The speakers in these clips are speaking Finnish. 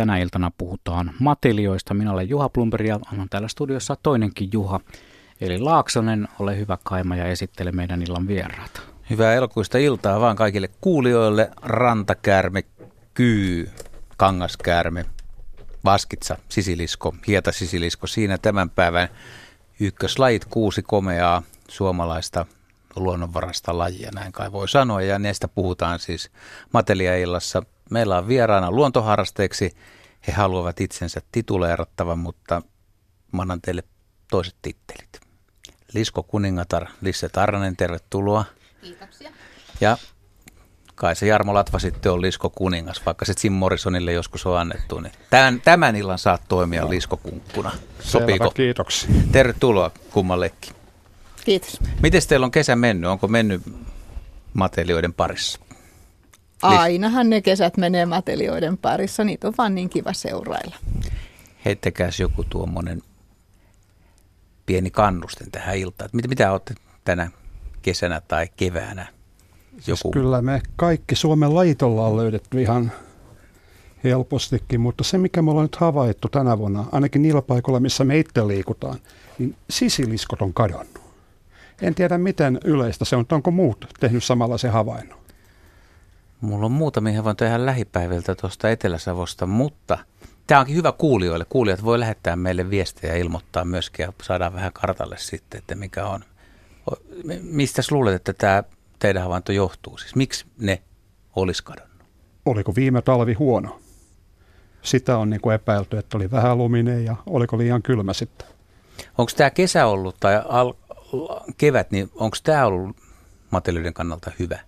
Tänä iltana puhutaan matelioista. Minä olen Juha Plumberg ja on täällä studiossa toinenkin Juha. Eli Laaksonen, ole hyvä Kaima ja esittele meidän illan vieraat. Hyvää elokuista iltaa vaan kaikille kuulijoille. Rantakäärme, kyy, kangaskäärme, vaskitsa, sisilisko, hieta sisilisko. Siinä tämän päivän ykköslajit kuusi komeaa suomalaista luonnonvarasta lajia, näin kai voi sanoa. Ja näistä puhutaan siis Matelia-illassa. Meillä on vieraana luontoharrasteeksi. He haluavat itsensä tituleerattavan, mutta mä annan teille toiset tittelit. Lisko Kuningatar, Lisse Tarranen, tervetuloa. Kiitoksia. Ja se Jarmo Latva sitten on Lisko Kuningas, vaikka se Jim Morrisonille joskus on annettu. Niin tämän, tämän illan saat toimia Lisko Kunkkuna. Sopiiko? Selvä, kiitoksia. Tervetuloa kummallekin. Kiitos. Miten teillä on kesä mennyt? Onko mennyt matelioiden parissa? Ainahan ne kesät menee matelioiden parissa, niitä on vaan niin kiva seurailla. Heittäkääs joku tuommoinen pieni kannusten tähän iltaan. Mitä, mitä olette tänä kesänä tai keväänä? Siis joku... Siis kyllä me kaikki Suomen lajit ollaan löydetty ihan helpostikin, mutta se mikä me ollaan nyt havaittu tänä vuonna, ainakin niillä paikoilla, missä me itse liikutaan, niin sisiliskot on kadonnut. En tiedä miten yleistä se on, onko muut tehnyt samanlaisen havainnon. Mulla on muutamia havaintoja ihan lähipäiviltä tuosta Etelä-Savosta, mutta tämä onkin hyvä kuulijoille. Kuulijat voi lähettää meille viestejä ja ilmoittaa myöskin ja saadaan vähän kartalle sitten, että mikä on. Mistä luulet, että tämä teidän havainto johtuu? Siis miksi ne olisi kadonnut? Oliko viime talvi huono? Sitä on niin kuin epäilty, että oli vähän luminen ja oliko liian kylmä sitten. Onko tämä kesä ollut tai al- kevät, niin onko tämä ollut matelijoiden kannalta hyvä?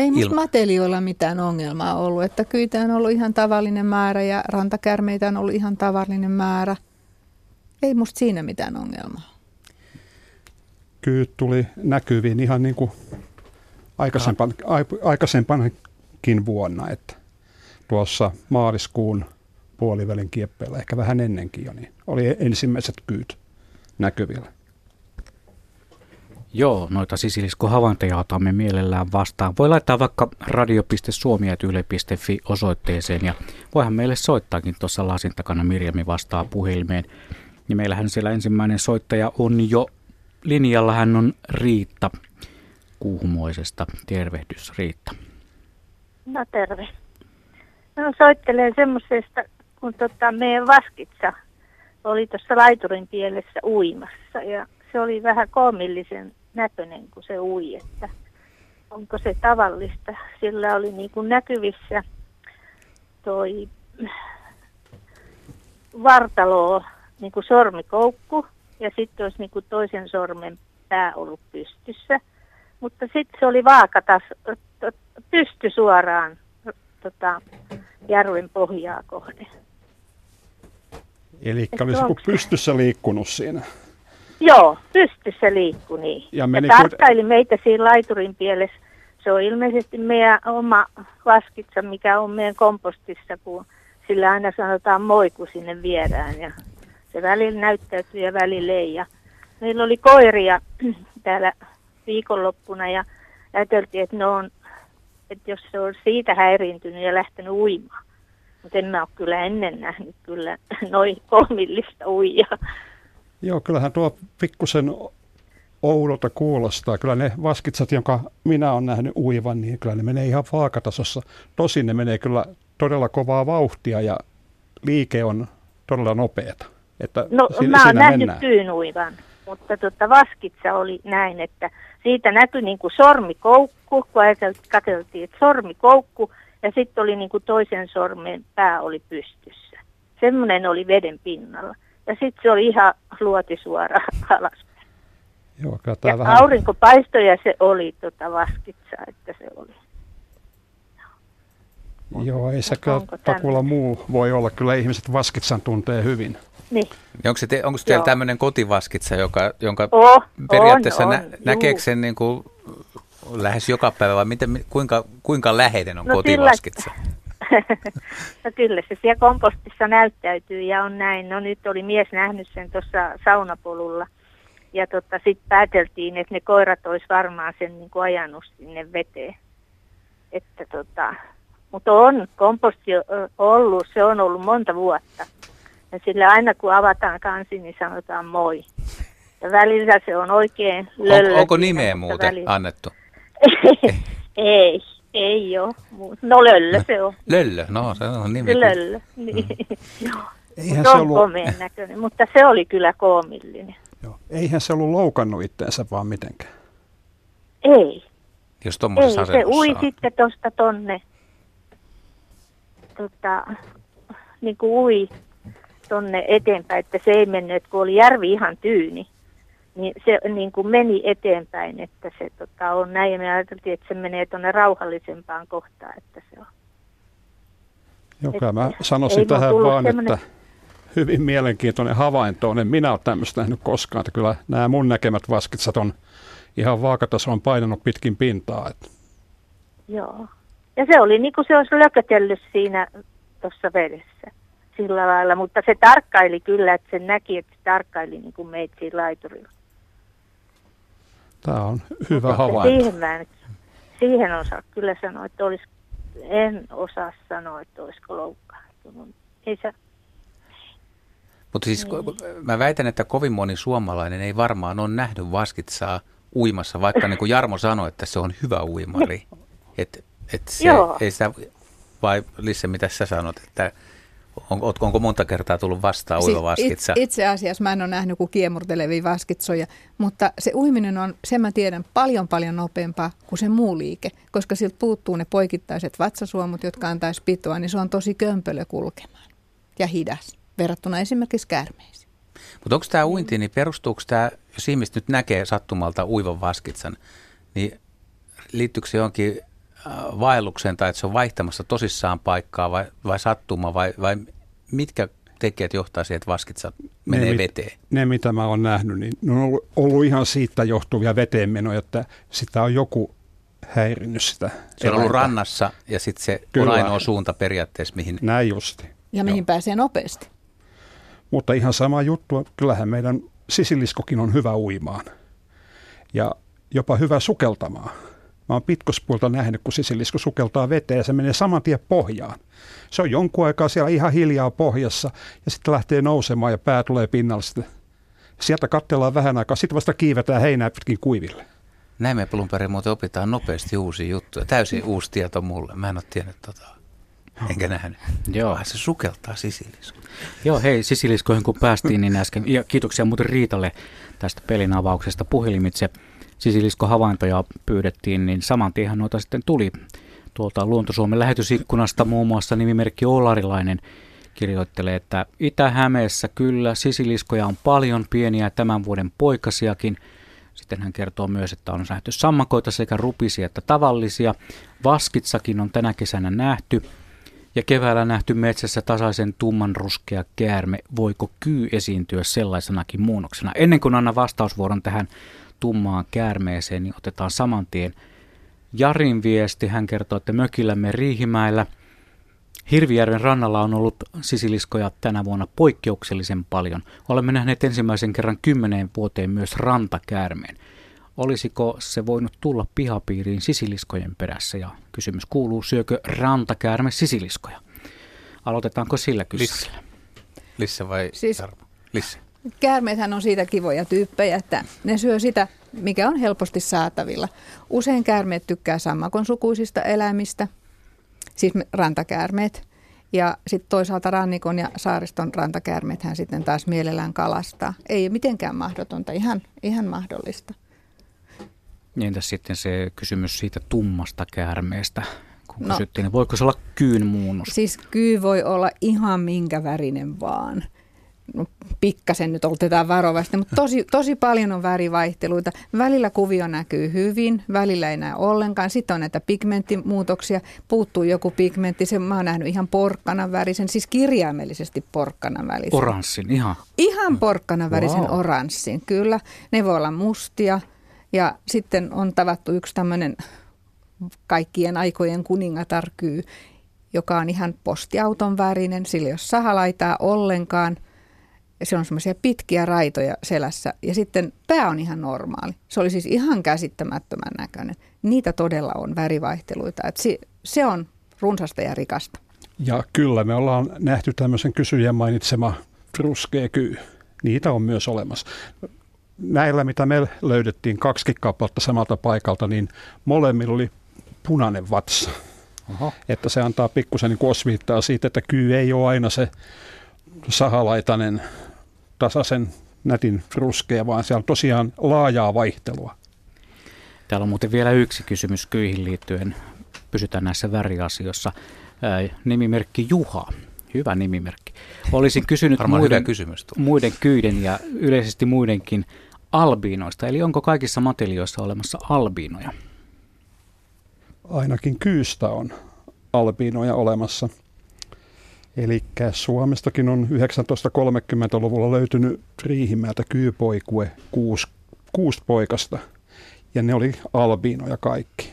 Ei musta matelioilla mitään ongelmaa ollut, että kyitä on ollut ihan tavallinen määrä ja rantakärmeitä on ollut ihan tavallinen määrä. Ei musta siinä mitään ongelmaa. Kyyt tuli näkyviin ihan niin kuin aikaisempan, aikaisempankin vuonna, että tuossa maaliskuun puolivälin kieppeillä, ehkä vähän ennenkin jo, niin oli ensimmäiset kyyt näkyvillä. Joo, noita sisiliskohavaintoja otamme mielellään vastaan. Voi laittaa vaikka radio.suomi.yle.fi osoitteeseen ja voihan meille soittaakin tuossa lasin takana Mirjami vastaa puhelimeen. Ja meillähän siellä ensimmäinen soittaja on jo linjalla, hän on Riitta Kuuhumoisesta. Tervehdys Riitta. No terve. No soittelen semmoisesta, kun tota, meidän vaskitsa oli tuossa laiturin pielessä uimassa ja se oli vähän koomillisen näköinen, kun se ui, että onko se tavallista. Sillä oli niin kuin näkyvissä toi vartalo niin kuin sormikoukku ja sitten olisi niin kuin toisen sormen pää ollut pystyssä. Mutta sitten se oli vaakatas, pysty suoraan tota, järven pohjaa kohden. Eli olisi joku pystyssä liikkunut siinä. Joo, pystyssä liikkui niin. Ja, meni ja tarkkaili meitä siinä laiturin pielessä. Se on ilmeisesti meidän oma vaskitsa, mikä on meidän kompostissa, kun sillä aina sanotaan moi, kun sinne viedään. Ja se välillä näyttäytyy ja välillä ei. Ja meillä oli koiria täällä viikonloppuna ja ajateltiin, että, ne on, että jos se on siitä häiriintynyt ja lähtenyt uimaan. Mutta en mä ole kyllä ennen nähnyt kyllä noin kolmillista uijaa. Joo, kyllähän tuo pikkusen oudolta kuulostaa. Kyllä ne vaskitsat, jonka minä olen nähnyt uivan, niin kyllä ne menee ihan vaakatasossa. Tosin ne menee kyllä todella kovaa vauhtia ja liike on todella nopeata. Että no siinä, mä oon nähnyt tyyn uivan, mutta tota, vaskitsa oli näin, että siitä näkyi niin kuin sormikoukku, kun katseltiin, että sormikoukku ja sitten oli niin kuin toisen sormen pää oli pystyssä. Semmoinen oli veden pinnalla. Ja sitten se oli ihan luoti suoraan alas. Joo, ja vähän... aurinkopaistoja se oli tota vaskitsa, että se oli. Joo, ei se takulla muu voi olla. Kyllä ihmiset vaskitsan tuntee hyvin. Niin. Onko, se te, onko teillä tämmöinen kotivaskitsa, joka, jonka oh, periaatteessa on, nä, on, näkeekö sen niin kuin lähes joka päivä vai miten, kuinka, kuinka läheinen on no kotivaskitsa? Sillä, no kyllä se siellä kompostissa näyttäytyy ja on näin. No nyt oli mies nähnyt sen tuossa saunapolulla. Ja tota, sitten pääteltiin, että ne koirat olisi varmaan sen niin kuin ajanut sinne veteen. Että tota, Mutta on komposti ollut, se on ollut monta vuotta. Ja sillä aina kun avataan kansi, niin sanotaan moi. Ja välillä se on oikein löllö. On, onko nimeä muuten välillä... annettu? ei, ei ole. No löllö no, se on. Löllö, no se on nimi. Löllö, niin. Mm. Eihän se, ollut... komeen näköinen, mutta se oli kyllä koomillinen. Joo. Eihän se ollut loukannut itteensä vaan mitenkään. Ei. Jos Ei, se ui on. sitten tuosta tonne, tota, niin kuin ui tonne eteenpäin, että se ei mennyt, kun oli järvi ihan tyyni, niin se niin kuin meni eteenpäin, että se tota, on näin, ja me ajateltiin, että se menee tuonne rauhallisempaan kohtaan, että se on. Joka mä sanoisin tähän vaan, semmoinen... että hyvin mielenkiintoinen havainto on. En minä ole tämmöistä nähnyt koskaan, että kyllä nämä mun näkemät vaskitsat on ihan vaakatasoon painanut pitkin pintaa. Että. Joo. Ja se oli niin kuin se olisi lökötellyt siinä tuossa vedessä sillä lailla, mutta se tarkkaili kyllä, että se näki, että se tarkkaili niin kuin meitä siinä laiturilla. Tämä on hyvä mutta havainto. Siihen, mä nyt, siihen osaa kyllä sanoa, että olisi, en osaa sanoa, että olisiko loukkaantunut. Ei se, mutta siis niin. mä väitän, että kovin moni suomalainen ei varmaan ole nähnyt vaskitsaa uimassa, vaikka niin kuin Jarmo sanoi, että se on hyvä uimari. Et, et se, Joo. ei sitä, vai Lisse, mitä sä sanot, että on, onko monta kertaa tullut vastaan uiva vaskitsa? It, itse asiassa mä en ole nähnyt kuin kiemurtelevia vaskitsoja, mutta se uiminen on, sen mä tiedän, paljon paljon nopeampaa kuin se muu liike, koska siltä puuttuu ne poikittaiset vatsasuomut, jotka antaisi pitoa, niin se on tosi kömpelö kulkemaan ja hidas verrattuna esimerkiksi käärmeisiin. Mutta onko tämä uinti, niin perustuuko tämä, jos ihmiset nyt näkee sattumalta uivan vaskitsan, niin liittyykö se johonkin vaellukseen tai että se on vaihtamassa tosissaan paikkaa vai, vai sattuma vai, vai mitkä tekijät johtaa siihen, että vaskitsat menee ne, veteen? Ne, mitä mä oon nähnyt, niin ne on ollut, ollut ihan siitä johtuvia veteenmenoja, että sitä on joku häirinnyt sitä. Se on ollut rannassa ja sitten se Kyllä. on ainoa suunta periaatteessa, mihin... Näin justi. Ja mihin Joo. pääsee nopeasti. Mutta ihan sama juttu, kyllähän meidän sisiliskokin on hyvä uimaan ja jopa hyvä sukeltamaan. Mä oon pitkospuolta nähnyt, kun sisilisko sukeltaa veteen ja se menee saman tien pohjaan. Se on jonkun aikaa siellä ihan hiljaa pohjassa ja sitten lähtee nousemaan ja pää tulee pinnalle sitten. Sieltä katsellaan vähän aikaa, sitten vasta kiivetään heinää pitkin kuiville. Näin me perin muuten opitaan nopeasti uusia juttuja. Täysin uusi tieto mulle. Mä en ole tiennyt tota. Enkä nähnyt. Joo. se sukeltaa sisilisko. Joo, hei sisiliskoihin kun päästiin, niin äsken, ja kiitoksia muuten Riitalle tästä pelin avauksesta puhelimitse. Sisilisko-havaintoja pyydettiin, niin saman tien noita sitten tuli tuolta Luontosuomen lähetysikkunasta muun muassa nimimerkki Olarilainen kirjoittelee, että Itä-Hämeessä kyllä sisiliskoja on paljon, pieniä tämän vuoden poikasiakin. Sitten hän kertoo myös, että on nähty sammakoita sekä rupisia että tavallisia. Vaskitsakin on tänä kesänä nähty. Ja keväällä nähty metsässä tasaisen tummanruskea käärme, voiko kyy esiintyä sellaisenakin muunnoksena? Ennen kuin anna vastausvuoron tähän tummaan käärmeeseen, niin otetaan saman tien Jarin viesti. Hän kertoo, että mökillämme Riihimäellä Hirvijärven rannalla on ollut sisiliskoja tänä vuonna poikkeuksellisen paljon. Olemme nähneet ensimmäisen kerran kymmeneen vuoteen myös rantakäärmeen. Olisiko se voinut tulla pihapiiriin sisiliskojen perässä? Ja kysymys kuuluu, syökö rantakäärme sisiliskoja? Aloitetaanko sillä kysymyksellä? Lissa, Lissa vai siis, Lissa. Käärmeethän on siitä kivoja tyyppejä, että ne syö sitä, mikä on helposti saatavilla. Usein käärmeet tykkää sammakon sukuisista eläimistä, siis rantakäärmeet. Ja sitten toisaalta rannikon ja saariston rantakäärmeet hän sitten taas mielellään kalastaa. Ei mitenkään mahdotonta, ihan, ihan mahdollista. Entäs sitten se kysymys siitä tummasta käärmeestä, kun no, kysyttiin, niin voiko se olla kyyn muunnus? Siis kyy voi olla ihan minkä värinen vaan. No, pikkasen nyt otetaan varovasti, mutta tosi, tosi paljon on värivaihteluita. Välillä kuvio näkyy hyvin, välillä ei näe ollenkaan. Sitten on näitä pigmenttimuutoksia, puuttuu joku pigmentti. Se, mä oon nähnyt ihan porkkanan värisen, siis kirjaimellisesti porkkanan värisen. Oranssin, ihan? Ihan porkkanan värisen wow. oranssin, kyllä. Ne voi olla mustia, ja sitten on tavattu yksi tämmöinen kaikkien aikojen kuningatarkyy, joka on ihan postiauton värinen, sillä ei ole sahalaitaa ollenkaan. Ja se on semmoisia pitkiä raitoja selässä. Ja sitten pää on ihan normaali. Se oli siis ihan käsittämättömän näköinen. Niitä todella on värivaihteluita. Et se, se on runsasta ja rikasta. Ja kyllä, me ollaan nähty tämmöisen kysyjän mainitsema ruskea kyy. Niitä on myös olemassa. Näillä, mitä me löydettiin kaksi kappaletta samalta paikalta, niin molemmilla oli punainen vatsa. Oho. Että se antaa pikkusen niin osviittaa siitä, että kyy ei ole aina se sahalaitainen tasaisen nätin ruskea, vaan siellä on tosiaan laajaa vaihtelua. Täällä on muuten vielä yksi kysymys kyihin liittyen. Pysytään näissä väriasioissa. nimimerkki Juha. Hyvä nimimerkki. Olisin kysynyt muiden, kysymys muiden kyiden ja yleisesti muidenkin albiinoista. Eli onko kaikissa matelioissa olemassa albiinoja? Ainakin kyystä on albiinoja olemassa. Eli Suomestakin on 1930-luvulla löytynyt Riihimäeltä kyypoikue kuusi, kuusi poikasta, ja ne oli albiinoja kaikki.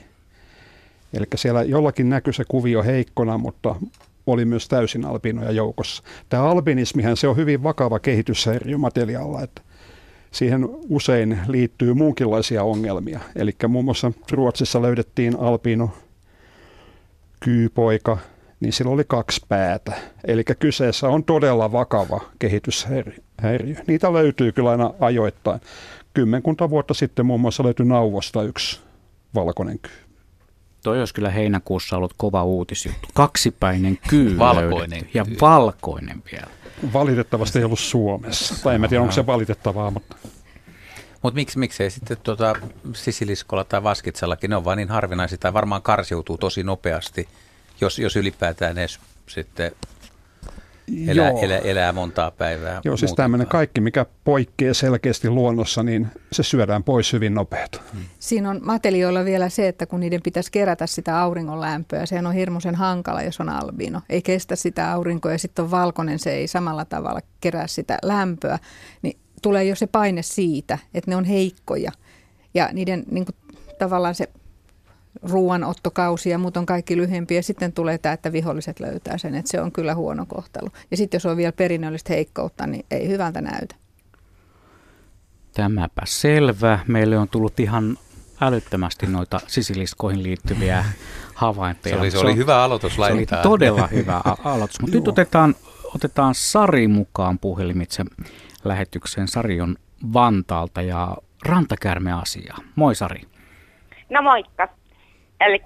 Eli siellä jollakin näkyi se kuvio heikkona, mutta oli myös täysin albiinoja joukossa. Tämä albinismihän se on hyvin vakava kehityshäiriö että siihen usein liittyy muunkinlaisia ongelmia. Eli muun muassa Ruotsissa löydettiin albiino kyypoika, niin sillä oli kaksi päätä. Eli kyseessä on todella vakava kehityshäiriö. Niitä löytyy kyllä aina ajoittain. Kymmenkunta vuotta sitten muun muassa löytyi nauvosta yksi valkoinen kyy. Toi olisi kyllä heinäkuussa ollut kova uutisjuttu. Kaksipäinen kyy valkoinen kyy. ja valkoinen vielä. Valitettavasti ei ollut Suomessa. Tai en tiedä, onko se valitettavaa, mutta... Mutta miksi, miksei sitten tuota, sisiliskolla tai vaskitsallakin, ne on vain niin harvinaisia tai varmaan karsiutuu tosi nopeasti – jos, jos ylipäätään edes sitten elää, elää, elää montaa päivää. Joo, siis tämmöinen kaikki, mikä poikkeaa selkeästi luonnossa, niin se syödään pois hyvin nopeasti. Hmm. Siinä on matelioilla vielä se, että kun niiden pitäisi kerätä sitä auringon lämpöä, se on hirmuisen hankala, jos on albino. Ei kestä sitä aurinkoa ja sitten on valkoinen, se ei samalla tavalla kerää sitä lämpöä. Niin tulee jo se paine siitä, että ne on heikkoja. Ja niiden niin kuin, tavallaan se ruoanottokausi ja muut on kaikki lyhyempiä. Sitten tulee tämä, että viholliset löytää sen, että se on kyllä huono kohtelu. Ja sitten jos on vielä perinnöllistä heikkoutta, niin ei hyvältä näytä. Tämäpä selvä. Meille on tullut ihan älyttömästi noita sisiliskoihin liittyviä havaintoja. Se oli, se oli hyvä aloitus Se oli todella hyvä aloitus. Mutta nyt otetaan, otetaan Sari mukaan puhelimitse lähetykseen. Sari on Vantaalta ja rantakärmeasiaa. Moi Sari. No moikka. Eli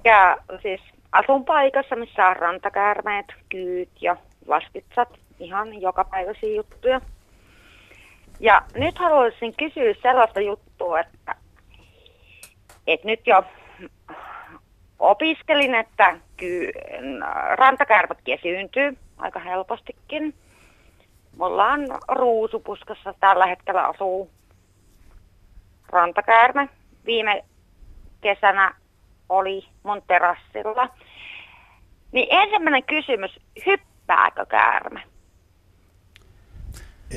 siis asun paikassa, missä on rantakäärmeet, kyyt ja vaskitsat, ihan joka päiväisiä juttuja. Ja nyt haluaisin kysyä sellaista juttua, että, että nyt jo opiskelin, että ky- rantakäärmät kesiyntyy aika helpostikin. Mulla on ruusupuskassa tällä hetkellä asuu rantakäärme. Viime kesänä oli mun terassilla. Niin ensimmäinen kysymys, hyppääkö käärme?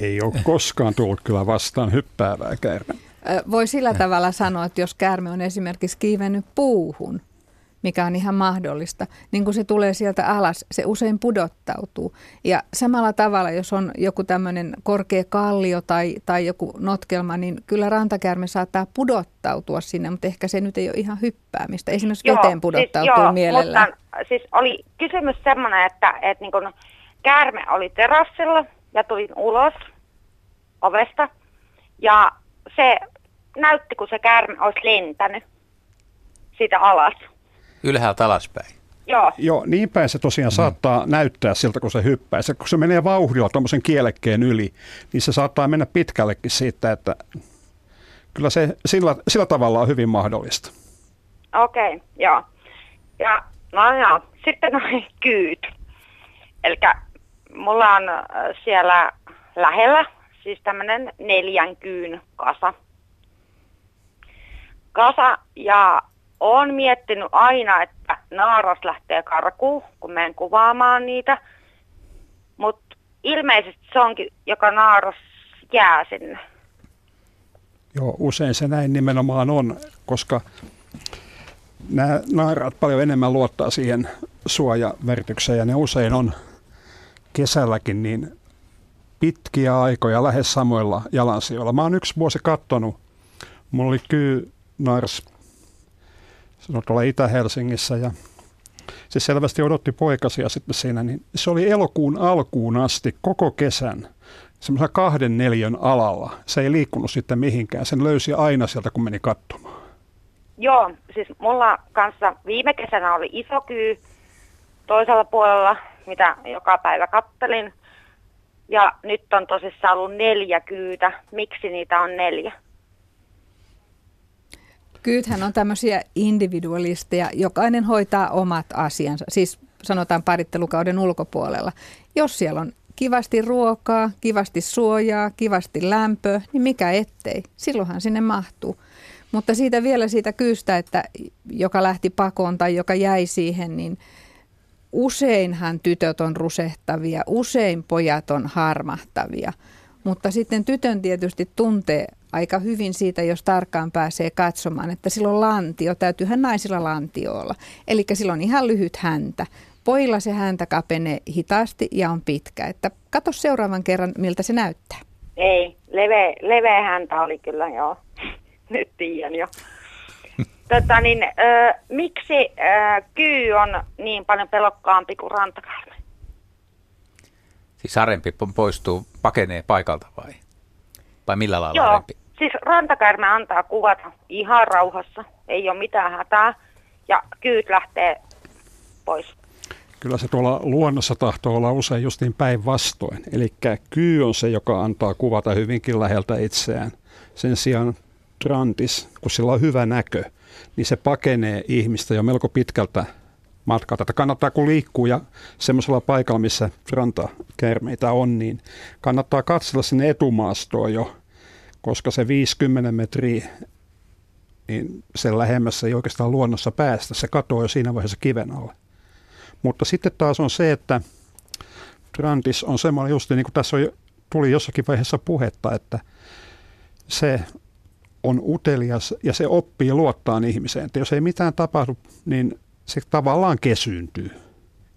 Ei ole koskaan tullut kyllä vastaan hyppäävää käärme. Voi sillä tavalla sanoa, että jos käärme on esimerkiksi kiivennyt puuhun, mikä on ihan mahdollista. Niin kun se tulee sieltä alas, se usein pudottautuu. Ja samalla tavalla, jos on joku tämmöinen korkea kallio tai, tai joku notkelma, niin kyllä rantakärme saattaa pudottautua sinne, mutta ehkä se nyt ei ole ihan hyppäämistä. Esimerkiksi joo, veteen pudottautuu siis, joo, mielellään. Mutta siis oli kysymys semmoinen, että, että niin kun käärme oli terassilla ja tulin ulos ovesta ja se näytti, kun se käärme olisi lentänyt siitä alas ylhäältä alaspäin. Joo. Joo, niin päin se tosiaan mm. saattaa näyttää siltä, kun se hyppää. Se, kun se menee vauhdilla tuommoisen kielekkeen yli, niin se saattaa mennä pitkällekin siitä, että kyllä se sillä, sillä tavalla on hyvin mahdollista. Okei, okay, joo. Ja no joo, sitten noin kyyt. Eli mulla on äh, siellä lähellä siis tämmöinen neljän kyyn kasa. Kasa ja olen miettinyt aina, että naaras lähtee karkuun, kun menen kuvaamaan niitä. Mutta ilmeisesti se onkin, joka naaras jää sinne. Joo, usein se näin nimenomaan on, koska nämä naaraat paljon enemmän luottaa siihen suojaväritykseen ja ne usein on kesälläkin niin pitkiä aikoja lähes samoilla jalansijoilla. Mä oon yksi vuosi kattonut, mulla oli kyy naaras se on tuolla Itä-Helsingissä ja se selvästi odotti poikasia sitten siinä, niin se oli elokuun alkuun asti koko kesän semmoisella kahden neljön alalla. Se ei liikkunut sitten mihinkään, sen löysi aina sieltä, kun meni katsomaan. Joo, siis mulla kanssa viime kesänä oli iso kyy toisella puolella, mitä joka päivä kattelin. Ja nyt on tosissaan ollut neljä kyytä. Miksi niitä on neljä? Kyythän on tämmöisiä individualisteja. Jokainen hoitaa omat asiansa, siis sanotaan parittelukauden ulkopuolella. Jos siellä on kivasti ruokaa, kivasti suojaa, kivasti lämpöä, niin mikä ettei. Silloinhan sinne mahtuu. Mutta siitä vielä siitä kyystä, että joka lähti pakoon tai joka jäi siihen, niin useinhan tytöt on rusehtavia, usein pojat on harmahtavia. Mutta sitten tytön tietysti tuntee aika hyvin siitä, jos tarkkaan pääsee katsomaan, että silloin lantio, täytyyhän naisilla lantio olla. Eli silloin ihan lyhyt häntä. Poilla se häntä kapenee hitaasti ja on pitkä. Että katso seuraavan kerran, miltä se näyttää. Ei, leveä, leveä häntä oli kyllä joo. Nyt tiedän jo. Tota, niin, ö, miksi ö, kyy on niin paljon pelokkaampi kuin rantakarme? Siis arempi poistuu, pakenee paikalta vai? Vai millä lailla Joo, arempi? siis rantakärme antaa kuvata ihan rauhassa, ei ole mitään hätää ja kyyt lähtee pois. Kyllä se tuolla luonnossa tahtoo olla usein justiin päinvastoin. Eli kyy on se, joka antaa kuvata hyvinkin läheltä itseään. Sen sijaan trantis, kun sillä on hyvä näkö, niin se pakenee ihmistä jo melko pitkältä matkalta. Että kannattaa kun liikkuu ja semmoisella paikalla, missä rantakärmeitä on, niin kannattaa katsella sinne etumaastoon jo, koska se 50 metriä, niin sen lähemmässä ei oikeastaan luonnossa päästä. Se katoaa jo siinä vaiheessa kiven alle. Mutta sitten taas on se, että Trantis on semmoinen just niin kuin tässä on, tuli jossakin vaiheessa puhetta, että se on utelias ja se oppii luottaa ihmiseen. Että jos ei mitään tapahdu, niin se tavallaan kesyyntyy.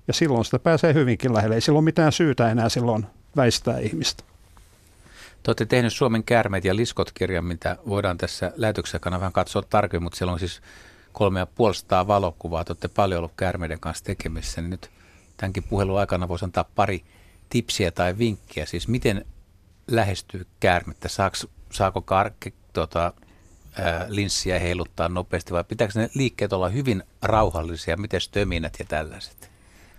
Ja silloin sitä pääsee hyvinkin lähelle. Ei silloin mitään syytä enää silloin väistää ihmistä. Te olette tehnyt Suomen käärmeet ja liskot-kirjan, mitä voidaan tässä lähetyksessä vähän katsoa tarkemmin, mutta siellä on siis kolme ja valokuvaa. Te olette paljon ollut käärmeiden kanssa tekemissä, niin nyt tämänkin puhelun aikana voisi antaa pari tipsiä tai vinkkiä. Siis miten lähestyy käärmettä? Saako, saako kar- tuota, linssiä heiluttaa nopeasti vai pitääkö ne liikkeet olla hyvin rauhallisia? Miten töminät ja tällaiset?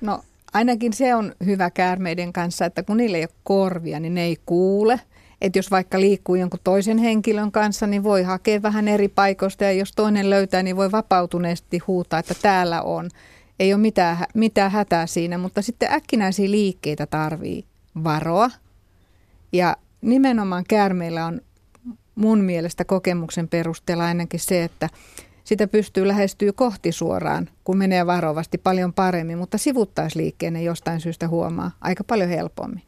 No ainakin se on hyvä käärmeiden kanssa, että kun niillä ei ole korvia, niin ne ei kuule. Että jos vaikka liikkuu jonkun toisen henkilön kanssa, niin voi hakea vähän eri paikoista ja jos toinen löytää, niin voi vapautuneesti huutaa, että täällä on. Ei ole mitään, mitään hätää siinä, mutta sitten äkkinäisiä liikkeitä tarvii varoa. Ja nimenomaan käärmeillä on mun mielestä kokemuksen perusteella ainakin se, että sitä pystyy lähestyä kohti suoraan, kun menee varovasti paljon paremmin, mutta sivuttaisliikkeen jostain syystä huomaa aika paljon helpommin.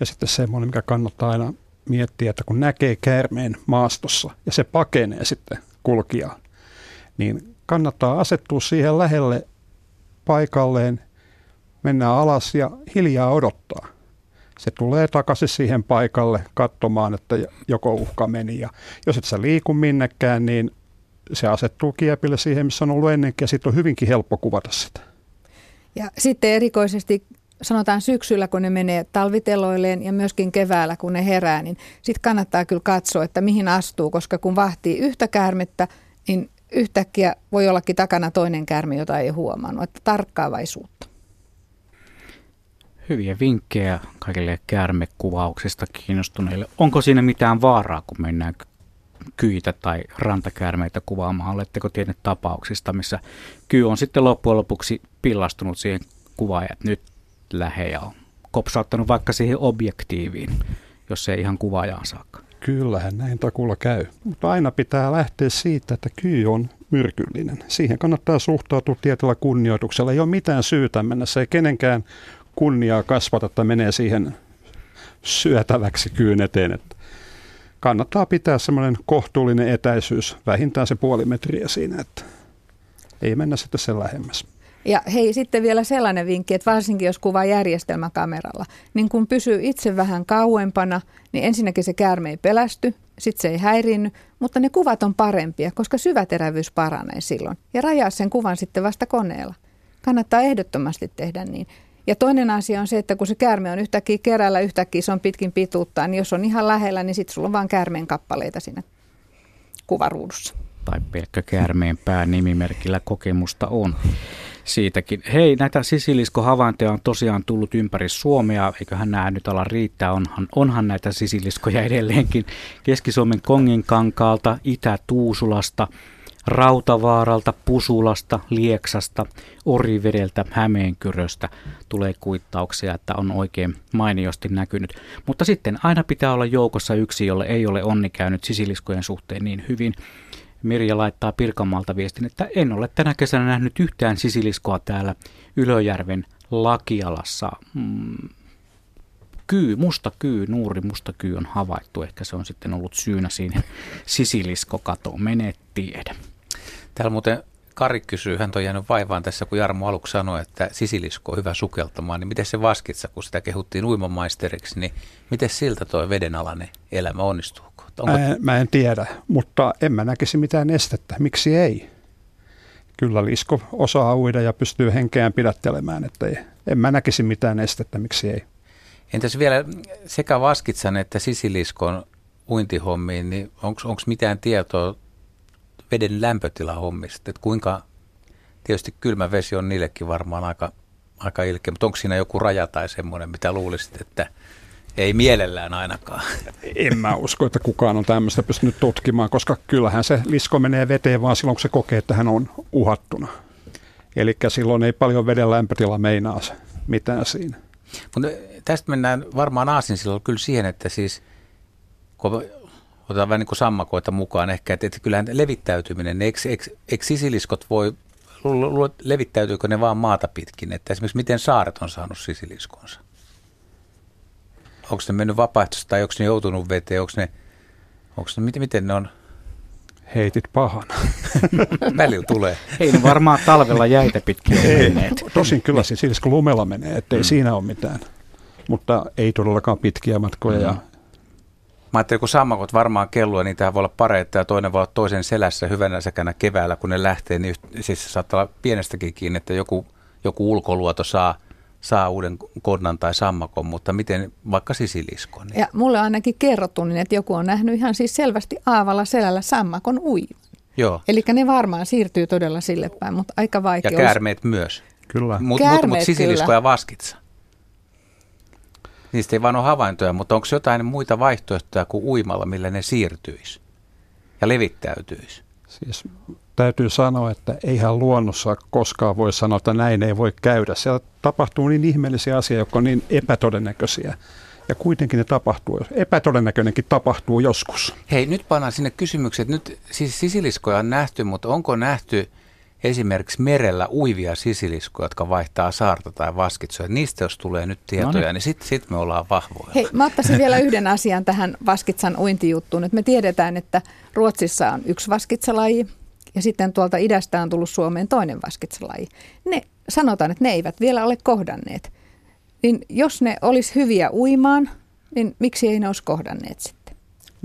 Ja sitten semmoinen, mikä kannattaa aina miettiä, että kun näkee käärmeen maastossa ja se pakenee sitten kulkijaa, niin kannattaa asettua siihen lähelle paikalleen, mennä alas ja hiljaa odottaa se tulee takaisin siihen paikalle katsomaan, että joko uhka meni. Ja jos et sä liiku minnekään, niin se asettuu kiepille siihen, missä on ollut ennenkin, ja sitten on hyvinkin helppo kuvata sitä. Ja sitten erikoisesti sanotaan syksyllä, kun ne menee talviteloilleen ja myöskin keväällä, kun ne herää, niin sitten kannattaa kyllä katsoa, että mihin astuu, koska kun vahtii yhtä käärmettä, niin yhtäkkiä voi ollakin takana toinen käärme, jota ei huomannut, että tarkkaavaisuutta. Hyviä vinkkejä kaikille käärmekuvauksista kiinnostuneille. Onko siinä mitään vaaraa, kun mennään kyitä tai rantakäärmeitä kuvaamaan? Oletteko tienneet tapauksista, missä kyy on sitten loppujen lopuksi pillastunut siihen kuvaan ja nyt lähe ja on kopsauttanut vaikka siihen objektiiviin, jos ei ihan kuvaajaan saakka? Kyllähän näin takulla käy. Mutta aina pitää lähteä siitä, että kyy on myrkyllinen. Siihen kannattaa suhtautua tietyllä kunnioituksella. Ei ole mitään syytä mennä. Se ei kenenkään kunniaa kasvata tai menee siihen syötäväksi kyyn eteen. Että kannattaa pitää semmoinen kohtuullinen etäisyys, vähintään se puoli metriä siinä, että ei mennä sitten sen lähemmäs. Ja hei, sitten vielä sellainen vinkki, että varsinkin jos kuvaa järjestelmäkameralla, niin kun pysyy itse vähän kauempana, niin ensinnäkin se käärme ei pelästy, sitten se ei häirinny, mutta ne kuvat on parempia, koska syväterävyys paranee silloin. Ja rajaa sen kuvan sitten vasta koneella. Kannattaa ehdottomasti tehdä niin. Ja toinen asia on se, että kun se käärme on yhtäkkiä kerällä, yhtäkkiä se on pitkin pituuttaan, niin jos on ihan lähellä, niin sitten sulla on vain käärmeen kappaleita siinä kuvaruudussa. Tai pelkkä käärmeen pää nimimerkillä kokemusta on siitäkin. Hei, näitä sisiliskohavaintoja on tosiaan tullut ympäri Suomea, eiköhän nämä nyt ala riittää, onhan, onhan näitä sisiliskoja edelleenkin Keski-Suomen Konginkankaalta, Itä-Tuusulasta, Rautavaaralta, Pusulasta, Lieksasta, Orivedeltä, Hämeenkyröstä tulee kuittauksia, että on oikein mainiosti näkynyt. Mutta sitten aina pitää olla joukossa yksi, jolle ei ole onni käynyt sisiliskojen suhteen niin hyvin. Mirja laittaa Pirkanmaalta viestin, että en ole tänä kesänä nähnyt yhtään sisiliskoa täällä Ylöjärven Lakialassa. Mm, kyy, musta kyy, nuuri musta kyy on havaittu. Ehkä se on sitten ollut syynä siinä sisiliskokatoon. Mene tiedä. Täällä muuten Kari kysyy, hän on jäänyt vaivaan tässä, kun Jarmo aluksi sanoi, että sisilisko on hyvä sukeltamaan, niin miten se vaskitsa, kun sitä kehuttiin uimamaisteriksi, niin miten siltä tuo vedenalainen elämä onnistuu? Onko... Mä, en, mä en tiedä, mutta en mä näkisi mitään estettä. Miksi ei? Kyllä Lisko osaa uida ja pystyy henkeään pidättelemään, että ei, en mä näkisi mitään estettä, miksi ei. Entäs vielä sekä Vaskitsan että Sisiliskon uintihommiin, niin onko mitään tietoa veden lämpötilahommista, että kuinka, tietysti kylmä vesi on niillekin varmaan aika, aika ilkeä, mutta onko siinä joku raja tai semmoinen, mitä luulisit, että – ei mielellään ainakaan. En mä usko, että kukaan on tämmöistä pystynyt tutkimaan, koska kyllähän se lisko menee veteen vaan silloin, kun se kokee, että hän on uhattuna. Eli silloin ei paljon veden lämpötila meinaa se mitään siinä. Mutta tästä mennään varmaan aasinsilloin kyllä siihen, että siis kun otetaan vähän niin kuin sammakoita mukaan ehkä, että, että kyllähän levittäytyminen, eikö, eikö, eikö sisiliskot voi, levittäytyykö ne vaan maata pitkin, että esimerkiksi miten saaret on saanut sisiliskonsa? onko ne mennyt vapaaehtoisesti tai onko ne joutunut veteen, onko ne, onko ne miten, miten ne on? Heitit pahan. Välillä tulee. Ei ne varmaan talvella jäitä pitkin menneet. Tosin kyllä se kun lumella menee, ettei mm. siinä ole mitään. Mutta ei todellakaan pitkiä matkoja. Mm. Ja... Mä ajattelin, kun sammakot varmaan kellua, niin tämä voi olla pareita ja toinen voi olla toisen selässä hyvänä säkänä keväällä, kun ne lähtee, niin siis saattaa olla pienestäkin kiinni, että joku, joku ulkoluoto saa – saa uuden konnan tai sammakon, mutta miten vaikka sisiliskon? Niin? Ja mulle on ainakin kerrottu niin, että joku on nähnyt ihan siis selvästi aavalla selällä sammakon uivan. Joo. Eli ne varmaan siirtyy todella sille päin, mutta aika vaikea. Ja käärmeet olisi... myös. Kyllä. Mutta mut, mut sisilisko kyllä. ja vaskitsa. Niistä ei vaan ole havaintoja, mutta onko jotain muita vaihtoehtoja kuin uimalla, millä ne siirtyisi ja levittäytyisi? Siis täytyy sanoa, että eihän luonnossa koskaan voi sanoa, että näin ei voi käydä. Siellä tapahtuu niin ihmeellisiä asioita, jotka on niin epätodennäköisiä. Ja kuitenkin ne tapahtuu. Epätodennäköinenkin tapahtuu joskus. Hei, nyt pannaan sinne kysymykset. Nyt siis sisiliskoja on nähty, mutta onko nähty esimerkiksi merellä uivia sisiliskoja, jotka vaihtaa saarta tai vaskitsoja. Niistä jos tulee nyt tietoja, no niin, niin sitten sit me ollaan vahvoja. Hei, mä ottaisin vielä yhden asian tähän vaskitsan uintijuttuun. Nyt me tiedetään, että Ruotsissa on yksi vaskitsalaji, ja sitten tuolta idästä on tullut Suomeen toinen vaskitsalaji. Ne, sanotaan, että ne eivät vielä ole kohdanneet. Niin jos ne olisi hyviä uimaan, niin miksi ei ne olisi kohdanneet sitten?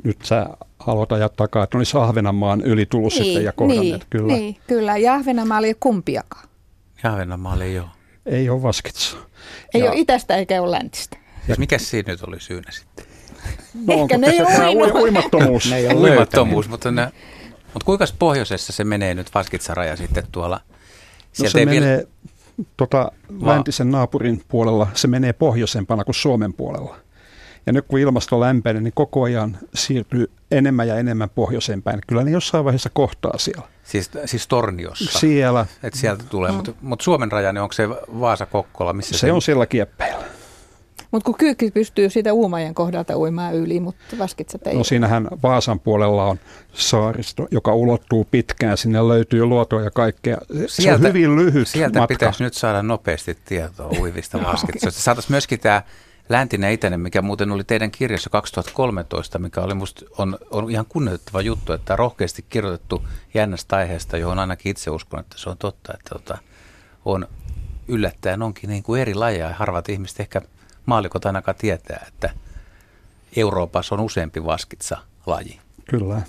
Nyt sä haluat ajaa takaa, että olisi Ahvenanmaan yli tullut niin, sitten ja kohdanneet. Niin, kyllä. Niin, kyllä. Ja Ahvenanmaa ei ole kumpiakaan. Ahvenanmaa ei ole. Ei ole vaskitsa. Ei ja... ole itästä eikä ole läntistä. Ja mikä siinä nyt oli syynä sitten? No, Ehkä ne ei ole uimattomuus. ne ei ole uimattomuus, mutta ne mutta kuinka pohjoisessa se menee nyt Vaskitsaraja sitten tuolla? no se menee vielä... tota, läntisen naapurin puolella, se menee pohjoisempana kuin Suomen puolella. Ja nyt kun ilmasto lämpenee, niin koko ajan siirtyy enemmän ja enemmän pohjoiseen päin. Kyllä ne jossain vaiheessa kohtaa siellä. Siis, siis Torniossa? Siellä. Että sieltä tulee. Mm. Mutta mut Suomen raja, niin onko se Vaasa-Kokkola? Missä se, se on siellä kieppeillä. Mutta kun kyykki pystyy siitä Uumajan kohdalta uimaan yli, mutta vaskitsat ei. No siinähän Vaasan puolella on saaristo, joka ulottuu pitkään. Sinne löytyy luotoja ja kaikkea. Se sieltä, on hyvin lyhyt Sieltä matka. pitäisi nyt saada nopeasti tietoa uivista vaskitsoista. Saataisiin myöskin tämä läntinen itäinen, mikä muuten oli teidän kirjassa 2013, mikä oli musta on, on ihan kunnioitettava juttu, että rohkeasti kirjoitettu jännästä aiheesta, johon ainakin itse uskon, että se on totta, että tota, on yllättäen onkin niin kuin eri lajeja. Harvat ihmiset ehkä maalikot ainakaan tietää, että Euroopassa on useampi vaskitsa laji. Kyllä.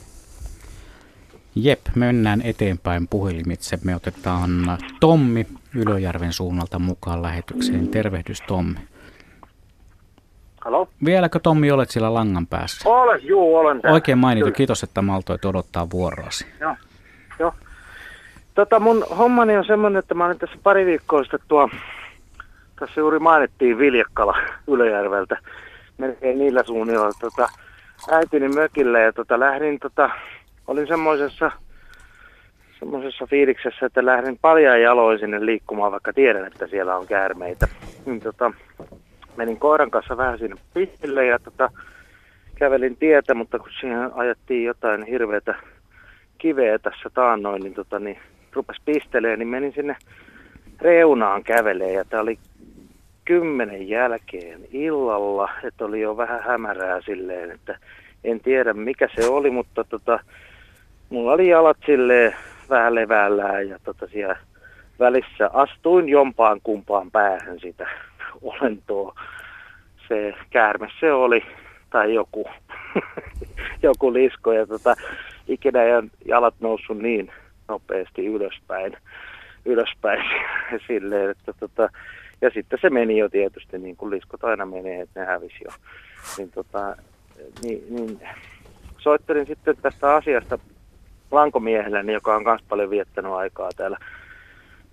Jep, mennään eteenpäin puhelimitse. Me otetaan Tommi Ylöjärven suunnalta mukaan lähetykseen. Tervehdys Tommi. Halo? Vieläkö Tommi olet siellä langan päässä? Olen, juu, olen täällä. Oikein mainittu, kiitos, että maltoit odottaa vuoroasi. Joo, joo. Tota mun hommani on semmoinen, että mä olin tässä pari viikkoa sitten tuo, tässä juuri mainittiin Viljakkala Ylöjärveltä, melkein niillä suunnilla, tota, äitini mökille ja tota, lähdin, tota, olin semmoisessa semmoisessa fiiliksessä, että lähdin paljon jaloin sinne liikkumaan, vaikka tiedän, että siellä on käärmeitä. Niin, tota, menin koiran kanssa vähän sinne pistille ja tota, kävelin tietä, mutta kun siihen ajettiin jotain hirveätä kiveä tässä taannoin, niin, tota, niin rupesi pisteleen, niin menin sinne reunaan kävelee ja tämä oli kymmenen jälkeen illalla, että oli jo vähän hämärää silleen, että en tiedä mikä se oli, mutta tota, mulla oli jalat silleen vähän levällään ja tota siellä välissä astuin jompaan kumpaan päähän sitä olentoa. Se käärme se oli, tai joku, joku lisko, ja tota, ikinä ei jalat noussut niin nopeasti ylöspäin, ylöspäin silleen, että tota, ja sitten se meni jo tietysti, niin kuin liskot aina menee, että ne hävisi jo. Niin, tota, niin, niin soittelin sitten tästä asiasta lankomiehelle, joka on myös paljon viettänyt aikaa täällä,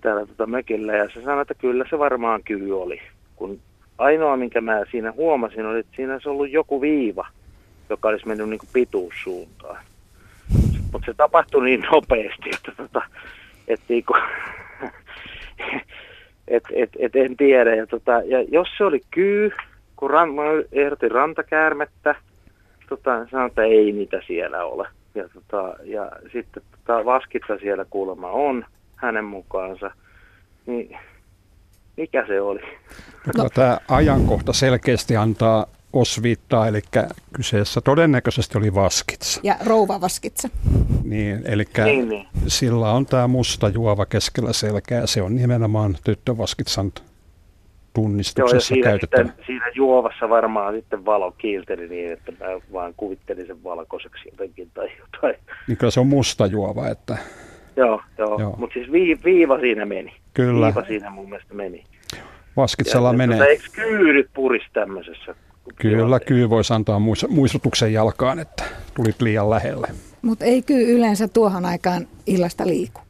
täällä tota mökillä. Ja se sanoi, että kyllä se varmaan kyy oli. Kun ainoa, minkä mä siinä huomasin, oli, että siinä olisi ollut joku viiva, joka olisi mennyt niin kuin pituussuuntaan. Mutta se tapahtui niin nopeasti, että tota, et, niinku, et, et, et en tiedä. Ja, tota, ja jos se oli kyy, kun ran, mä ehdotin rantakäärmettä, tota, sanoin, että ei niitä siellä ole. Ja, tota, ja sitten tota, vaskitsa siellä kuulemma on hänen mukaansa. Niin mikä se oli? No. Tämä ajankohta selkeästi antaa osviittaa, eli kyseessä todennäköisesti oli vaskitsa. Ja rouva vaskitsa. Niin, eli niin, niin. sillä on tämä musta juova keskellä selkää. Se on nimenomaan tyttövaskitsan tunnistuksessa Joo, ja siinä, sitten, siinä juovassa varmaan sitten valo kiilteli niin, että mä vaan kuvittelin sen valkoiseksi jotenkin tai jotain. Niin kyllä se on musta juova, että... Joo, joo. joo. mutta siis vii, viiva siinä meni. Kyllä. Viiva siinä mun mielestä meni. Vaskitsella ja, menee. Eikö kyyryt puris tämmöisessä? Kyllä, kyy voisi antaa muistutuksen jalkaan, että tulit liian lähelle. Mutta ei kyy yleensä tuohon aikaan illasta liiku.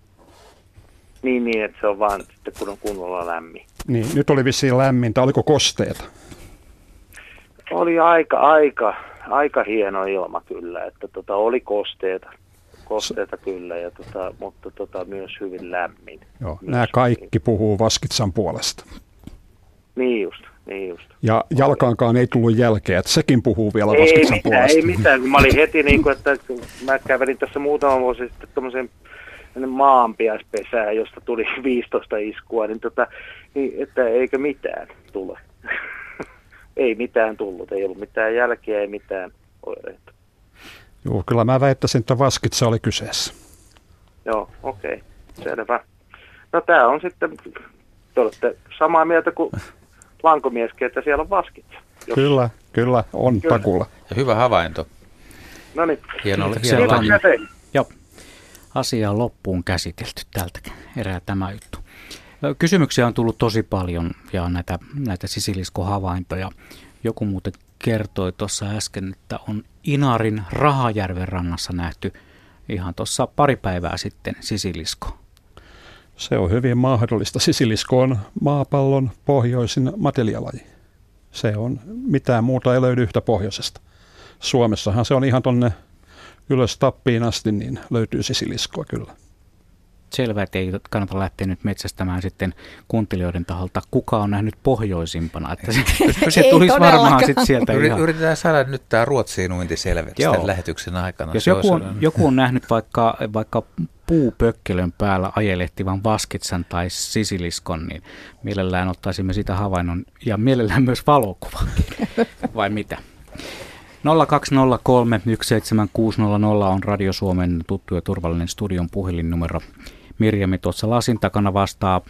Niin, niin, että se on vaan sitten kun on kunnolla lämmin. Niin, nyt oli vissiin lämmintä. Oliko kosteeta? Oli aika, aika, aika hieno ilma kyllä, että tota, oli kosteeta. Kosteeta kyllä, ja tota, mutta tota, myös hyvin lämmin. Joo, nämä kaikki puhuu Vaskitsan puolesta. Niin just, niin just. Ja jalkaankaan ei tullut jälkeä, että sekin puhuu vielä ei Vaskitsan mitään, puolesta. Ei mitään, kun mä olin heti niin kuin, että mä kävelin tässä muutama vuosi sitten tuommoisen maanpiaspesää, josta tuli 15 iskua, niin, tota, niin että eikö mitään tule. ei mitään tullut, ei ollut mitään jälkeä, ei mitään oireita. Joo, kyllä mä väittäisin, että vaskitsa oli kyseessä. Joo, okei, okay, selvä. No tämä on sitten, te olette samaa mieltä kuin lankomieskin, että siellä on vaskitsa. Jos... Kyllä, kyllä, on kyllä. takulla. Ja hyvä havainto. No niin. Hieno, hieno Joo asia on loppuun käsitelty tältä erää tämä juttu. Kysymyksiä on tullut tosi paljon ja näitä, näitä sisiliskohavaintoja. Joku muuten kertoi tuossa äsken, että on Inarin Rahajärven rannassa nähty ihan tuossa pari päivää sitten sisilisko. Se on hyvin mahdollista. Sisilisko on maapallon pohjoisin matelialaji. Se on, mitään muuta ei löydy yhtä pohjoisesta. Suomessahan se on ihan tonne ylös tappiin asti, niin löytyy sisiliskoa kyllä. Selvä, että ei kannata lähteä nyt metsästämään sitten kuuntelijoiden taholta. Kuka on nähnyt pohjoisimpana? Että se, se tulisi varmaan sitten sieltä ihan. Yritetään saada nyt tämä Ruotsiin uinti selväksi tämän lähetyksen aikana. Jos joku on, joku on nähnyt vaikka, vaikka puupökkelön päällä ajelehtivan vaskitsan tai sisiliskon, niin mielellään ottaisimme sitä havainnon ja mielellään myös valokuvan. Vai mitä? 020317600 on Radio Suomen tuttu ja turvallinen studion puhelinnumero. Mirjami tuossa lasin takana vastaa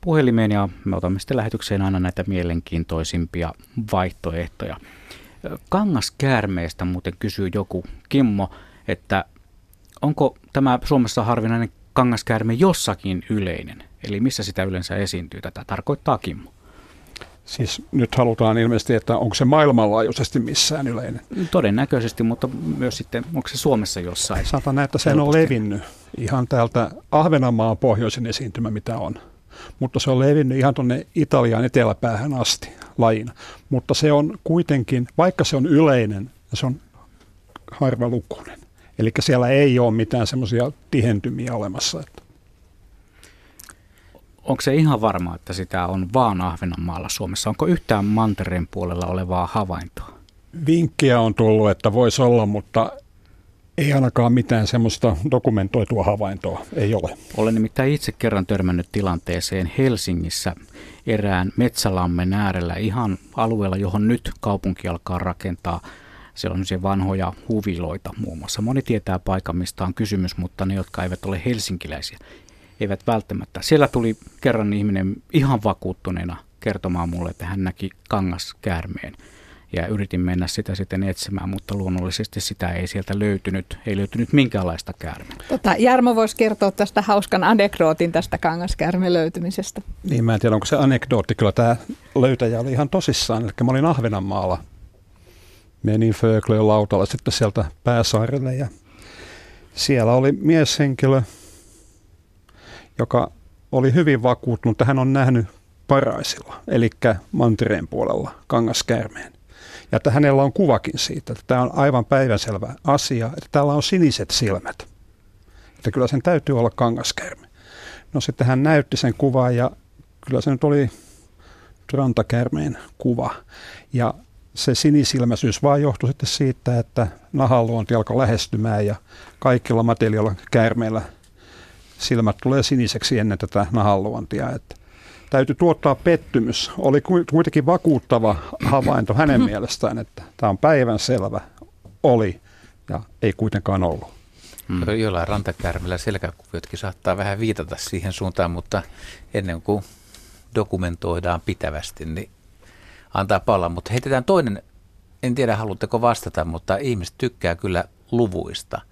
puhelimeen ja me otamme sitten lähetykseen aina näitä mielenkiintoisimpia vaihtoehtoja. Kangaskäärmeestä muuten kysyy joku Kimmo, että onko tämä Suomessa harvinainen kangaskäärme jossakin yleinen? Eli missä sitä yleensä esiintyy? Tätä tarkoittaa Kimmo. Siis nyt halutaan ilmeisesti, että onko se maailmanlaajuisesti missään yleinen? Todennäköisesti, mutta myös sitten, onko se Suomessa jossain? Saatan että se on levinnyt ihan täältä Ahvenanmaan pohjoisin esiintymä, mitä on. Mutta se on levinnyt ihan tuonne Italian eteläpäähän asti lajina. Mutta se on kuitenkin, vaikka se on yleinen, se on harvalukuinen. Eli siellä ei ole mitään semmoisia tihentymiä olemassa. Että onko se ihan varma, että sitä on vaan Ahvenanmaalla Suomessa? Onko yhtään mantereen puolella olevaa havaintoa? Vinkkiä on tullut, että voisi olla, mutta ei ainakaan mitään semmoista dokumentoitua havaintoa, ei ole. Olen nimittäin itse kerran törmännyt tilanteeseen Helsingissä erään metsälammen äärellä ihan alueella, johon nyt kaupunki alkaa rakentaa. Siellä on se vanhoja huviloita muun muassa. Moni tietää paikan, mistä on kysymys, mutta ne, jotka eivät ole helsinkiläisiä, eivät välttämättä. Siellä tuli kerran ihminen ihan vakuuttuneena kertomaan mulle, että hän näki kangaskäärmeen. Ja yritin mennä sitä sitten etsimään, mutta luonnollisesti sitä ei sieltä löytynyt. Ei löytynyt minkäänlaista käärmeä. Tota, Jarmo voisi kertoa tästä hauskan anekdootin tästä kangaskäärmeen löytymisestä. Niin, mä en tiedä, onko se anekdootti. Kyllä tämä löytäjä oli ihan tosissaan. Eli mä olin Ahvenanmaalla. Menin Föglöön lautalla sitten sieltä pääsaarelle ja siellä oli mieshenkilö, joka oli hyvin vakuuttunut, että hän on nähnyt paraisilla, eli mantereen puolella kangaskäärmeen. Ja että hänellä on kuvakin siitä, että tämä on aivan päivänselvä asia, että täällä on siniset silmät. Että kyllä sen täytyy olla kangaskäärme. No sitten hän näytti sen kuvan ja kyllä se nyt oli rantakärmeen kuva. Ja se sinisilmäisyys vaan johtui sitten siitä, että nahanluonti alkoi lähestymään ja kaikilla materiaalilla käärmeillä – silmät tulee siniseksi ennen tätä nahanluontia. Että täytyy tuottaa pettymys. Oli kuitenkin vakuuttava havainto hänen mm-hmm. mielestään, että tämä on päivän selvä. Oli ja ei kuitenkaan ollut. Mm. Jollain rantakärmillä selkäkuviotkin saattaa vähän viitata siihen suuntaan, mutta ennen kuin dokumentoidaan pitävästi, niin antaa palla. Mutta heitetään toinen, en tiedä haluatteko vastata, mutta ihmiset tykkää kyllä luvuista –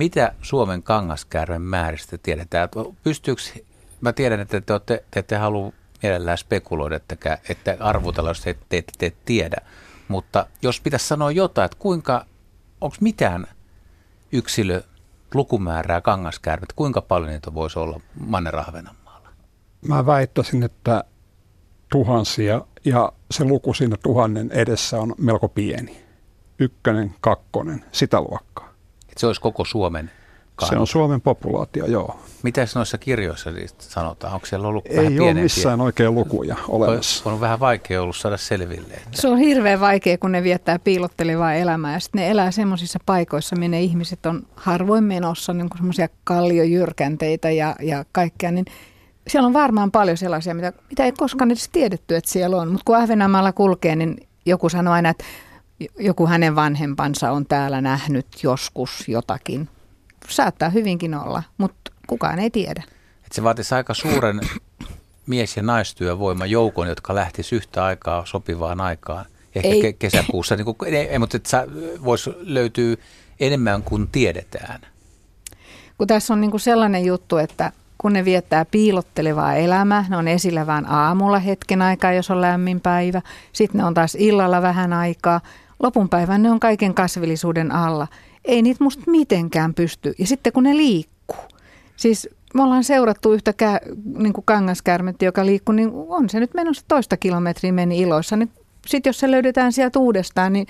mitä Suomen kangaskäärmen määristä tiedetään? Pystyykö, mä tiedän, että te, olette, te ette halua mielellään spekuloida, että, että arvotella, jos te, te, te, te tiedä. Mutta jos pitäisi sanoa jotain, että kuinka, onko mitään yksilö lukumäärää kangaskäärmet, kuinka paljon niitä voisi olla Manner-Ahvenanmaalla? Mä väittäisin, että tuhansia ja se luku siinä tuhannen edessä on melko pieni. Ykkönen, kakkonen, sitä luokkaa. Se olisi koko Suomen kannalta. Se on Suomen populaatio, joo. Mitä noissa kirjoissa sanotaan? Onko siellä ollut Ei vähän ole missään oikein lukuja olemassa. On vähän vaikea ollut saada selville. Että... Se on hirveän vaikea, kun ne viettää piilottelevaa elämää. Ja sitten ne elää semmoisissa paikoissa, minne ihmiset on harvoin menossa, niin semmoisia kalliojyrkänteitä ja, ja kaikkea. Niin siellä on varmaan paljon sellaisia, mitä, mitä ei koskaan edes tiedetty, että siellä on. Mutta kun Ahvenanmaalla kulkee, niin joku sanoo aina, että joku hänen vanhempansa on täällä nähnyt joskus jotakin. Saattaa hyvinkin olla, mutta kukaan ei tiedä. Et se vaatisi aika suuren mies- ja naistyövoiman joukon, jotka lähtisivät yhtä aikaa sopivaan aikaan. Ehkä ei. kesäkuussa, niin kuin, ei, mutta että voisi löytyä enemmän kuin tiedetään. Kun tässä on niin kuin sellainen juttu, että kun ne viettää piilottelevaa elämää, ne on esillä vain aamulla hetken aikaa, jos on lämmin päivä. Sitten ne on taas illalla vähän aikaa lopunpäivän ne on kaiken kasvillisuuden alla. Ei niitä musta mitenkään pysty. Ja sitten kun ne liikkuu, siis me ollaan seurattu yhtä kä- niin kuin kangaskärmettä, joka liikkuu, niin on se nyt menossa toista kilometriä meni iloissa. Niin sitten jos se löydetään sieltä uudestaan, niin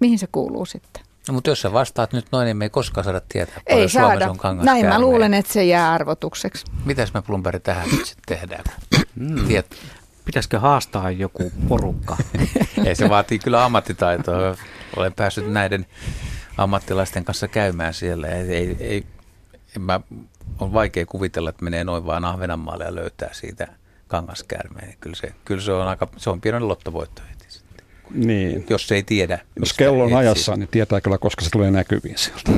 mihin se kuuluu sitten? No, mutta jos sä vastaat nyt noin, niin me ei koskaan saada tietää, paljon ei saada. on Näin mä luulen, että se jää arvotukseksi. Mitäs me Plumberi tähän nyt sitten tehdään? Mm. Tiet, Pitäisikö haastaa joku porukka? Ei, se vaatii kyllä ammattitaitoa. Olen päässyt näiden ammattilaisten kanssa käymään siellä. Ei, ei, ei, mä, on vaikea kuvitella, että menee noin vaan Ahvenanmaalle ja löytää siitä kangaskäärmeen. Kyllä se, kyllä se on aika, se on pienen lottovoitto heti. Niin. Jos se ei tiedä. Jos kello on ajassa, niin tietää kyllä, koska se tulee näkyviin sieltä.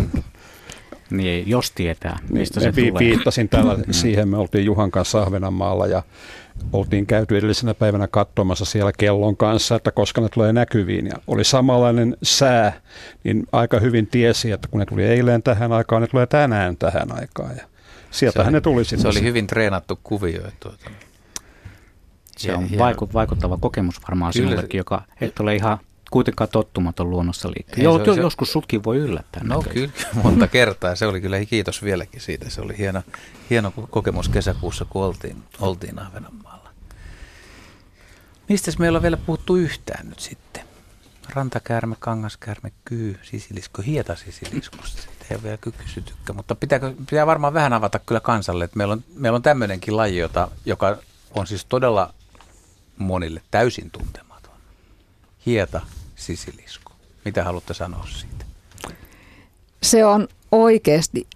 Niin, jos tietää, mistä niin, se vi- tulee. Viittasin täällä siihen, me oltiin Juhan kanssa Ahvenanmaalla ja oltiin käyty edellisenä päivänä katsomassa siellä kellon kanssa, että koska ne tulee näkyviin. Ja oli samanlainen sää, niin aika hyvin tiesi, että kun ne tuli eilen tähän aikaan, ne tulee tänään tähän aikaan. Ja sieltähän ne tuli sinne. Se oli hyvin treenattu kuvio. Tuota. Se on vaikut, vaikuttava kokemus varmaan Kyllä. sinullekin, joka et ole ihan kuitenkaan tottumaton luonnossa liikkeen. Joo, jo, joskus sutkin voi yllättää. No näköjään. kyllä, monta kertaa. Se oli kyllä kiitos vieläkin siitä. Se oli hieno, hieno kokemus kesäkuussa, kun oltiin, oltiin Ahvenanmaalla. Mistä meillä on vielä puhuttu yhtään nyt sitten? Rantakäärme, kangaskäärme, kyy, sisilisko, hieta sisiliskosta. Ei ole vielä kysytykkä, mutta pitääkö, pitää varmaan vähän avata kyllä kansalle, että meillä on, meillä on tämmöinenkin laji, jota, joka on siis todella monille täysin tuntematon. Hieta sisilisko. Mitä haluatte sanoa siitä? Se on oikeasti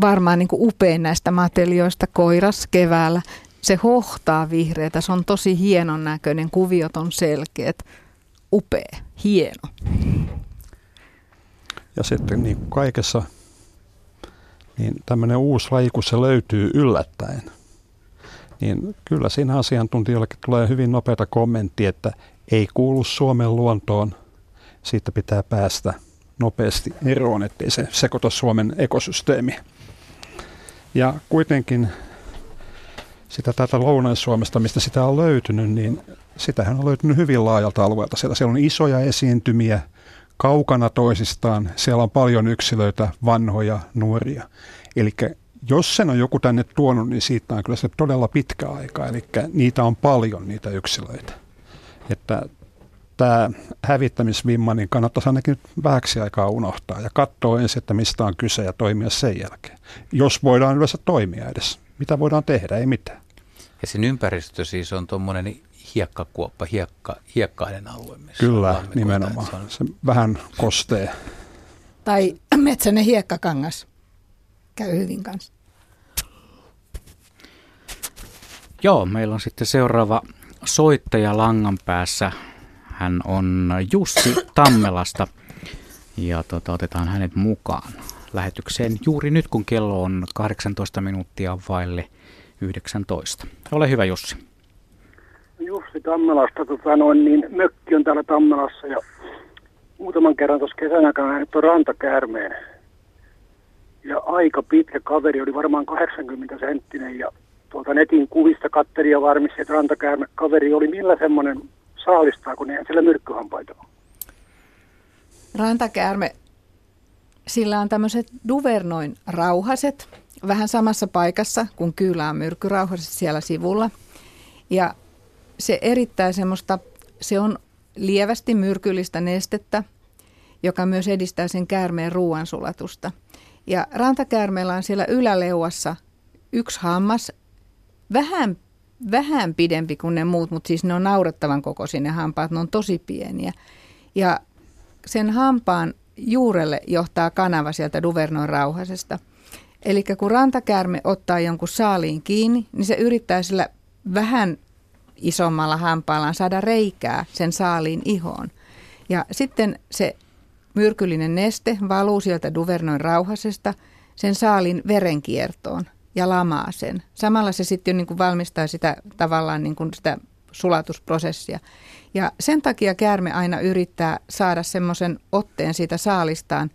varmaan niin kuin upein näistä matelioista koiras keväällä. Se hohtaa vihreitä, se on tosi hienon näköinen, kuviot on selkeät, upea, hieno. Ja sitten niin kuin kaikessa, niin tämmöinen uusi laji, kun se löytyy yllättäen, niin kyllä siinä asiantuntijoillekin tulee hyvin nopeata kommentti, että ei kuulu Suomen luontoon, siitä pitää päästä nopeasti eroon, ettei se sekoita Suomen ekosysteemi. Ja kuitenkin sitä täältä Lounais-Suomesta, mistä sitä on löytynyt, niin sitähän on löytynyt hyvin laajalta alueelta. Siellä, siellä on isoja esiintymiä kaukana toisistaan. Siellä on paljon yksilöitä, vanhoja, nuoria. Eli jos sen on joku tänne tuonut, niin siitä on kyllä se todella pitkä aika. Eli niitä on paljon, niitä yksilöitä. Että tämä hävittämisvimma, niin kannattaisi ainakin vähäksi aikaa unohtaa ja katsoa ensin, että mistä on kyse ja toimia sen jälkeen. Jos voidaan yleensä toimia edes. Mitä voidaan tehdä? Ei mitään. Ja sen ympäristö siis on tuommoinen hiekkakuoppa, hiekka, hiekkainen alue. Kyllä, nimenomaan. Se, on... se vähän kostee. Tai metsäinen hiekkakangas käy hyvin kanssa. Joo, meillä on sitten seuraava soittaja langan päässä. Hän on Jussi Tammelasta ja tota, otetaan hänet mukaan lähetykseen juuri nyt, kun kello on 18 minuuttia vaille 19. Ole hyvä Jussi. Jussi Tammelasta, tota noin, niin mökki on täällä Tammelassa ja muutaman kerran tuossa kesän aikana nähnyt rantakäärmeen. Ja aika pitkä kaveri, oli varmaan 80 senttinen ja tuolta netin kuvista katteli ja varmisti, että rantakäärme kaveri oli millä semmoinen saalistaa, kun eihän siellä myrkkyhampaita ole. Rantakäärme, sillä on tämmöiset duvernoin rauhaset, vähän samassa paikassa kuin kyylä on myrkkyrauhaset siellä sivulla. Ja se erittää semmoista, se on lievästi myrkyllistä nestettä, joka myös edistää sen käärmeen ruoansulatusta. Ja rantakäärmeellä on siellä yläleuassa yksi hammas, vähän vähän pidempi kuin ne muut, mutta siis ne on naurettavan kokoisia ne hampaat, ne on tosi pieniä. Ja sen hampaan juurelle johtaa kanava sieltä Duvernon rauhasesta. Eli kun rantakäärme ottaa jonkun saaliin kiinni, niin se yrittää sillä vähän isommalla hampaallaan saada reikää sen saaliin ihoon. Ja sitten se myrkyllinen neste valuu sieltä Duvernoin rauhasesta sen saalin verenkiertoon ja lamaa sen. Samalla se sitten jo niin kuin valmistaa sitä tavallaan niin kuin sitä sulatusprosessia. Ja sen takia käärme aina yrittää saada semmoisen otteen siitä saalistaan,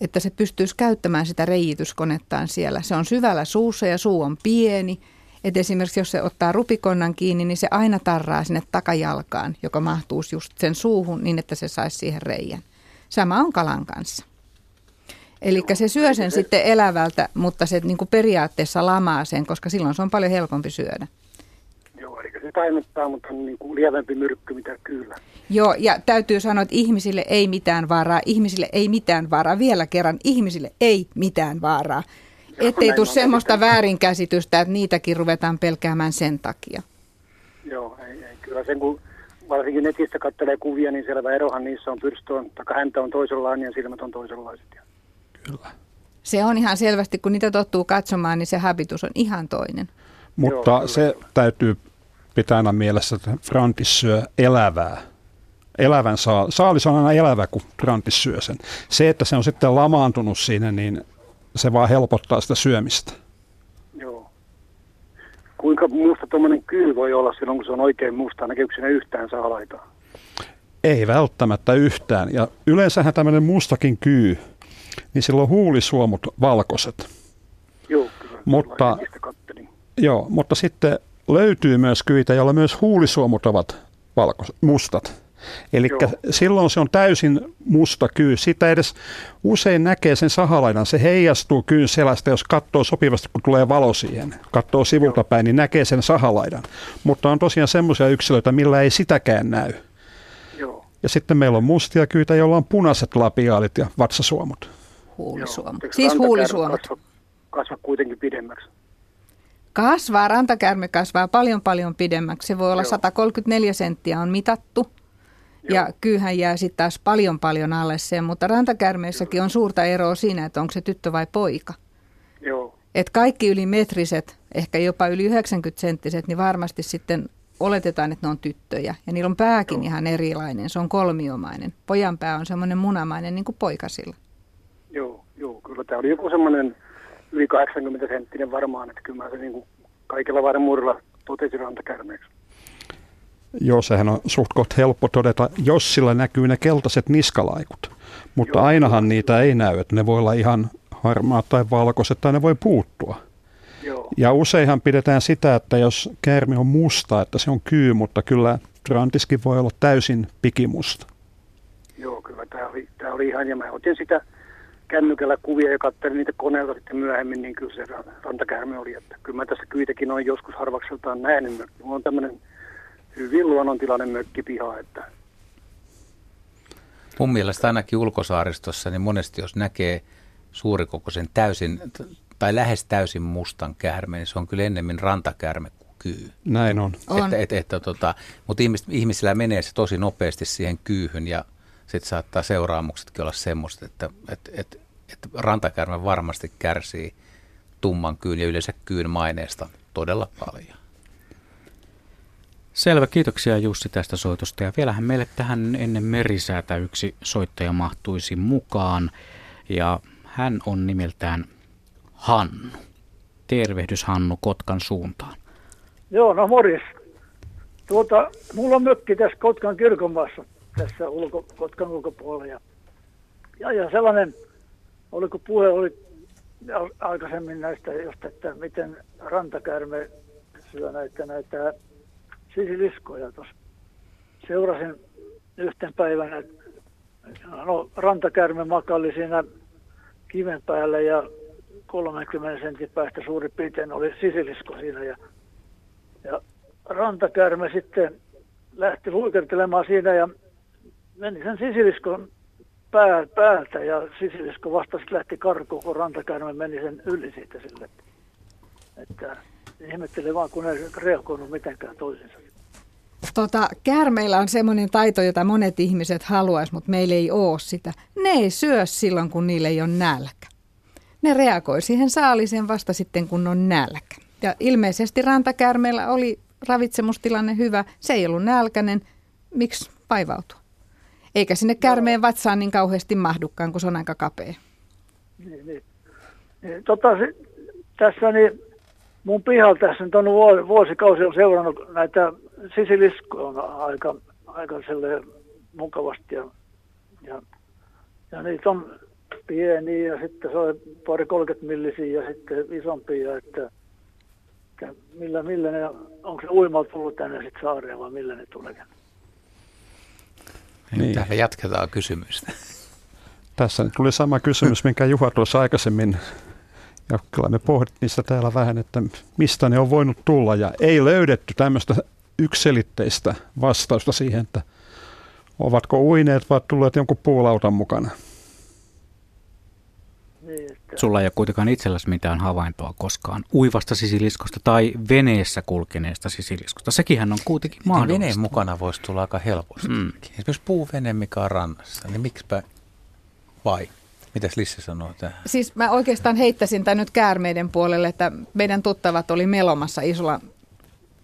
että se pystyisi käyttämään sitä reijityskonettaan siellä. Se on syvällä suussa ja suu on pieni. Et esimerkiksi jos se ottaa rupikonnan kiinni, niin se aina tarraa sinne takajalkaan, joka mahtuisi just sen suuhun niin, että se saisi siihen reijän. Sama on kalan kanssa. Eli se syö sen sitten elävältä, mutta se niin kuin periaatteessa lamaa sen, koska silloin se on paljon helpompi syödä. Tainuttaa, mutta on niin kuin lievempi myrkky, mitä kyllä. Joo, ja täytyy sanoa, että ihmisille ei mitään vaaraa, ihmisille ei mitään vaaraa. Vielä kerran, ihmisille ei mitään vaaraa. Joo, Ettei tule semmoista väärinkäsitystä, että niitäkin ruvetaan pelkäämään sen takia. Joo, ei, ei. kyllä sen kun varsinkin netistä katselee kuvia, niin selvä erohan niissä on pyrstö on, taka häntä on toisenlainen ja silmät on toisenlaiset. Kyllä. Se on ihan selvästi, kun niitä tottuu katsomaan, niin se habitus on ihan toinen. Mutta Joo, se täytyy pitää aina mielessä, että Frantis syö elävää. Elävän saa, saalis on aina elävä, kun Frantis syö sen. Se, että se on sitten lamaantunut siinä, niin se vaan helpottaa sitä syömistä. Joo. kuinka musta tuommoinen kyy voi olla silloin, kun se on oikein musta? Näkyykö sinne yhtään laitaa? Ei välttämättä yhtään. Ja yleensähän tämmöinen mustakin kyy, niin silloin huulisuomut valkoiset. Joo, kyllä. Mutta, joo, mutta sitten löytyy myös kyitä, joilla myös huulisuomut ovat valkoiset, mustat. Eli silloin se on täysin musta kyy. Sitä edes usein näkee sen sahalaidan. Se heijastuu kyyn selästä, jos katsoo sopivasti, kun tulee valo siihen. Katsoo sivulta Joo. päin, niin näkee sen sahalaidan. Mutta on tosiaan semmoisia yksilöitä, millä ei sitäkään näy. Joo. Ja sitten meillä on mustia kyitä, joilla on punaiset lapiaalit ja vatsasuomut. Huulisuomut. Siis huulisuomut. Kasva, kasva kuitenkin pidemmäksi. Kasvaa, rantakärme kasvaa paljon paljon pidemmäksi. Se voi olla Joo. 134 senttiä on mitattu. Joo. Ja kyyhän jää sitten taas paljon paljon alle sen, mutta rantakärmeissäkin on suurta eroa siinä, että onko se tyttö vai poika. Joo. Et kaikki yli metriset, ehkä jopa yli 90 senttiset, niin varmasti sitten oletetaan, että ne on tyttöjä. Ja niillä on pääkin Joo. ihan erilainen, se on kolmiomainen. Pojan pää on semmoinen munamainen niin kuin poikasilla. Joo, joo, kyllä tämä oli joku semmoinen yli 80 senttinen varmaan, että kyllä mä se niin kuin kaikilla varmuudella totesi rantakärmeeksi. Joo, sehän on suht koht helppo todeta, jos sillä näkyy ne keltaiset niskalaikut. Mutta Joo. ainahan niitä ei näy, että ne voi olla ihan harmaat tai valkoiset tai ne voi puuttua. Joo. Ja useinhan pidetään sitä, että jos käärme on musta, että se on kyy, mutta kyllä trantiskin voi olla täysin pikimusta. Joo, kyllä tämä oli, tämä oli ihan, ja mä otin sitä kännykällä kuvia ja katselin niitä koneelta sitten myöhemmin, niin kyllä se rantakäärme oli. Että kyllä mä tässä kyitäkin on joskus harvakseltaan nähnyt. Mulla on tämmöinen hyvin luonnontilainen mökkipiha. Että... Mun mielestä ainakin ulkosaaristossa, niin monesti jos näkee suurikokoisen täysin tai lähes täysin mustan käärmeen, niin se on kyllä ennemmin rantakäärme kuin kyy. Näin on. on. Että, että, että, tota, mutta ihmis, ihmisillä menee se tosi nopeasti siihen kyyhyn ja sitten saattaa seuraamuksetkin olla semmoista, että, että, että, että rantakäärme varmasti kärsii tumman kyyn ja yleensä kyyn maineesta todella paljon. Selvä, kiitoksia Jussi tästä soitosta. Ja vielähän meille tähän ennen merisäätä yksi soittaja mahtuisi mukaan. Ja hän on nimeltään Hannu. Tervehdys Hannu Kotkan suuntaan. Joo, no morjes. Tuota, mulla on mökki tässä Kotkan kirkonmaassa, tässä ulko, Kotkan ulkopuolella. Ja, ja, ja sellainen, oliko puhe oli aikaisemmin näistä, just, että miten rantakärme syö näitä, näitä sisiliskoja tuossa. Seurasin yhten päivänä, no rantakärme makalli siinä kiven päällä ja 30 sentin päästä suurin piirtein oli sisilisko siinä ja, ja rantakärme sitten lähti luikertelemaan siinä ja meni sen sisiliskon pää, päältä ja sisilisko vasta sitten lähti karkuun, kun rantakärme meni sen yli siitä sille. Että ihmettelin vaan, kun ei reagoinut mitenkään toisinsa. Tota, käärmeillä on semmoinen taito, jota monet ihmiset haluaisi, mutta meillä ei ole sitä. Ne ei syö silloin, kun niille ei ole nälkä. Ne reagoi siihen saaliseen vasta sitten, kun on nälkä. Ja ilmeisesti rantakärmeillä oli ravitsemustilanne hyvä. Se ei ollut nälkäinen. Miksi vaivautua? Eikä sinne kärmeen vatsaan niin kauheasti mahdukaan, kun se on aika kapea. Niin, niin. niin tota, tässä niin mun pihalla tässä nyt on vuosikausi on seurannut näitä sisilisko on aika, aika mukavasti ja, ja, ja niitä on pieniä ja sitten se on pari 30 millisiä ja sitten isompia, että, että millä, millä ne, onko se uimalta tullut tänne sitten saareen vai millä ne tulee? Niin. Täällä jatketaan kysymystä. Tässä tuli sama kysymys, minkä Juha tuossa aikaisemmin ja kyllä me pohdittiin sitä täällä vähän, että mistä ne on voinut tulla ja ei löydetty tämmöistä yksilitteistä vastausta siihen, että ovatko uineet vai tulleet jonkun puulautan mukana. Niin, Sulla ei ole kuitenkaan itselläsi mitään havaintoa koskaan uivasta sisiliskosta tai veneessä kulkeneesta sisiliskosta. Sekinhän on kuitenkin niin, mahdollista. Veneen mukana voisi tulla aika helposti. Mm. Esimerkiksi puuvene, mikä on rannassa, niin miksipä vai? Mitäs Lisse sanoo tähän? Siis mä oikeastaan heittäisin tämän nyt käärmeiden puolelle, että meidän tuttavat oli melomassa isolla,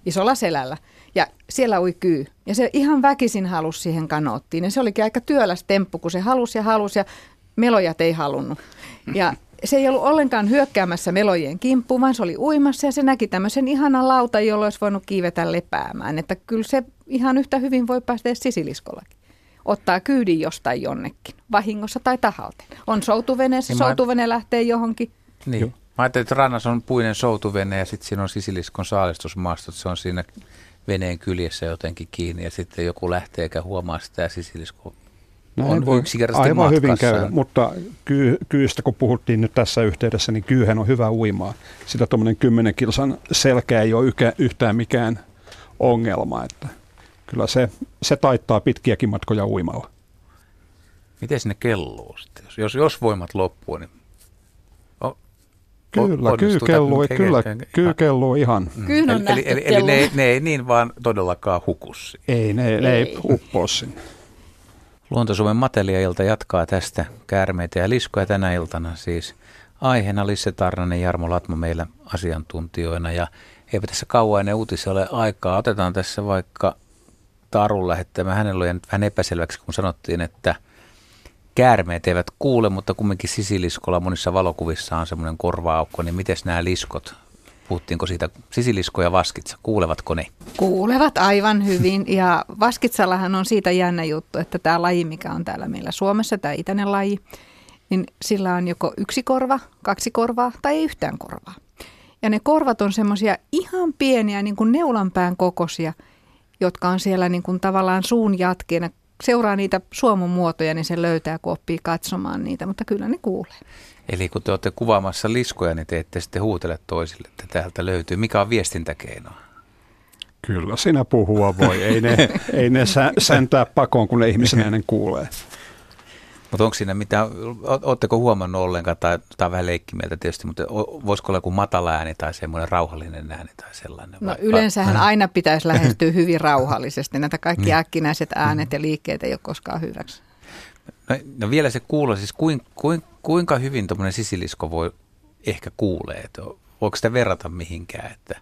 isolla selällä. Ja siellä ui kyy. Ja se ihan väkisin halusi siihen kanoottiin. Ja se olikin aika työläs temppu, kun se halusi ja halusi ja melojat ei halunnut. Ja se ei ollut ollenkaan hyökkäämässä melojen kimppuun, vaan se oli uimassa ja se näki tämmöisen ihanan lauta, jolla olisi voinut kiivetä lepäämään. Että kyllä se ihan yhtä hyvin voi päästä sisiliskollakin. Ottaa kyydin jostain jonnekin, vahingossa tai tahalteen. On soutuveneessä, niin soutuvene mä... lähtee johonkin. Niin. Mä ajattelin, että rannassa on puinen soutuvene ja sitten siinä on sisiliskon saalistusmaastot. Se on siinä veneen kyljessä jotenkin kiinni ja sitten joku lähtee eikä huomaa sitä ja sisilisko Näin on voi yksinkertaisesti aivan matkassa. hyvin käydä, mutta kyy, kyystä kun puhuttiin nyt tässä yhteydessä, niin kyyhän on hyvä uimaa. Sitä tuommoinen 10 kilsan selkä ei ole ykä, yhtään mikään ongelma, että kyllä se, se taittaa pitkiäkin matkoja uimalla. Miten sinne kelluu sitten? Jos, jos voimat loppuu, niin Kyllä, kyy kelluu, kyllä, kyy kelluu ihan. Mm. Kyyn on eli, eli, eli ne, ne ei niin vaan todellakaan hukussi. Ei, ne ei, ne ei uppoa sinne. Luontosuomen Matelia-ilta jatkaa tästä käärmeitä ja liskoja tänä iltana siis. Aiheena Lisse Tarnanen ja Jarmo Latmo meillä asiantuntijoina ja eipä tässä kauan ennen uutisia ole aikaa. Otetaan tässä vaikka Tarun lähettämä. Hänellä nyt vähän epäselväksi, kun sanottiin, että käärmeet eivät kuule, mutta kumminkin sisiliskolla monissa valokuvissa on semmoinen korva-aukko, niin miten nämä liskot Puhuttiinko siitä sisilisko ja vaskitsa, kuulevatko ne? Kuulevat aivan hyvin ja vaskitsallahan on siitä jännä juttu, että tämä laji, mikä on täällä meillä Suomessa, tämä itäinen laji, niin sillä on joko yksi korva, kaksi korvaa tai ei yhtään korvaa. Ja ne korvat on semmoisia ihan pieniä, niin kuin neulanpään kokoisia, jotka on siellä niin kuin tavallaan suun jatkeena. Seuraa niitä suomun muotoja, niin se löytää, kun oppii katsomaan niitä, mutta kyllä ne kuulee. Eli kun te olette kuvaamassa liskoja, niin te ette sitten huutele toisille, että täältä löytyy. Mikä on viestintäkeino? Kyllä sinä puhua voi. Ei ne, ei ne sä, säntää pakoon, kun ne ihmisen äänen kuulee. Mutta onko siinä mitään, oletteko huomannut ollenkaan, tai, tai vähän leikkimieltä tietysti, mutta voisiko olla joku matala ääni tai semmoinen rauhallinen ääni tai sellainen? No vai, yleensähän vai? aina pitäisi lähestyä hyvin rauhallisesti. Näitä kaikki niin. äkkinäiset äänet ja liikkeet ei ole koskaan hyväksi. No, no vielä se kuulo, siis kuin, kuin, kuinka hyvin tuommoinen sisilisko voi ehkä kuulee, että voiko sitä verrata mihinkään, että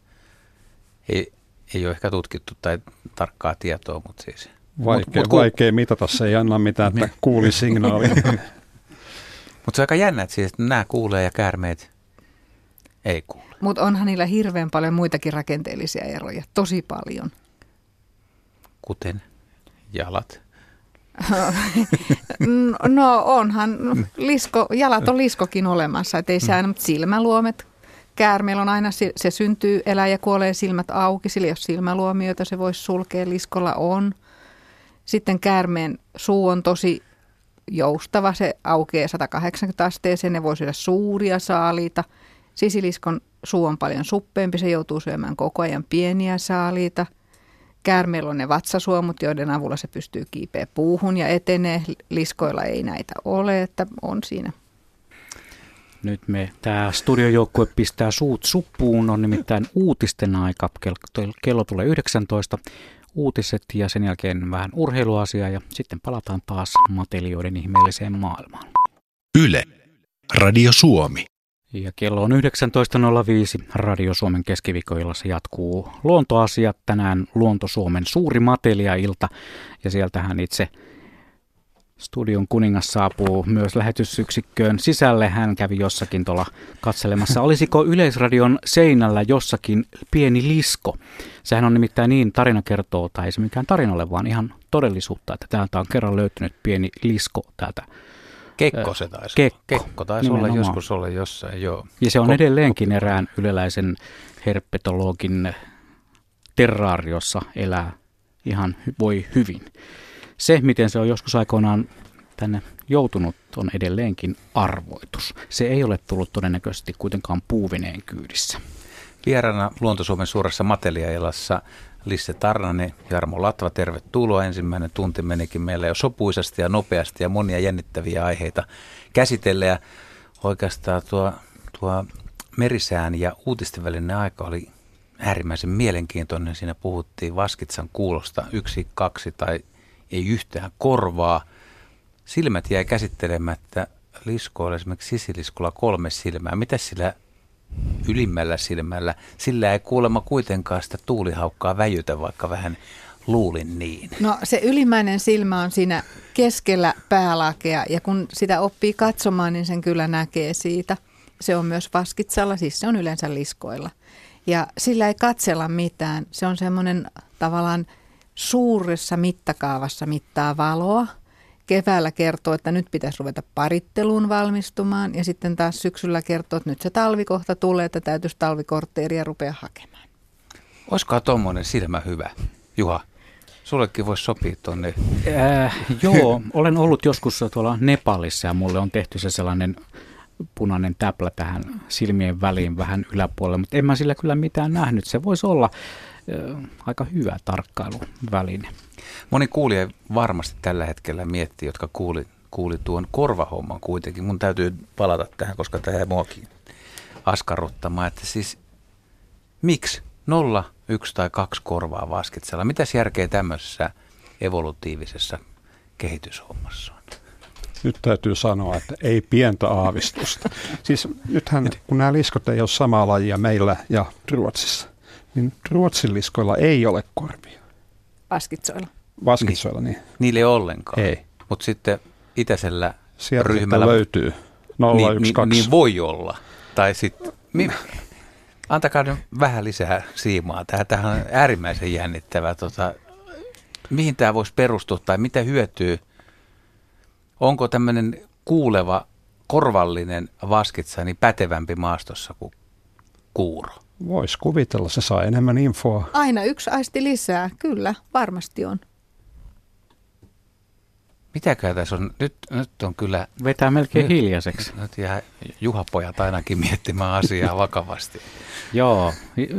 ei, ei ole ehkä tutkittu tai tarkkaa tietoa, mutta siis. Vaikea, mut, mut, vaikea mitata, se ei anna mitään, että niin. kuuli signaali. mutta se on aika jännä, että, siis, että nämä kuulee ja käärmeet ei kuule. Mutta onhan niillä hirveän paljon muitakin rakenteellisia eroja, tosi paljon. Kuten jalat. no onhan, lisko, jalat on liskokin olemassa, että ei se aina, mutta silmäluomet, käärmeellä on aina, se, se syntyy, elää ja kuolee silmät auki, sillä jos silmäluomioita se voisi sulkea, liskolla on. Sitten käärmeen suu on tosi joustava, se aukeaa 180 asteeseen, ne voi syödä suuria saaliita. Sisiliskon suu on paljon suppeempi, se joutuu syömään koko ajan pieniä saaliita – Käärmeellä on ne vatsasuomut, joiden avulla se pystyy kiipeä puuhun ja etenee. Liskoilla ei näitä ole, että on siinä. Nyt me, tämä studiojoukkue pistää suut suppuun, on nimittäin uutisten aika. Kello, kello tulee 19 uutiset ja sen jälkeen vähän urheiluasiaa ja sitten palataan taas matelioiden ihmeelliseen maailmaan. Yle. Radio Suomi. Ja kello on 19.05. Radio Suomen keskiviikkoillassa jatkuu luontoasiat. Tänään Luonto Suomen suuri matelia-ilta. Ja sieltähän itse studion kuningas saapuu myös lähetysyksikköön sisälle. Hän kävi jossakin tuolla katselemassa. Olisiko Yleisradion seinällä jossakin pieni lisko? Sehän on nimittäin niin, tarina kertoo, tai ei se mikään tarina ole, vaan ihan todellisuutta, että täältä on kerran löytynyt pieni lisko täältä Kekko se taisi Kekko. Kekko taisi olla joskus olla jossain, joo. Ja se on edelleenkin erään yleläisen herpetologin terraariossa elää ihan voi hyvin. Se, miten se on joskus aikoinaan tänne joutunut, on edelleenkin arvoitus. Se ei ole tullut todennäköisesti kuitenkaan puuvineen kyydissä. Vierana Luontosuomen suuressa Mateliailassa Lisse Tarnanen, Jarmo Latva, tervetuloa. Ensimmäinen tunti menikin meillä jo sopuisasti ja nopeasti ja monia jännittäviä aiheita käsitellä. Ja oikeastaan tuo, tuo merisään ja uutisten välinen aika oli äärimmäisen mielenkiintoinen. Siinä puhuttiin Vaskitsan kuulosta yksi, kaksi tai ei yhtään korvaa. Silmät jäi käsittelemättä liskoilla, esimerkiksi sisiliskolla kolme silmää. Mitä sillä ylimmällä silmällä. Sillä ei kuulemma kuitenkaan sitä tuulihaukkaa väjytä, vaikka vähän luulin niin. No se ylimmäinen silmä on siinä keskellä päälakea ja kun sitä oppii katsomaan, niin sen kyllä näkee siitä – se on myös vaskitsalla, siis se on yleensä liskoilla. Ja sillä ei katsella mitään. Se on semmoinen tavallaan suuressa mittakaavassa mittaa valoa. Keväällä kertoo, että nyt pitäisi ruveta paritteluun valmistumaan ja sitten taas syksyllä kertoo, että nyt se talvikohta tulee, että täytyisi talvikortteeria rupea hakemaan. Olisikohan tuommoinen silmä hyvä, Juha? Sullekin voisi sopia tuonne. Äh, joo, olen ollut joskus tuolla Nepalissa ja mulle on tehty se sellainen punainen täplä tähän silmien väliin vähän yläpuolelle, mutta en mä sillä kyllä mitään nähnyt. Se voisi olla äh, aika hyvä tarkkailuväline. Moni kuulija varmasti tällä hetkellä miettii, jotka kuuli, kuuli tuon korvahomman kuitenkin. Mun täytyy palata tähän, koska tämä muakin askarruttamaan, että siis miksi nolla, yksi tai kaksi korvaa vaskitsella? Mitäs järkeä tämmöisessä evolutiivisessa kehityshommassa on? Nyt täytyy sanoa, että ei pientä aavistusta. Siis nythän, kun nämä liskot ei ole samaa lajia meillä ja Ruotsissa, niin Ruotsin liskoilla ei ole korvia. Vaskitsoilla. Vaskitsoilla, niin. Niille ei ollenkaan. Ei. Mutta sitten itäisellä Sieltä ryhmällä... löytyy 0, niin, 1, 2. Niin, niin voi olla. Tai sitten... Mi- antakaa nyt vähän lisää siimaa. Tähän on äärimmäisen jännittävä. Tota, mihin tämä voisi perustua tai mitä hyötyy? Onko tämmöinen kuuleva, korvallinen vaskitsa niin pätevämpi maastossa kuin kuuro? Voisi kuvitella, se saa enemmän infoa. Aina yksi aisti lisää, kyllä, varmasti on. Mitäkään tässä on? Nyt, nyt on kyllä... Vetää melkein nyt, hiljaiseksi. Nyt jää juhapojat ainakin miettimään asiaa vakavasti. Joo,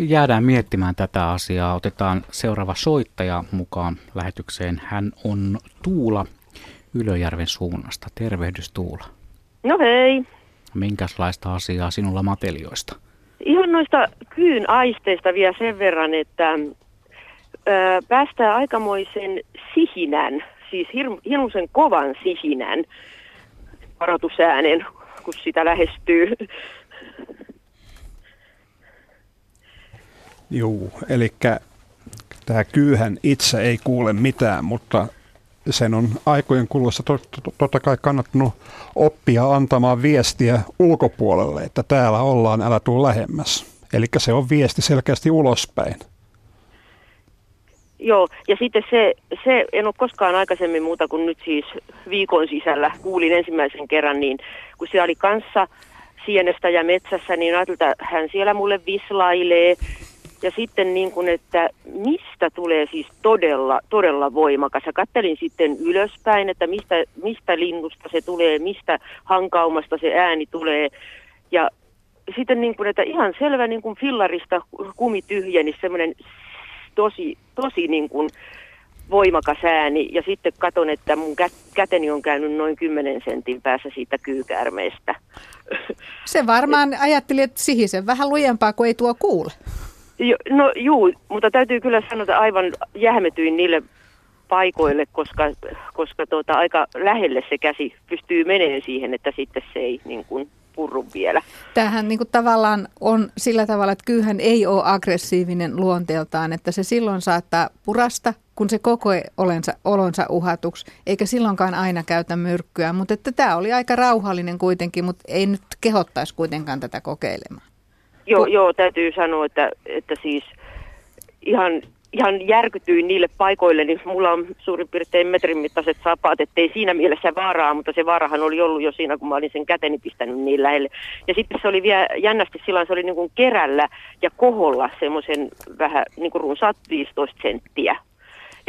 jäädään miettimään tätä asiaa. Otetaan seuraava soittaja mukaan lähetykseen. Hän on Tuula Ylöjärven suunnasta. Tervehdys Tuula. No hei. Minkälaista asiaa sinulla matelioista? Ihan noista kyyn aisteista vielä sen verran, että ö, päästään aikamoisen sihinän siis hir- hirmuisen kovan sihinän varoitusäänen, kun sitä lähestyy. Joo, eli tämä kyyhän itse ei kuule mitään, mutta sen on aikojen kuluessa totta kai kannattanut oppia antamaan viestiä ulkopuolelle, että täällä ollaan, älä tuu lähemmäs. Eli se on viesti selkeästi ulospäin. Joo, ja sitten se, se, en ole koskaan aikaisemmin muuta kuin nyt siis viikon sisällä kuulin ensimmäisen kerran, niin kun siellä oli kanssa sienestä ja metsässä, niin ajattelin, että hän siellä mulle vislailee. Ja sitten niin kuin, että mistä tulee siis todella, todella voimakas. Ja kattelin sitten ylöspäin, että mistä, mistä linnusta se tulee, mistä hankaumasta se ääni tulee. Ja sitten niin kuin, että ihan selvä niin kuin fillarista kumi tyhjeni, semmoinen tosi, tosi niin kuin voimakas ääni ja sitten katon, että mun käteni on käynyt noin 10 sentin päässä siitä kyykäärmeestä. Se varmaan ajatteli, että sihisen vähän lujempaa, kun ei tuo kuule. Jo, no juu, mutta täytyy kyllä sanoa, että aivan jähmetyin niille paikoille, koska, koska tuota, aika lähelle se käsi pystyy menemään siihen, että sitten se ei niin kuin, purru vielä. Tämähän niin kuin tavallaan on sillä tavalla, että kyyhän ei ole aggressiivinen luonteeltaan, että se silloin saattaa purasta, kun se koko olonsa, olonsa uhatuksi, eikä silloinkaan aina käytä myrkkyä. Mutta että tämä oli aika rauhallinen kuitenkin, mutta ei nyt kehottaisi kuitenkaan tätä kokeilemaan. Joo, joo täytyy sanoa, että, että siis ihan ihan järkytyin niille paikoille, niin mulla on suurin piirtein metrin mittaiset sapaat, ettei siinä mielessä vaaraa, mutta se vaarahan oli ollut jo siinä, kun mä olin sen käteni pistänyt niin lähelle. Ja sitten se oli vielä jännästi silloin, se oli niin kuin kerällä ja koholla semmoisen vähän niin kuin runsaat 15 senttiä.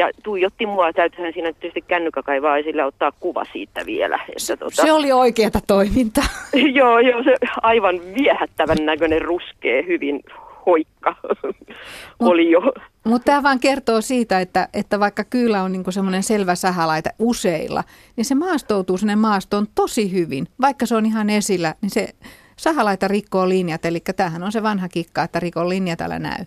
Ja tuijotti mua, täytyyhän siinä tietysti kännykkä kaivaa esille ottaa kuva siitä vielä. Että tuota... Se oli oikeata toimintaa. joo, joo, se aivan viehättävän näköinen ruskee, hyvin hoikka oli jo. Mutta tämä vaan kertoo siitä, että, että vaikka kyllä on niinku semmoinen selvä sähälaita useilla, niin se maastoutuu sinne maastoon tosi hyvin. Vaikka se on ihan esillä, niin se sahalaita rikkoo linjat. Eli tämähän on se vanha kikka, että rikon linjat älä näy.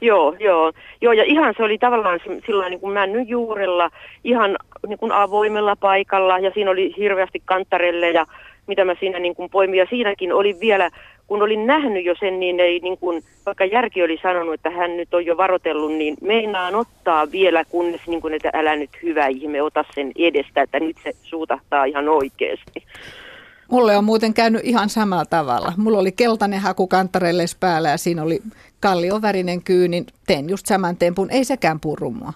Joo, joo. joo, ja ihan se oli tavallaan sillä niin kuin männy juurella, ihan niin kuin avoimella paikalla, ja siinä oli hirveästi kantarelle ja mitä mä siinä niin kuin poimin. Ja siinäkin oli vielä kun olin nähnyt jo sen, niin ei niin kuin, vaikka järki oli sanonut, että hän nyt on jo varotellut, niin meinaan ottaa vielä, kunnes niin kuin, että älä nyt hyvä ihme, ota sen edestä, että nyt se suutahtaa ihan oikeasti. Mulle on muuten käynyt ihan samalla tavalla. Mulla oli keltainen haku kantarelles päällä ja siinä oli kalliovärinen kyy, niin teen just saman tempun. Ei sekään purru mua.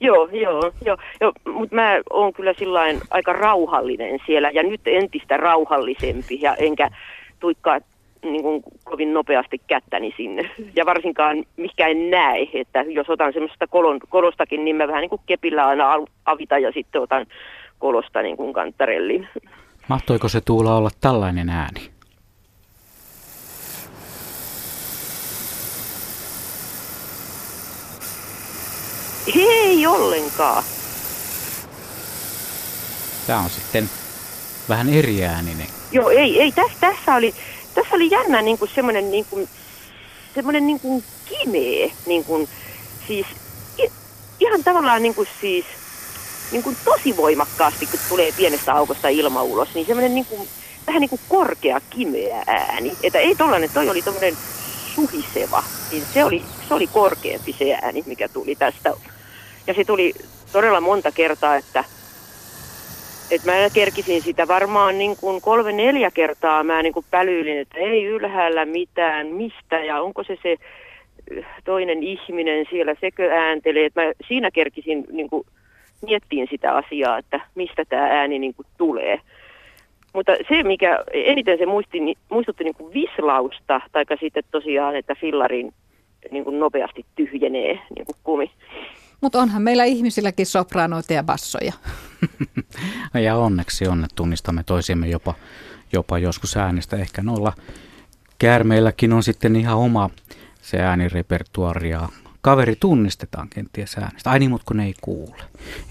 Joo, joo, joo, joo mutta mä oon kyllä sillain aika rauhallinen siellä ja nyt entistä rauhallisempi ja enkä tuikkaa niin kuin kovin nopeasti kättäni sinne. Ja varsinkaan mikä en näe, että jos otan semmoista kolon, kolostakin, niin mä vähän niin kuin kepillä aina avita ja sitten otan kolosta niin kuin kantarellin. Mahtoiko se Tuula olla tällainen ääni? Ei ollenkaan. Tämä on sitten vähän eri ääninen. Joo, ei, ei. Tässä, tässä, oli, tässä oli jännä niin kuin semmoinen niin kuin, semmoinen niin kuin kimeä, niin kuin, siis ihan tavallaan niin kuin siis niin kuin tosi voimakkaasti, kun tulee pienestä aukosta ilma ulos, niin semmoinen niin kuin, vähän niin kuin korkea kimeä ääni. Että ei tollainen, toi oli tommoinen suhiseva, niin se oli, se oli korkeampi se ääni, mikä tuli tästä. Ja se tuli todella monta kertaa, että, että mä kerkisin sitä varmaan niin kuin kolme neljä kertaa mä niin kuin pälyilin, että ei ylhäällä mitään, mistä ja onko se se toinen ihminen siellä, sekö ääntelee. Että mä siinä kerkisin niin kuin miettiin sitä asiaa, että mistä tämä ääni niin kuin tulee. Mutta se, mikä eniten se muisti, muistutti niin kuin vislausta, tai sitten tosiaan, että fillarin niin kuin nopeasti tyhjenee niin kuin kumi. Mutta onhan meillä ihmisilläkin sopraanoita ja bassoja. ja onneksi on, että tunnistamme toisiamme jopa, jopa joskus äänestä. Ehkä noilla käärmeilläkin on sitten ihan oma se äänirepertuari ja kaveri tunnistetaan kenties äänestä. Ai niin, mutta kun ne ei kuule.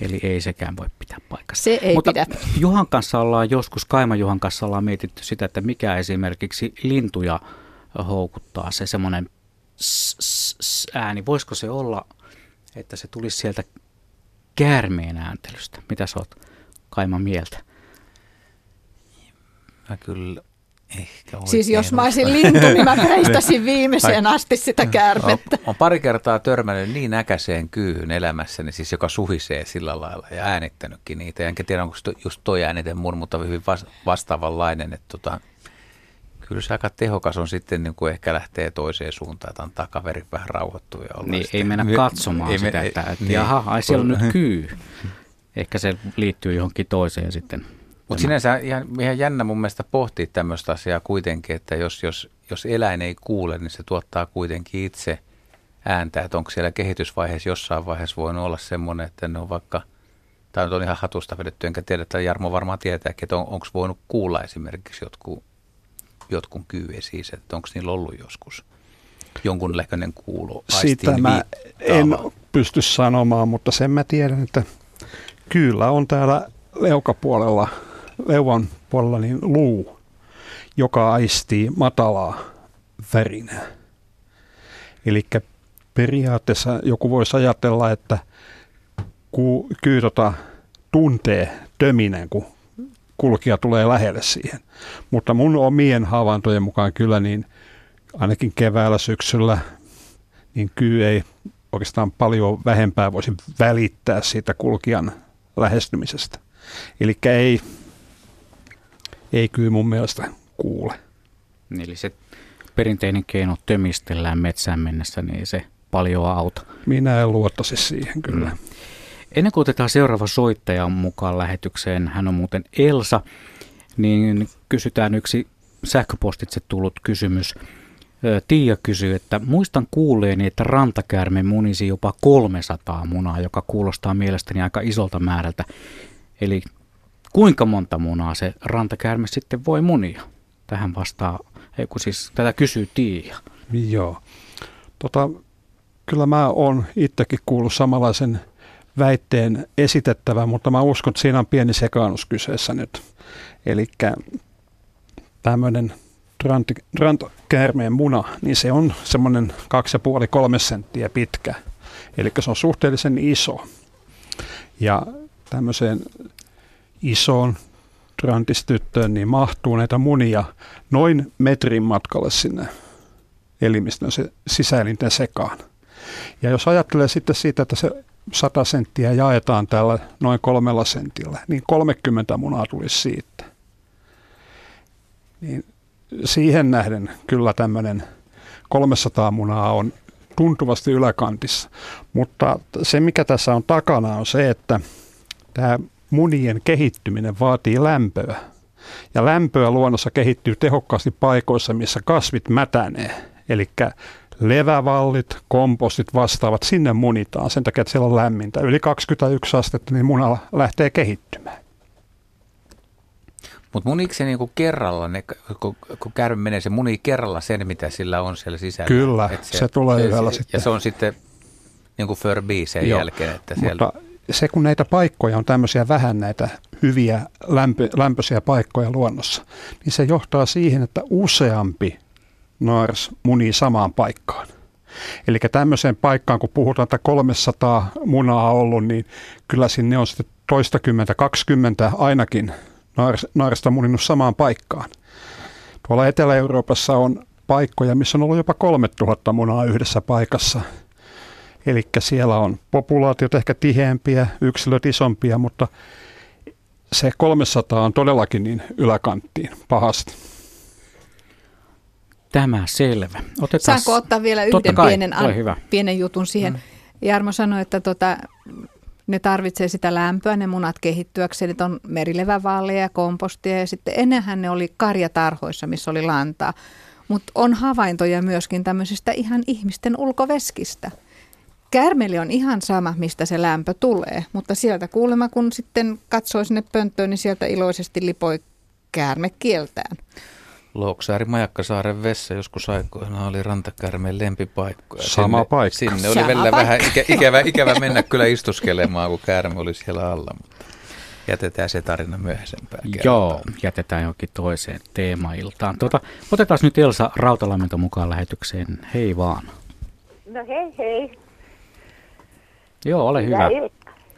Eli ei sekään voi pitää paikassa. Se ei mutta pidä. Juhan kanssa ollaan joskus, Kaima Juhan kanssa ollaan mietitty sitä, että mikä esimerkiksi lintuja houkuttaa se semmoinen ääni. Voisiko se olla, että se tulisi sieltä käärmeen ääntelystä? Mitä sä oot Kaima mieltä? Mä kyllä Ehkä siis jos mä olisin lintu, niin mä peistäisin viimeiseen asti sitä käärmettä. On, on pari kertaa törmännyt niin äkäiseen kyyhyn elämässäni, siis joka suhisee sillä lailla ja äänittänytkin niitä. Enkä tiedä, onko just toi ääniten mun, mutta hyvin vastaavanlainen. Että tota, kyllä se aika tehokas on sitten, niin kuin ehkä lähtee toiseen suuntaan, että antaa kaverin vähän rauhoittua. Ja niin, ei mennä katsomaan ei, sitä, että, että niin, jaha, ai siellä on nyt kyy. Ehkä se liittyy johonkin toiseen sitten mutta sinänsä ihan, ihan jännä mun mielestä pohtia tämmöistä asiaa kuitenkin, että jos, jos, jos eläin ei kuule, niin se tuottaa kuitenkin itse ääntä, että onko siellä kehitysvaiheessa jossain vaiheessa voinut olla semmoinen, että ne on vaikka, tai on ihan hatusta vedetty, enkä tiedä, että Jarmo varmaan tietää, että on, onko voinut kuulla esimerkiksi jotkut, jotkun kyyviä siis, että onko niillä ollut joskus jonkunlainen kuulo. Sitä mä en pysty sanomaan, mutta sen mä tiedän, että kyllä on täällä leukapuolella leuan puolella niin luu, joka aistii matalaa värinää. Eli periaatteessa joku voisi ajatella, että ku, kyy tota, tuntee töminen, kun kulkija tulee lähelle siihen. Mutta mun omien havaintojen mukaan kyllä niin ainakin keväällä, syksyllä, niin kyy ei oikeastaan paljon vähempää voisi välittää siitä kulkijan lähestymisestä. Eli ei ei kyllä mun mielestä kuule. Eli se perinteinen keino tömistellään metsään mennessä, niin se paljon auta. Minä en luottaisi siihen kyllä. Mm. Ennen kuin otetaan seuraava soittaja mukaan lähetykseen, hän on muuten Elsa, niin kysytään yksi sähköpostitse tullut kysymys. Tiia kysyy, että muistan kuulleeni, että rantakäärme munisi jopa 300 munaa, joka kuulostaa mielestäni aika isolta määrältä. Eli kuinka monta munaa se rantakäärme sitten voi munia? Tähän vastaa, ei kun siis tätä kysyy Tiia. Joo. Tota, kyllä mä oon itsekin kuullut samanlaisen väitteen esitettävän, mutta mä uskon, että siinä on pieni sekaannus kyseessä nyt. Eli tämmöinen rantakäärmeen muna, niin se on semmoinen 2,5-3 senttiä pitkä. Eli se on suhteellisen iso. Ja tämmöiseen isoon trantistyttöön, niin mahtuu näitä munia noin metrin matkalle sinne elimistön sisäelinten sekaan. Ja jos ajattelee sitten siitä, että se 100 senttiä jaetaan tällä noin kolmella sentillä, niin 30 munaa tulisi siitä. Niin siihen nähden kyllä tämmöinen 300 munaa on tuntuvasti yläkantissa. Mutta se, mikä tässä on takana, on se, että tämä munien kehittyminen vaatii lämpöä. Ja lämpöä luonnossa kehittyy tehokkaasti paikoissa, missä kasvit mätänee. Eli levävallit, kompostit vastaavat, sinne munitaan sen takia, että siellä on lämmintä. Yli 21 astetta, niin muna lähtee kehittymään. Mutta muniiko se niinku kerralla, ne, kun, kun kärry menee, se munii kerralla sen, mitä sillä on siellä sisällä? Kyllä, se, se tulee se, yhdellä se, sitten. Ja se on sitten niin kuin Furby sen Joo, jälkeen. Että siellä... Mutta se, kun näitä paikkoja on tämmöisiä vähän näitä hyviä lämpö, lämpöisiä paikkoja luonnossa, niin se johtaa siihen, että useampi naaras munii samaan paikkaan. Eli tämmöiseen paikkaan, kun puhutaan, että 300 munaa ollut, niin kyllä sinne on sitten toistakymmentä, kaksikymmentä ainakin naarista muninut samaan paikkaan. Tuolla Etelä-Euroopassa on paikkoja, missä on ollut jopa 3000 munaa yhdessä paikassa. Eli siellä on populaatiot ehkä tiheämpiä, yksilöt isompia, mutta se 300 on todellakin niin yläkanttiin pahasti. Tämä selvä. Otetaan... Saanko ottaa vielä yhden pienen, an, pienen jutun siihen? Mm. Jarmo sanoi, että tota, ne tarvitsee sitä lämpöä, ne munat kehittyäkseen. Ne on merilevävalleja ja kompostia ja sitten ennenhän ne oli karjatarhoissa, missä oli lantaa. Mutta on havaintoja myöskin tämmöisistä ihan ihmisten ulkoveskistä. Kärmeli on ihan sama, mistä se lämpö tulee, mutta sieltä kuulemma, kun sitten katsoi sinne pönttöön, niin sieltä iloisesti lipoi käärme kieltään. Louksaari Majakkasaaren vessa joskus aikoina oli rantakärmeen lempipaikkoja. Sama sinne, paikka. Sinne oli välillä vähän ikä, ikävä, ikävä mennä kyllä istuskelemaan, kun käärme oli siellä alla. Mutta jätetään se tarina myöhäisempään Joo, jätetään johonkin toiseen teemailtaan. Tuota, otetaan nyt Elsa Rautalamento mukaan lähetykseen. Hei vaan. No hei hei. Joo, ole hyvä. Hyvä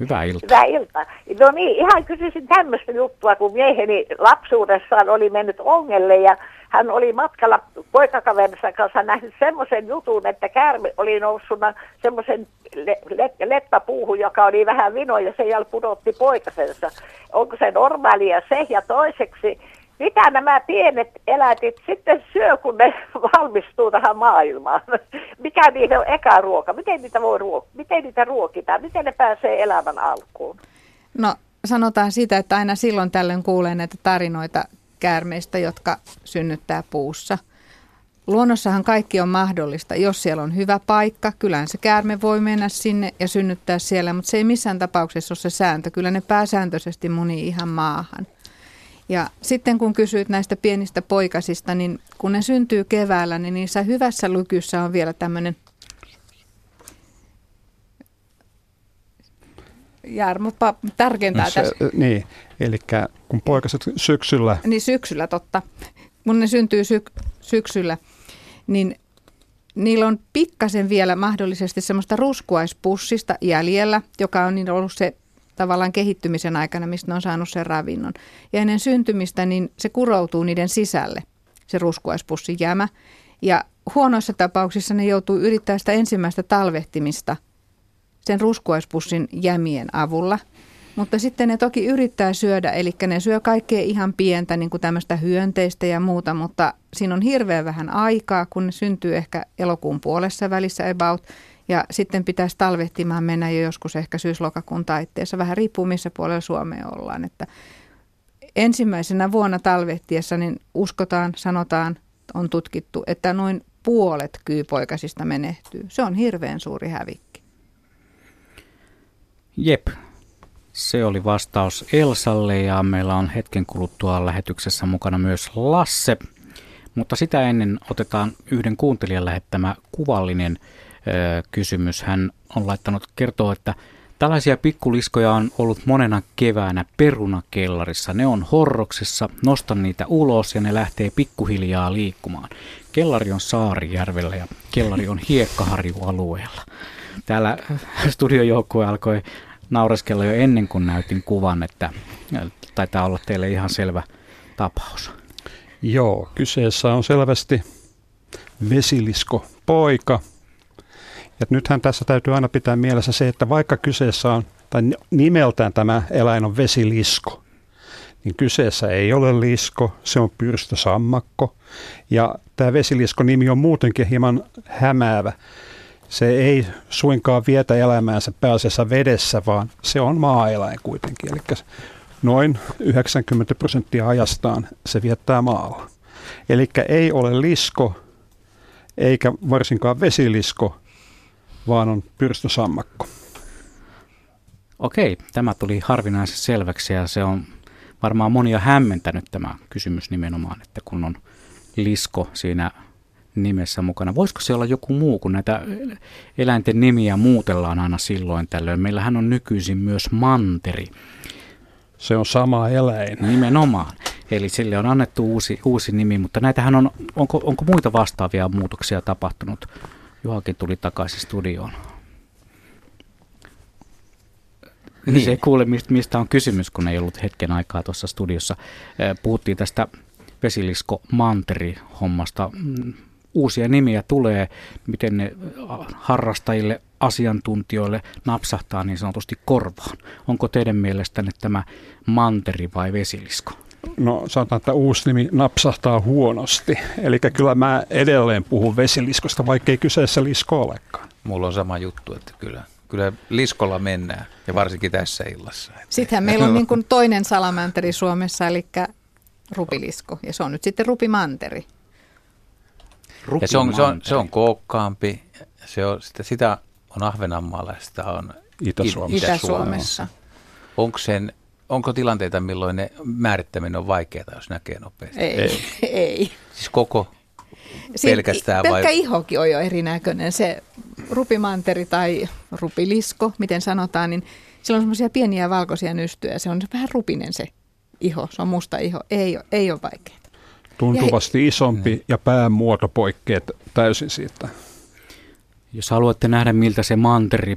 Hyvää iltaa. Hyvää iltaa. No niin, ihan kysyisin tämmöistä juttua, kun mieheni lapsuudessaan oli mennyt ongelle ja hän oli matkalla poikakaverinsa kanssa nähnyt semmoisen jutun, että käärme oli noussut semmoisen le- le- leppäpuuhun, joka oli vähän vino ja sen jälkeen pudotti poikasensa. Onko se normaalia se? Ja toiseksi, mitä nämä pienet elätit sitten syö, kun ne valmistuu tähän maailmaan? Mikä niiden on eka ruoka? Miten niitä voi ruok- Miten niitä ruokitaan? Miten ne pääsee elämän alkuun? No sanotaan sitä, että aina silloin tällöin kuulee näitä tarinoita käärmeistä, jotka synnyttää puussa. Luonnossahan kaikki on mahdollista. Jos siellä on hyvä paikka, kyllähän se käärme voi mennä sinne ja synnyttää siellä, mutta se ei missään tapauksessa ole se sääntö. Kyllä ne pääsääntöisesti munii ihan maahan. Ja sitten kun kysyit näistä pienistä poikasista, niin kun ne syntyy keväällä, niin niissä hyvässä lykyssä on vielä tämmöinen Jarmo tarkentaa no se, tässä. Niin, eli kun poikaset syksyllä... Niin syksyllä, totta. Kun ne syntyy syk- syksyllä, niin niillä on pikkasen vielä mahdollisesti semmoista ruskuaispussista jäljellä, joka on niin ollut se tavallaan kehittymisen aikana, mistä ne on saanut sen ravinnon. Ja ennen syntymistä niin se kuroutuu niiden sisälle, se ruskuaispussin jämä. Ja huonoissa tapauksissa ne joutuu yrittämään sitä ensimmäistä talvehtimista sen ruskuaispussin jämien avulla. Mutta sitten ne toki yrittää syödä, eli ne syö kaikkea ihan pientä, niin kuin tämmöistä hyönteistä ja muuta, mutta siinä on hirveän vähän aikaa, kun ne syntyy ehkä elokuun puolessa välissä about – ja sitten pitäisi talvehtimaan mennä jo joskus ehkä syyslokakuun taitteessa, vähän riippuu missä puolella Suomea ollaan. Että ensimmäisenä vuonna talvehtiessa niin uskotaan, sanotaan, on tutkittu, että noin puolet kyypoikasista menehtyy. Se on hirveän suuri hävikki. Jep, se oli vastaus Elsalle ja meillä on hetken kuluttua lähetyksessä mukana myös Lasse. Mutta sitä ennen otetaan yhden kuuntelijan lähettämä kuvallinen kysymys. Hän on laittanut kertoa, että tällaisia pikkuliskoja on ollut monena keväänä perunakellarissa. Ne on horroksessa, nostan niitä ulos ja ne lähtee pikkuhiljaa liikkumaan. Kellari on Saarijärvellä ja kellari on Hiekkaharju-alueella. Täällä studiojoukkue alkoi naureskella jo ennen kuin näytin kuvan, että taitaa olla teille ihan selvä tapaus. Joo, kyseessä on selvästi vesilisko poika, et nythän tässä täytyy aina pitää mielessä se, että vaikka kyseessä on, tai nimeltään tämä eläin on vesilisko, niin kyseessä ei ole lisko, se on pyrstösammakko. Ja tämä vesilisko-nimi on muutenkin hieman hämäävä. Se ei suinkaan vietä elämäänsä pääasiassa vedessä, vaan se on maaeläin kuitenkin. Eli noin 90 prosenttia ajastaan se viettää maalla. Eli ei ole lisko, eikä varsinkaan vesilisko, vaan on pyrstösammakko. Okei, tämä tuli harvinaisen selväksi ja se on varmaan monia hämmentänyt tämä kysymys nimenomaan, että kun on lisko siinä nimessä mukana. Voisiko se olla joku muu, kun näitä eläinten nimiä muutellaan aina silloin tällöin? Meillähän on nykyisin myös manteri. Se on sama eläin. Nimenomaan. Eli sille on annettu uusi, uusi nimi, mutta näitähän on, onko, onko muita vastaavia muutoksia tapahtunut? Juhakin tuli takaisin studioon. Niin. Se ei kuule, mistä on kysymys, kun ei ollut hetken aikaa tuossa studiossa. Puhuttiin tästä vesilisko-manteri-hommasta. Mm, uusia nimiä tulee, miten ne harrastajille, asiantuntijoille napsahtaa niin sanotusti korvaan. Onko teidän mielestänne tämä manteri vai vesilisko? No sanotaan, että uusi nimi napsahtaa huonosti. Eli kyllä mä edelleen puhun vesiliskosta, vaikkei kyseessä lisko olekaan. Mulla on sama juttu, että kyllä, kyllä liskolla mennään, ja varsinkin tässä illassa. Sittenhän meillä on niin kuin toinen salamanteri Suomessa, eli rupilisko, ja se on nyt sitten rupimanteri. Ja se on, se on, se on kookkaampi, se on, sitä, sitä on Ahvenanmaalla ja sitä on Itä-Suomessa. Itä-Suomessa. Onko, sen, onko tilanteita, milloin ne määrittäminen on vaikeaa, jos näkee nopeasti? Ei. ei. ei. Siis koko pelkästään vai? Pelkkä ihokin on jo erinäköinen. Se rupimanteri tai rupilisko, miten sanotaan, niin sillä on semmoisia pieniä valkoisia nystyjä. Se on vähän rupinen se iho, se on musta iho. Ei, ei ole vaikeaa. Tuntuvasti ja he... isompi ja pään muoto poikkeaa täysin siitä. Jos haluatte nähdä, miltä se manteri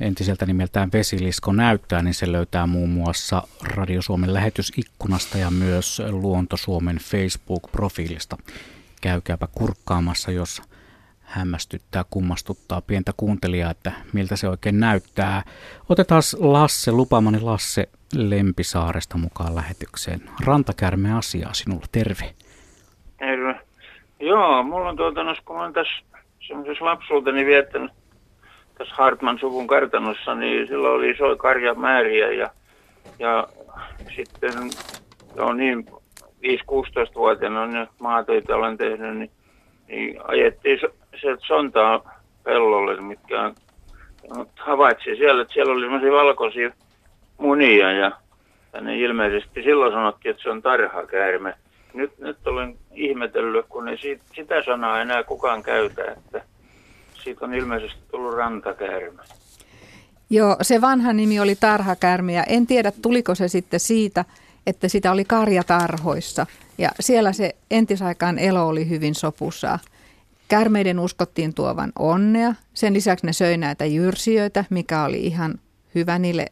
entiseltä nimeltään Vesilisko näyttää, niin se löytää muun muassa Radio Suomen lähetysikkunasta ja myös Luonto Suomen Facebook-profiilista. Käykääpä kurkkaamassa, jos hämmästyttää, kummastuttaa pientä kuuntelijaa, että miltä se oikein näyttää. Otetaan Lasse, lupaamani Lasse Lempisaaresta mukaan lähetykseen. Rantakärme asiaa sinulla, terve. Terve. Joo, mulla on tuota, kun olen tässä semmoisessa lapsuuteni viettänyt tässä Hartman suvun kartanossa, niin silloin oli isoja karjamääriä ja, ja sitten on niin 5-16-vuotiaana on maatöitä olen tehnyt, niin, niin ajettiin sieltä sontaa pellolle, mitkä havaitsin siellä, että siellä oli semmoisia valkoisia munia ja tänne ilmeisesti silloin sanottiin, että se on tarhakäärme. Nyt, nyt olen ihmetellyt, kun ei siitä, sitä sanaa enää kukaan käytä, että siitä on ilmeisesti tullut rantakäärme. Joo, se vanha nimi oli tarhakäärme ja en tiedä tuliko se sitten siitä, että sitä oli karjatarhoissa. Ja siellä se entisaikaan elo oli hyvin sopusaa. Kärmeiden uskottiin tuovan onnea. Sen lisäksi ne söi näitä jyrsijöitä, mikä oli ihan hyvä niille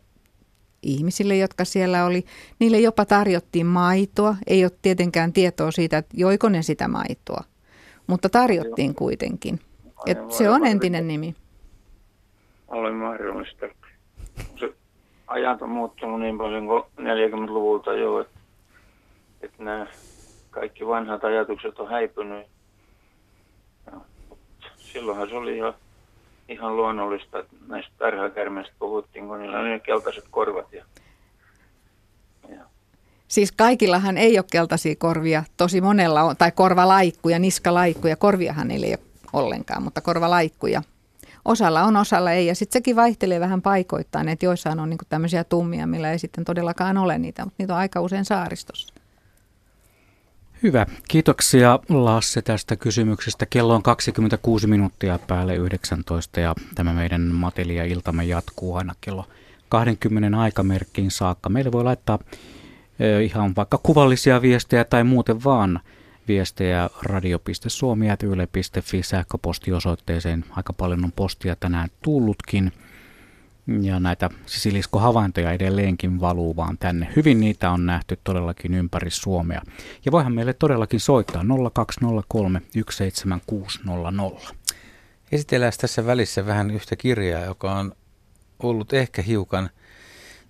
ihmisille, jotka siellä oli. Niille jopa tarjottiin maitoa. Ei ole tietenkään tietoa siitä, että joiko ne sitä maitoa, mutta tarjottiin kuitenkin. Et se on entinen nimi. Oli mahdollista. Se ajat on muuttunut niin paljon kuin 40-luvulta jo, että, että nämä kaikki vanhat ajatukset on häipynyt. Ja, silloinhan se oli ihan, ihan luonnollista, että näistä tarhakärmeistä puhuttiin, kun niillä oli keltaiset korvat. Ja, ja. Siis kaikillahan ei ole keltaisia korvia, tosi monella on, tai korvalaikkuja, niskalaikkuja, korviahan niillä ei ole ollenkaan, mutta korvalaikkuja. Osalla on, osalla ei. Ja sitten sekin vaihtelee vähän paikoittain, että joissain on niinku tämmöisiä tummia, millä ei sitten todellakaan ole niitä, mutta niitä on aika usein saaristossa. Hyvä. Kiitoksia Lasse tästä kysymyksestä. Kello on 26 minuuttia päälle 19 ja tämä meidän Matelia iltamme jatkuu aina kello 20 aikamerkkiin saakka. Meille voi laittaa ihan vaikka kuvallisia viestejä tai muuten vaan viestejä radio.suomi.yle.fi sähköpostiosoitteeseen. Aika paljon on postia tänään tullutkin. Ja näitä sisiliskohavaintoja edelleenkin valuu vaan tänne. Hyvin niitä on nähty todellakin ympäri Suomea. Ja voihan meille todellakin soittaa 0203 17600. Esitellään tässä välissä vähän yhtä kirjaa, joka on ollut ehkä hiukan,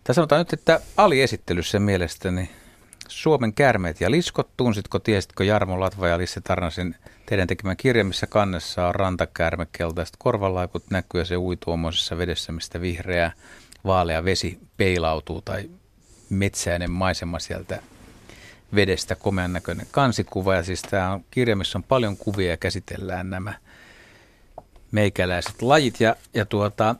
tai sanotaan nyt, että aliesittelyssä mielestäni Suomen kärmeet ja liskot. Tunsitko, tiesitkö Jarmo Latva ja Lisse Tarnasin teidän tekemän kirja, missä kannessa on rantakärme, keltaiset korvalaiput näkyy ja se ui tuommoisessa vedessä, mistä vihreä vaalea vesi peilautuu tai metsäinen maisema sieltä vedestä, komean näköinen kansikuva. Ja siis tämä on kirja, missä on paljon kuvia ja käsitellään nämä meikäläiset lajit. Ja, ja tuota,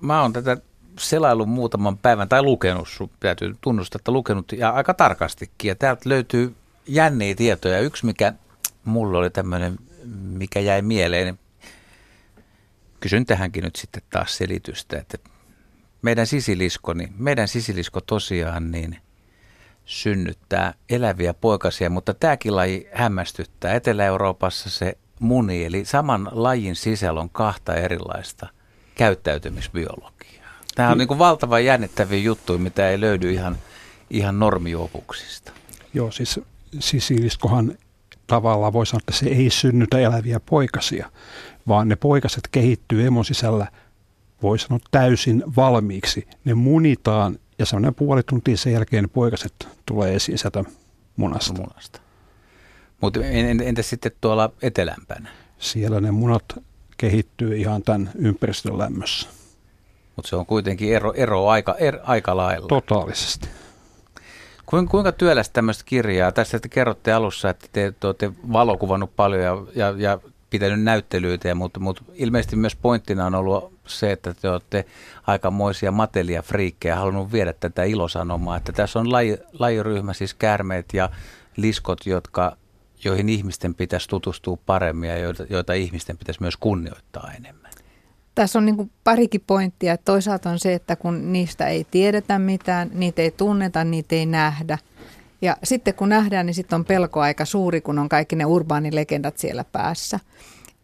mä oon tätä selaillut muutaman päivän, tai lukenut, täytyy tunnustaa, että lukenut ja aika tarkastikin. Ja täältä löytyy jänniä tietoja. Yksi, mikä mulla oli tämmöinen, mikä jäi mieleen, kysyn tähänkin nyt sitten taas selitystä, että meidän sisilisko, niin meidän sisilisko tosiaan niin synnyttää eläviä poikasia, mutta tämäkin laji hämmästyttää. Etelä-Euroopassa se muni, eli saman lajin sisällä on kahta erilaista käyttäytymisbiologiaa. Tämä on niin kuin valtavan jännittäviä juttuja, mitä ei löydy ihan, ihan normiopuksista. Joo, siis sisiliskohan tavallaan voi sanoa, että se ei synnytä eläviä poikasia, vaan ne poikaset kehittyy emon sisällä, voi sanoa täysin valmiiksi. Ne munitaan ja semmoinen puoli tuntia sen jälkeen ne poikaset tulee esiin sieltä munasta. munasta. Mutta entä sitten tuolla etelämpänä? Siellä ne munat kehittyy ihan tämän ympäristön lämmössä. Mutta se on kuitenkin ero, ero aika, er, aika lailla. Totaalisesti. Kuinka, työlästä tämmöistä kirjaa? Tässä te kerrotte alussa, että te, te olette valokuvannut paljon ja, ja, ja pitänyt näyttelyitä, mutta, mutta ilmeisesti myös pointtina on ollut se, että te olette aikamoisia matelia friikkejä halunnut viedä tätä ilosanomaa, että tässä on laji, lajiryhmä, siis käärmeet ja liskot, jotka, joihin ihmisten pitäisi tutustua paremmin ja joita, joita ihmisten pitäisi myös kunnioittaa enemmän. Tässä on niin parikin pointtia. Toisaalta on se, että kun niistä ei tiedetä mitään, niitä ei tunneta, niitä ei nähdä. Ja sitten kun nähdään, niin sitten on pelko aika suuri, kun on kaikki ne urbaanilegendat siellä päässä.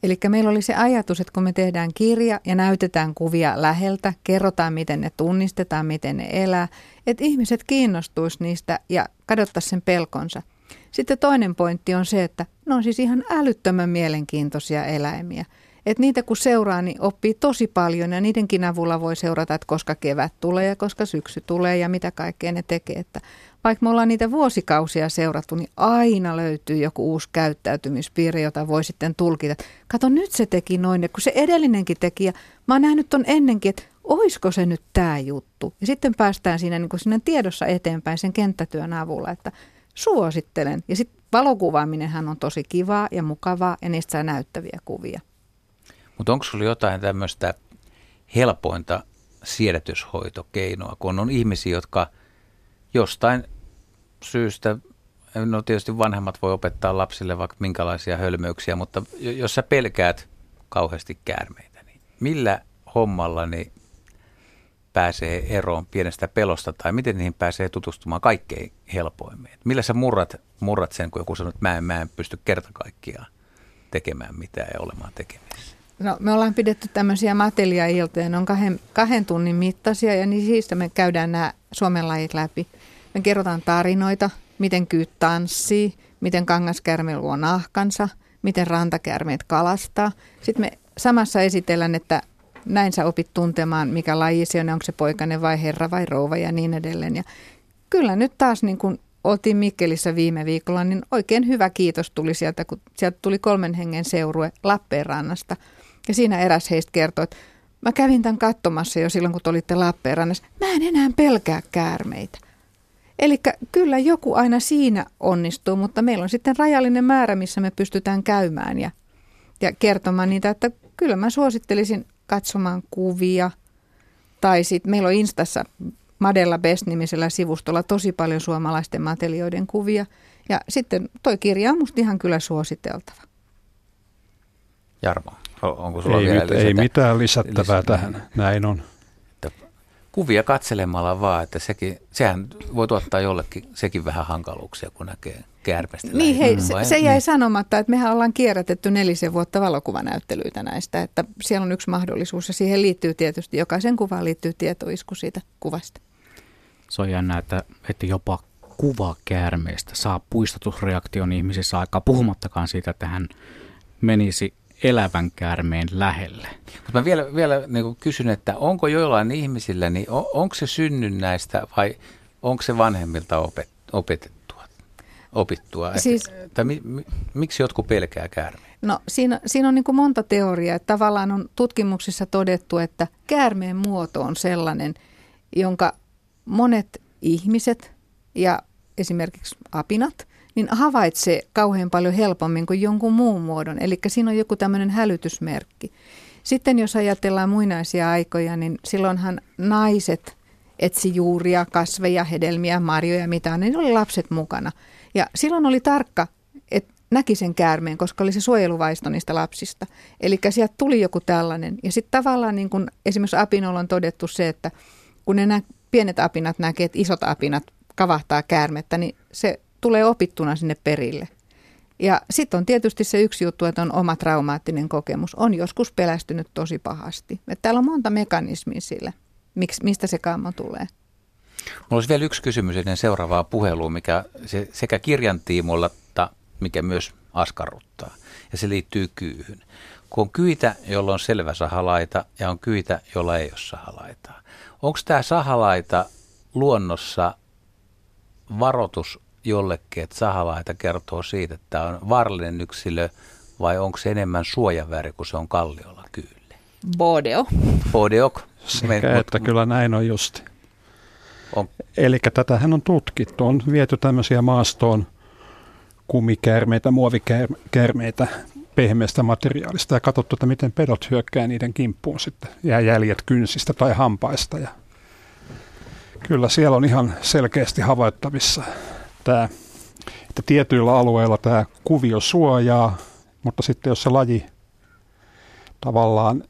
Eli meillä oli se ajatus, että kun me tehdään kirja ja näytetään kuvia läheltä, kerrotaan miten ne tunnistetaan, miten ne elää, että ihmiset kiinnostuisi niistä ja kadottaisi sen pelkonsa. Sitten toinen pointti on se, että ne on siis ihan älyttömän mielenkiintoisia eläimiä. Että niitä kun seuraa, niin oppii tosi paljon ja niidenkin avulla voi seurata, että koska kevät tulee ja koska syksy tulee ja mitä kaikkea ne tekee. Että vaikka me ollaan niitä vuosikausia seurattu, niin aina löytyy joku uusi käyttäytymispiiri, jota voi sitten tulkita. Kato, nyt se teki noin, kun se edellinenkin teki ja mä oon nähnyt ton ennenkin, että oisko se nyt tämä juttu. Ja sitten päästään siinä, niin siinä tiedossa eteenpäin sen kenttätyön avulla, että suosittelen. Ja sitten valokuvaaminenhan on tosi kivaa ja mukavaa ja niistä saa näyttäviä kuvia. Mutta onko sinulla jotain tämmöistä helpointa siedätyshoitokeinoa, kun on ihmisiä, jotka jostain syystä, no tietysti vanhemmat voi opettaa lapsille vaikka minkälaisia hölmöyksiä, mutta jos sä pelkäät kauheasti käärmeitä, niin millä hommalla niin pääsee eroon pienestä pelosta tai miten niihin pääsee tutustumaan kaikkein helpoimmin? Millä sä murrat, murrat sen, kun joku sanoo, että mä en, mä en pysty kerta kaikkiaan tekemään mitään ja olemaan tekemisissä? No, me ollaan pidetty tämmöisiä matelia-iltoja, ne on kahden, kahden tunnin mittaisia ja niin siitä me käydään nämä Suomen lajit läpi. Me kerrotaan tarinoita, miten kyyt tanssii, miten kangaskärme luo nahkansa, miten rantakärmeet kalastaa. Sitten me samassa esitellään, että näin sä opit tuntemaan, mikä laji se on, onko se poikainen vai herra vai rouva ja niin edelleen. Ja kyllä nyt taas niin kuin oltiin Mikkelissä viime viikolla, niin oikein hyvä kiitos tuli sieltä, kun sieltä tuli kolmen hengen seurue Lappeenrannasta. Ja siinä eräs heistä kertoi, että mä kävin tämän katsomassa jo silloin, kun te olitte Lappeenrannassa. Mä en enää pelkää käärmeitä. Eli kyllä joku aina siinä onnistuu, mutta meillä on sitten rajallinen määrä, missä me pystytään käymään ja, ja kertomaan niitä, että kyllä mä suosittelisin katsomaan kuvia. Tai sitten meillä on Instassa Madella Best-nimisellä sivustolla tosi paljon suomalaisten matelioiden kuvia. Ja sitten toi kirja on musta ihan kyllä suositeltava. Jarmo, onko sulla ei vielä mit, lisätä? Ei mitään lisättävää lisätä. tähän, näin on kuvia katselemalla vaan, että sekin, sehän voi tuottaa jollekin sekin vähän hankaluuksia, kun näkee kärpästä. Niin hei, se, se jäi niin. sanomatta, että mehän ollaan kierrätetty nelisen vuotta valokuvanäyttelyitä näistä, että siellä on yksi mahdollisuus ja siihen liittyy tietysti, jokaisen kuvaan liittyy tietoisku siitä kuvasta. Se on jännä, että, että jopa kuva käärmeestä saa puistatusreaktion ihmisissä aikaa, puhumattakaan siitä, että hän menisi elävän käärmeen lähelle. Mutta mä vielä, vielä niin kysyn, että onko joillain ihmisillä, niin on, onko se näistä vai onko se vanhemmilta opettu? opetettua, opittua? Siis, että, mi, mi, miksi jotkut pelkää käärmeitä? No siinä, siinä on niin kuin monta teoriaa. Että tavallaan on tutkimuksissa todettu, että käärmeen muoto on sellainen, jonka monet ihmiset ja esimerkiksi apinat, niin havaitsee kauhean paljon helpommin kuin jonkun muun muodon. Eli siinä on joku tämmöinen hälytysmerkki. Sitten jos ajatellaan muinaisia aikoja, niin silloinhan naiset etsi juuria, kasveja, hedelmiä, marjoja, mitä niin oli lapset mukana. Ja silloin oli tarkka, että näki sen käärmeen, koska oli se suojeluvaisto niistä lapsista. Eli sieltä tuli joku tällainen. Ja sitten tavallaan niin kun esimerkiksi apinolla on todettu se, että kun ne nä- pienet apinat näkee, että isot apinat kavahtaa käärmettä, niin se tulee opittuna sinne perille. Ja sitten on tietysti se yksi juttu, että on oma traumaattinen kokemus. On joskus pelästynyt tosi pahasti. Että täällä on monta mekanismia sille, Miks, mistä se kammo tulee. Mulla olisi vielä yksi kysymys ennen seuraavaa puhelua, mikä se, sekä kirjan tiimoilla, mikä myös askarruttaa. Ja se liittyy kyyhyn. Kun on kyitä, jolla on selvä sahalaita ja on kyitä, jolla ei ole sahalaitaa. Onko tämä sahalaita luonnossa varoitus jollekin, että sahalaita kertoo siitä, että tämä on vaarallinen yksilö, vai onko se enemmän suojaväri, kun se on kalliolla kyylle? Bodeo. Bodeok. Sekä Me, että kyllä näin on justi. On. Eli tätähän on tutkittu, on viety tämmöisiä maastoon kumikäärmeitä, muovikäärmeitä pehmeästä materiaalista ja katsottu, että miten pedot hyökkää niiden kimppuun sitten. Jää jäljet kynsistä tai hampaista ja kyllä siellä on ihan selkeästi havaittavissa tämä, että tietyillä alueilla tämä kuvio suojaa, mutta sitten jos se laji tavallaan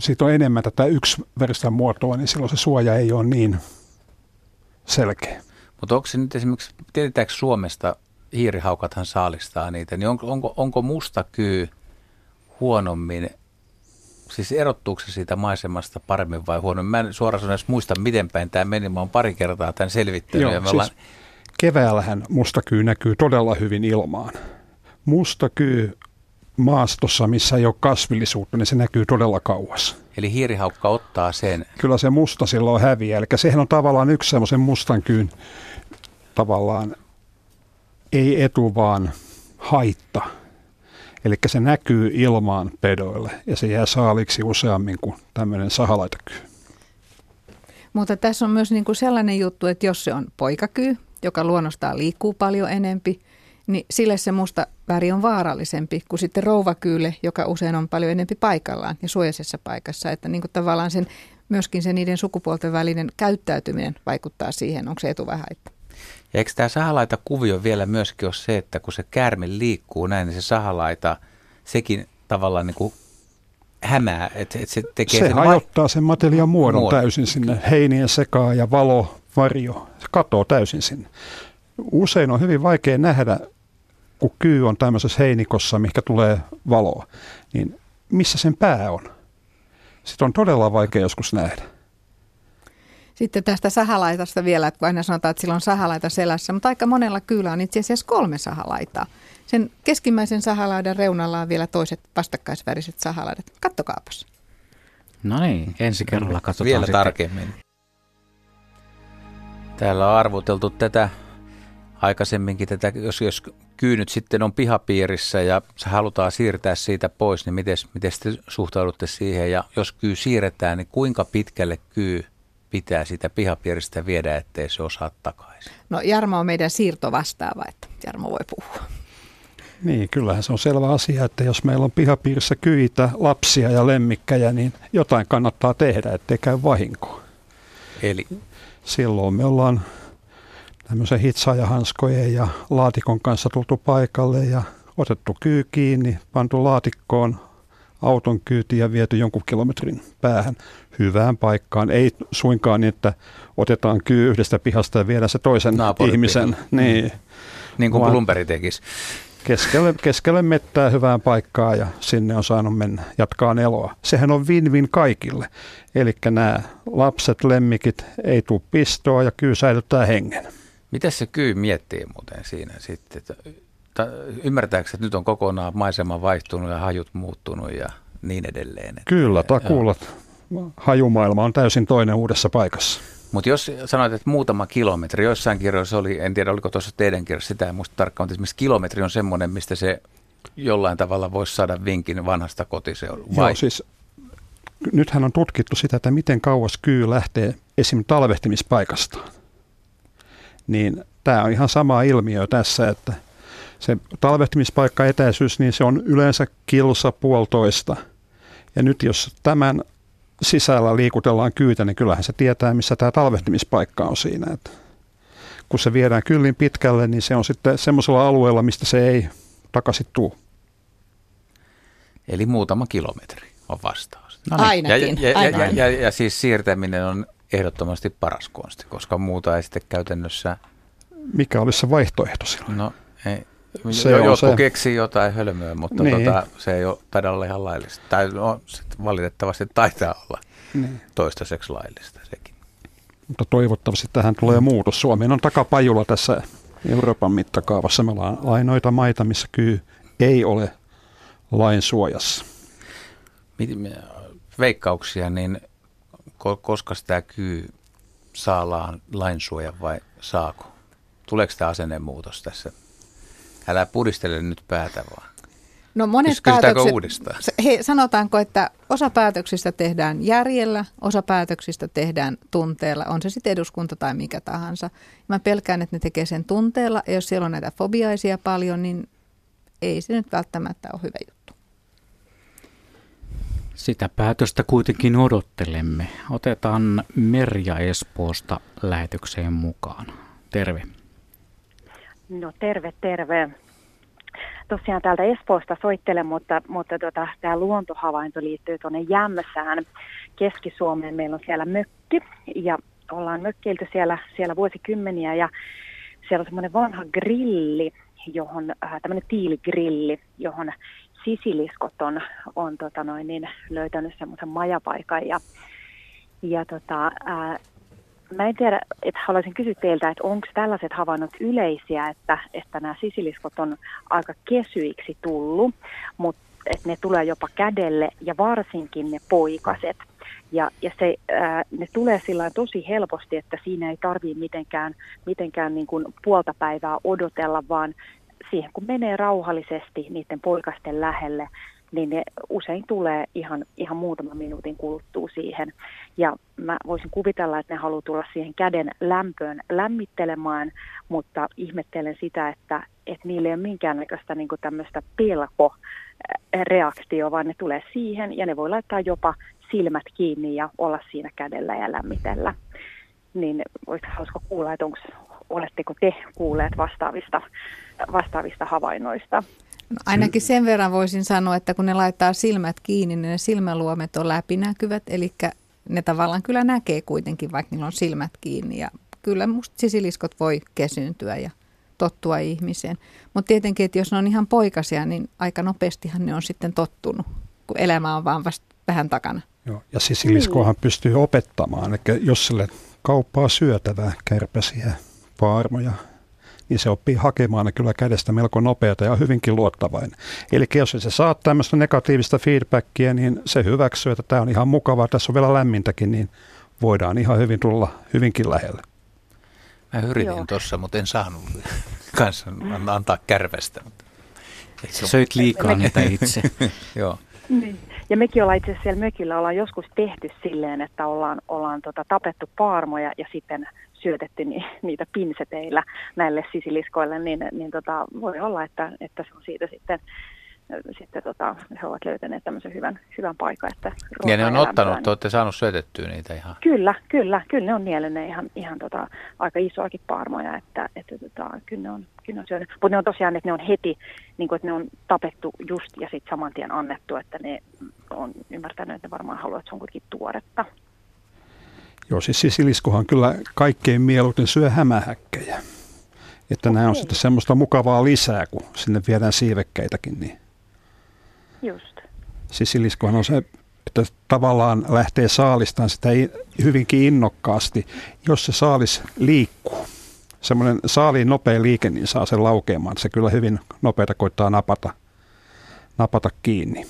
siitä on enemmän tätä yksiväristä muotoa, niin silloin se suoja ei ole niin selkeä. Mutta onko se nyt esimerkiksi, tiedetäänkö Suomesta, hiirihaukathan saalistaa niitä, niin onko, onko, onko musta kyy huonommin, siis erottuuko se siitä maisemasta paremmin vai huonommin? Mä en suoraan sanoen muista, miten päin tämä meni, mä oon pari kertaa tämän selvittänyt. Joo, ja me siis ollaan... Keväällähän mustakyy näkyy todella hyvin ilmaan. Mustakyy maastossa, missä ei ole kasvillisuutta, niin se näkyy todella kauas. Eli hiirihaukka ottaa sen. Kyllä se musta silloin häviää. Eli sehän on tavallaan yksi semmoisen mustan kyyn tavallaan ei etu, vaan haitta. Eli se näkyy ilmaan pedoille ja se jää saaliksi useammin kuin tämmöinen sahalaitakyy. Mutta tässä on myös niin kuin sellainen juttu, että jos se on poikakyy, joka luonnostaan liikkuu paljon enempi, niin sille se musta väri on vaarallisempi kuin sitten rouvakyyle, joka usein on paljon enempi paikallaan ja suojaisessa paikassa. Että niin kuin tavallaan sen, myöskin se niiden sukupuolten välinen käyttäytyminen vaikuttaa siihen, onko se etu vai haitta. Ja eikö tämä sahalaita kuvio vielä myöskin ole se, että kun se käärme liikkuu näin, niin se sahalaita, sekin tavallaan niin kuin hämää, että, että se tekee se sen hajottaa ma- sen materiaan muodon, muodon täysin sinne heinien sekaan ja valo, varjo, se katoo täysin sinne. Usein on hyvin vaikea nähdä kun kyy on tämmöisessä heinikossa, mikä tulee valoa, niin missä sen pää on? Sitä on todella vaikea joskus nähdä. Sitten tästä sahalaitasta vielä, että aina sanotaan, että sillä on sahalaita selässä, mutta aika monella kyllä on itse asiassa kolme sahalaitaa. Sen keskimmäisen sahalaidan reunalla on vielä toiset vastakkaisväriset sahalaidat. Kattokaapas. No niin, ensi kerralla katsotaan Vielä sitten. tarkemmin. Täällä on arvoteltu tätä aikaisemminkin tätä, jos, jos kyynyt sitten on pihapiirissä ja se halutaan siirtää siitä pois, niin miten, miten te suhtaudutte siihen? Ja jos kyy siirretään, niin kuinka pitkälle kyy pitää sitä pihapiiristä viedä, ettei se osaa takaisin? No Jarmo on meidän siirtovastaava, että Jarmo voi puhua. Niin, kyllähän se on selvä asia, että jos meillä on pihapiirissä kyitä, lapsia ja lemmikkejä, niin jotain kannattaa tehdä, ettei käy vahinkoa. Eli? Silloin me ollaan tämmöisen hitsaajahanskojen ja laatikon kanssa tultu paikalle ja otettu kyy kiinni, pantu laatikkoon auton kyytiin ja viety jonkun kilometrin päähän hyvään paikkaan. Ei suinkaan niin, että otetaan kyy yhdestä pihasta ja viedään se toisen Naapurin ihmisen. Pihan. Niin. Mm. niin kuin Plumperi tekisi. Keskelle, keskelle mettää hyvään paikkaan ja sinne on saanut mennä, jatkaa eloa. Sehän on win-win kaikille. Eli nämä lapset, lemmikit ei tule pistoa ja kyy säilyttää hengen. Miten se kyy miettii muuten siinä sitten? Että, ymmärtääkö, että nyt on kokonaan maisema vaihtunut ja hajut muuttunut ja niin edelleen? Kyllä, takuulla. Hajumaailma on täysin toinen uudessa paikassa. Mutta jos sanoit, että muutama kilometri, joissain kirjoissa oli, en tiedä oliko tuossa teidän kirjassa sitä, en muista tarkkaan, mutta esimerkiksi kilometri on semmoinen, mistä se jollain tavalla voisi saada vinkin vanhasta kotiseudun. Joo, siis nythän on tutkittu sitä, että miten kauas kyy lähtee esim. talvehtimispaikastaan. Niin tämä on ihan sama ilmiö tässä, että se talvehtimispaikka etäisyys, niin se on yleensä kilsa puolitoista. Ja nyt jos tämän sisällä liikutellaan kyytä, niin kyllähän se tietää, missä tämä talvehtimispaikka on siinä. Että kun se viedään kyllin pitkälle, niin se on sitten semmoisella alueella, mistä se ei takaisin tule. Eli muutama kilometri on vastaus. No niin. Ainakin. Ja, ja, ja, ja, ja, ja siis siirtäminen on ehdottomasti paras konsti, koska muuta ei sitten käytännössä... Mikä olisi se vaihtoehto silloin? No ei, se jo, joku se. keksii jotain hölmöä, mutta niin. tota, se ei ole taida olla ihan laillista. Tai no, valitettavasti taitaa olla niin. toistaiseksi laillista sekin. Mutta toivottavasti tähän tulee muutos. Suomi on takapajulla tässä Euroopan mittakaavassa. Me ollaan ainoita maita, missä kyy ei ole lain suojassa. Veikkauksia, niin koska tämä kyy saa lainsuojan vai saako? Tuleeko tämä asennemuutos tässä? Älä pudistele nyt päätä vaan. No monet päätökset, uudestaan? He, sanotaanko, että osa päätöksistä tehdään järjellä, osa päätöksistä tehdään tunteella, on se sitten eduskunta tai mikä tahansa. Mä pelkään, että ne tekee sen tunteella, ja jos siellä on näitä fobiaisia paljon, niin ei se nyt välttämättä ole hyvä juttu. Sitä päätöstä kuitenkin odottelemme. Otetaan Merja Espoosta lähetykseen mukaan. Terve. No terve, terve. Tosiaan täältä Espoosta soittelen, mutta, mutta tota, tämä luontohavainto liittyy tuonne Jämsään Keski-Suomeen. Meillä on siellä mökki ja ollaan mökkeilty siellä, siellä vuosikymmeniä ja siellä on semmoinen vanha grilli, johon, äh, tämmöinen tiiligrilli, johon sisiliskot on, on tota noin, niin löytänyt semmoisen majapaikan ja, ja tota, ää, mä en tiedä, että haluaisin kysyä teiltä, että onko tällaiset havainnot yleisiä, että, että nämä sisiliskot on aika kesyiksi tullut, mutta että ne tulee jopa kädelle ja varsinkin ne poikaset. Ja, ja se, ää, ne tulee sillä tosi helposti, että siinä ei tarvitse mitenkään, mitenkään niin kuin puolta päivää odotella, vaan siihen kun menee rauhallisesti niiden poikasten lähelle, niin ne usein tulee ihan, ihan muutaman minuutin kuluttua siihen. Ja mä voisin kuvitella, että ne haluaa tulla siihen käden lämpöön lämmittelemään, mutta ihmettelen sitä, että, että niillä ei ole minkäännäköistä niin tämmöistä pelko-reaktio, vaan ne tulee siihen ja ne voi laittaa jopa silmät kiinni ja olla siinä kädellä ja lämmitellä. Niin olisi hauska kuulla, että onko, oletteko te kuulleet vastaavista, vastaavista havainnoista? No ainakin sen verran voisin sanoa, että kun ne laittaa silmät kiinni, niin ne silmäluomet on läpinäkyvät, eli ne tavallaan kyllä näkee kuitenkin, vaikka niillä on silmät kiinni. Ja kyllä musta sisiliskot voi kesyyntyä ja tottua ihmiseen. Mutta tietenkin, että jos ne on ihan poikasia, niin aika nopeastihan ne on sitten tottunut, kun elämä on vaan vasta vähän takana. Joo, ja sisiliskohan mm. pystyy opettamaan, eli jos sille kauppaa syötävää kärpäsiä, paarmoja, niin se oppii hakemaan ne kyllä kädestä melko nopeata ja hyvinkin luottavainen. Eli jos se saa tämmöistä negatiivista feedbackia, niin se hyväksyy, että tämä on ihan mukavaa, tässä on vielä lämmintäkin, niin voidaan ihan hyvin tulla hyvinkin lähelle. Mä yritin tuossa, mutta en saanut kanssa antaa kärvestä. Söit liikaa niitä itse. Joo. Niin. Ja mekin ollaan itse asiassa siellä mökillä ollaan joskus tehty silleen, että ollaan, ollaan tota, tapettu paarmoja ja sitten syötetty ni, niitä pinseteillä näille sisiliskoille, niin, niin tota, voi olla, että, että se on siitä sitten sitten tota, he ovat löytäneet tämmöisen hyvän, hyvän paikan. Että ja ne on ottanut, te olette saanut syötettyä niitä ihan? Kyllä, kyllä, kyllä ne on nielenneet ihan, ihan tota, aika isoakin paarmoja, että, että tota, kyllä ne on, kyllä ne on syönyt. Mutta ne on tosiaan, että ne on heti, niin kuin, että ne on tapettu just ja sitten saman tien annettu, että ne on ymmärtänyt, että ne varmaan haluaa, että se on kuitenkin tuoretta. Joo, siis sisiliskohan kyllä kaikkein mieluiten syö hämähäkkejä. Että okay. nämä on sitten semmoista mukavaa lisää, kun sinne viedään siivekkeitäkin. Niin. Just. Sisiliskohan on se, että tavallaan lähtee saalistaan sitä hyvinkin innokkaasti, jos se saalis liikkuu. Semmoinen saaliin nopea liike, niin saa sen laukeamaan. Se kyllä hyvin nopeita koittaa napata, napata kiinni.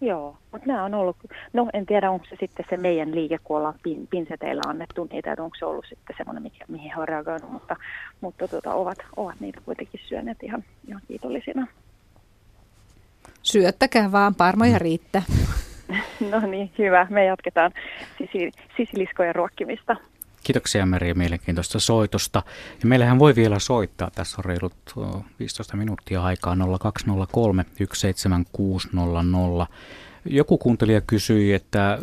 Joo, mutta nämä on ollut, no en tiedä onko se sitten se meidän liike, kun ollaan pin, pinseteillä annettu niitä, että onko se ollut sitten semmoinen, mikä, mihin he on reagoinut, mutta, mutta tota, ovat, ovat niitä kuitenkin syöneet ihan, ihan kiitollisina. Syöttäkää vaan, parmoja riittää. no niin, hyvä. Me jatketaan sisiliskojen ruokkimista. Kiitoksia Meri mielenkiintoista soitosta. Ja meillähän voi vielä soittaa. Tässä on reilut 15 minuuttia aikaa 0203 17600. Joku kuuntelija kysyi, että